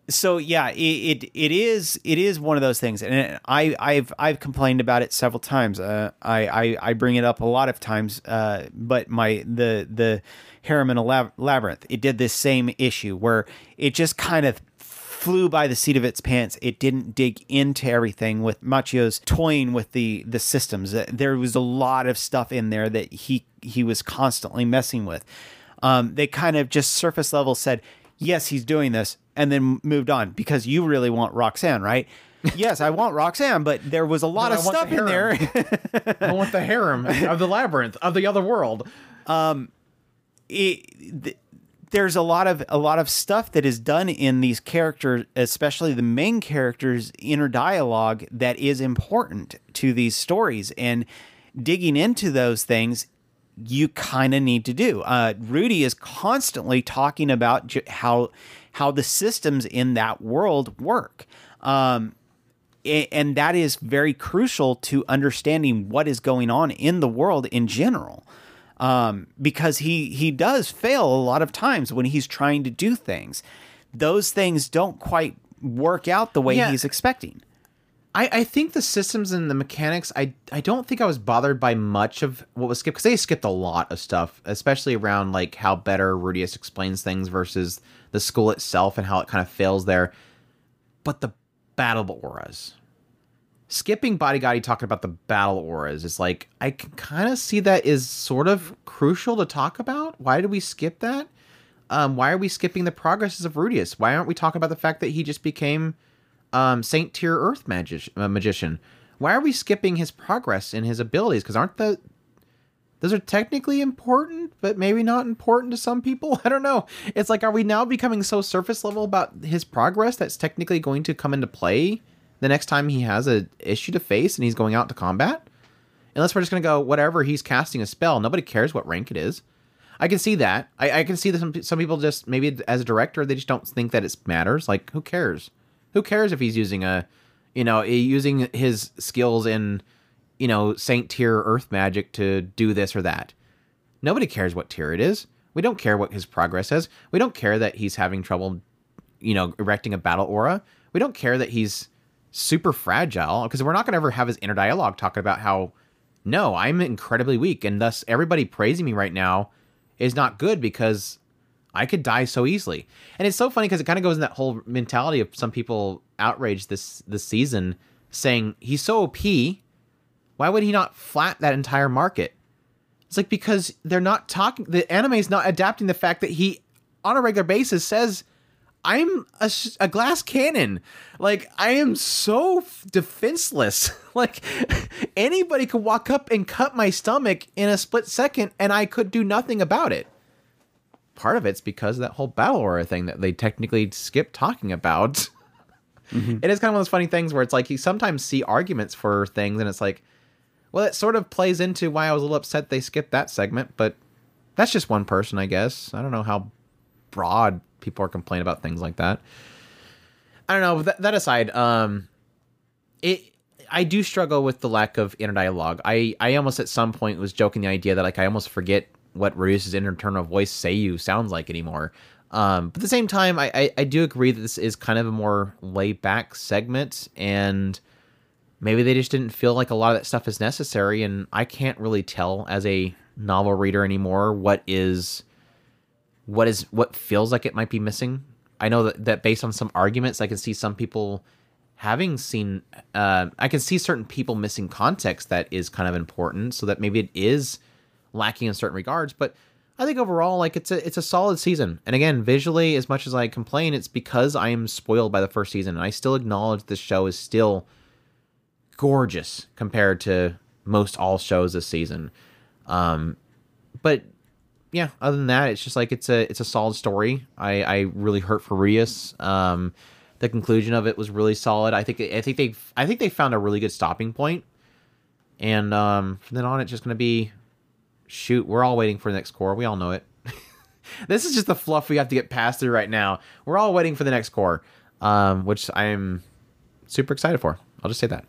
so yeah, it, it it is it is one of those things, and I I've I've complained about it several times. Uh, I, I I bring it up a lot of times, uh, but my the the a labyrinth it did this same issue where it just kind of flew by the seat of its pants. It didn't dig into everything with Michio's toying with the the systems. Uh, There was a lot of stuff in there that he he was constantly messing with. Um, they kind of just surface level said, "Yes, he's doing this," and then moved on because you really want Roxanne, right? yes, I want Roxanne, but there was a lot But of stuff the in there. I want the harem of the labyrinth of the other world. Um, it, th- there's a lot of a lot of stuff that is done in these characters, especially the main characters' inner dialogue that is important to these stories, and digging into those things you kind of need to do. Uh, Rudy is constantly talking about j- how how the systems in that world work. Um, and that is very crucial to understanding what is going on in the world in general um, because he he does fail a lot of times when he's trying to do things those things don't quite work out the way Yeah. he's expecting I, I think the systems and the mechanics, I, I don't think I was bothered by much of what was skipped because they skipped a lot of stuff, especially around like how better Rudeus explains things versus the school itself and how it kind of fails there. But the battle auras, skipping Badigadi talking about the battle auras is like I can kind of see that is sort of crucial to talk about. Why did we skip that? Um, why are we skipping the progresses of Rudeus? Why aren't we talking about the fact that he just became um, Saint Tier Earth magi- uh, magician? Why are we skipping his progress in his abilities? Because aren't the those are technically important, but maybe not important to some people. I don't know. It's like, are we now becoming so surface level about his progress that's technically going to come into play the next time he has an issue to face and he's going out to combat? Unless we're just gonna go whatever he's casting a spell, nobody cares what rank it is. I can see that. I, I can see that some some people just maybe as a director they just don't think that it matters. Like who cares? Who cares if he's using a, you know, eh, using his skills in, you know, Saint tier Earth magic to do this or that. Nobody cares what tier it is. We don't care what his progress is. We don't care that he's having trouble, you know, erecting a battle aura. We don't care that he's super fragile because we're not going to ever have his inner dialogue talking about how, no, I'm incredibly weak and thus everybody praising me right now is not good because I could die so easily. And it's so funny because it kind of goes in that whole mentality of some people outraged this this season saying he's so OP. Why would he not flat that entire market? It's like because they're not talking. The anime is not adapting the fact that he, on a regular basis, says, "I'm a, a glass cannon. Like I am so defenseless. like anybody could walk up and cut my stomach in a split second, and I could do nothing about it." Part of it's because of that whole battle aura thing that they technically skip talking about. Mm-hmm. It is kind of one of those funny things where it's like you sometimes see arguments for things and it's like, well, it sort of plays into why I was a little upset they skipped that segment, but that's just one person, I guess. I don't know how broad people are complaining about things like that. I don't know. That, that aside, um, it I do struggle with the lack of inner dialogue. I I almost at some point was joking the idea that like I almost forget what Rudy's internal voice Seiyu sounds like anymore. Um, but at the same time, I, I, I do agree that this is kind of a more laid back segment, and maybe they just didn't feel like a lot of that stuff is necessary. And I can't really tell as a novel reader anymore what is what is what feels like it might be missing. I know that, that based on some arguments, I can see some people having seen. Uh, I can see certain people missing context that is kind of important, so that maybe it is lacking in certain regards, but I think overall, like it's a it's a solid season. And again, visually, as much as I complain, it's because I am spoiled by the first season, and I still acknowledge this show is still gorgeous compared to most all shows this season. Um, but yeah, other than that, it's just like it's a it's a solid story. I I really hurt for Rias. Um, the conclusion of it was really solid. I think I think they I think they found a really good stopping point, and um, from then on, it's just going to be shoot, we're all waiting for the next cour. We all know it. this is just the fluff we have to get past through right now. We're all waiting for the next cour, um, which I'm super excited for. I'll just say that.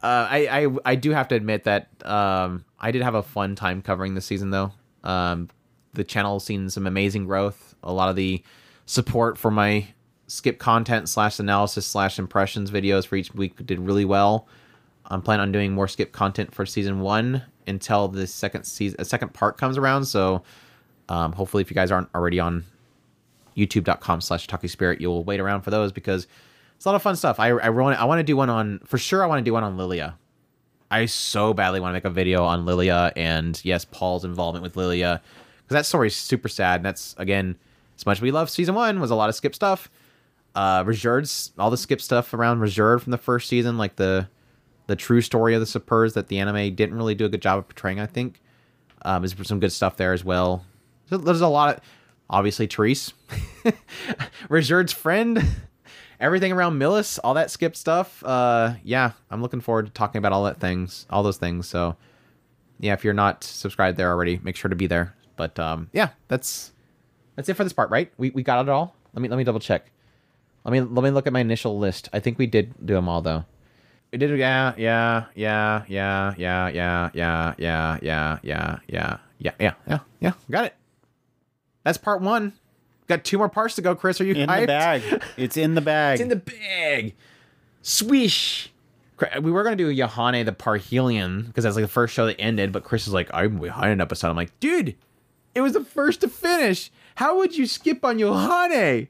Uh, I, I I do have to admit that um, I did have a fun time covering this season though. Um, the channel seen some amazing growth. A lot of the support for my skip content slash analysis slash impressions videos for each week did really well. I'm planning on doing more skip content for season one until the second season, a second part comes around. So, um, hopefully, if you guys aren't already on YouTube.com slash Spirit, you'll wait around for those because it's a lot of fun stuff. I I want I want to do one on for sure. I want to do one on Lilia. I so badly want to make a video on Lilia and yes, Paul's involvement with Lilia because that story's super sad. And that's again, as much as we love season one, was a lot of skip stuff. Uh, Ruijerd's all the skip stuff around Ruijerd from the first season, like the the true story of the Superd that the anime didn't really do a good job of portraying. I think um, there's some good stuff there as well. There's a lot of obviously Therese, Ruijerd's friend, everything around Millis, all that skip stuff. Uh, yeah, I'm looking forward to talking about all that things, all those things. So yeah, if you're not subscribed there already, make sure to be there. But um, yeah, that's that's it for this part, right? We we got it all. Let me let me double check. Let me let me look at my initial list. I think we did do them all though. We did yeah, yeah, yeah, yeah, yeah, yeah, yeah, yeah, yeah, yeah, yeah, yeah, yeah, yeah, yeah. Got it. That's part one. Got two more parts to go, Chris. Are you in hyped? the bag? It's in the bag. It's in the bag. Swish. We were gonna do Yohane the Parhelion because that's like the first show that ended, but Chris is like, I'm behind an episode. I'm like, dude, it was the first to finish. How would you skip on Yohane?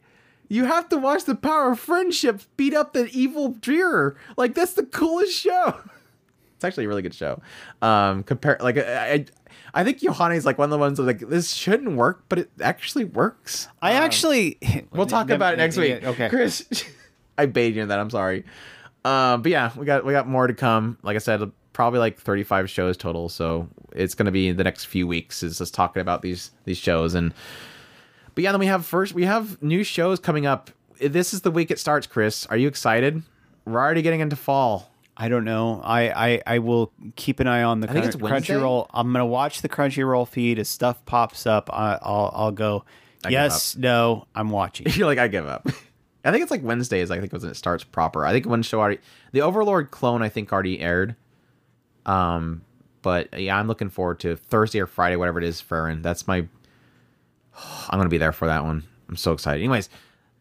You have to watch the power of friendship beat up the evil Dreer. Like that's the coolest show. it's actually a really good show. Um, compare like I, I think Yohane is like one of the ones that like this shouldn't work, but it actually works. I um, actually we'll talk about it next week. Okay, Chris, I baited you in that. I'm sorry. Um, but yeah, we got we got more to come. Like I said, probably like 35 shows total. So it's going to be the next few weeks is just talking about these these shows and. But yeah, then we have first we have new shows coming up. This is the week it starts, Chris. Are you excited? We're already getting into fall. I don't know. I, I, I will keep an eye on the I it's Crunchyroll. I'm gonna watch the Crunchyroll feed as stuff pops up. I, I'll I'll go. give yes, no, I'm watching. You're like, I give up. I think it's like Wednesdays. I think was when it starts proper. I think one show already, the Overlord clone, I think already aired. Um, but yeah, I'm looking forward to Thursday or Friday, whatever it is. Frieren, that's my. I'm gonna be there for that one. I'm so excited. Anyways,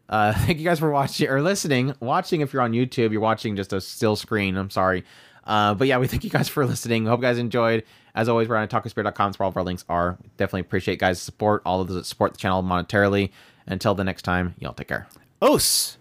uh, thank you guys for watching or listening. Watching if you're on YouTube, you're watching just a still screen. I'm sorry. Uh, but yeah, we thank you guys for listening. Hope you guys enjoyed. As always, we're on OtakuSpirit.com. That's where all of our links are. Definitely appreciate guys' support. All of those that support the channel monetarily. Until the next time, y'all take care. Os.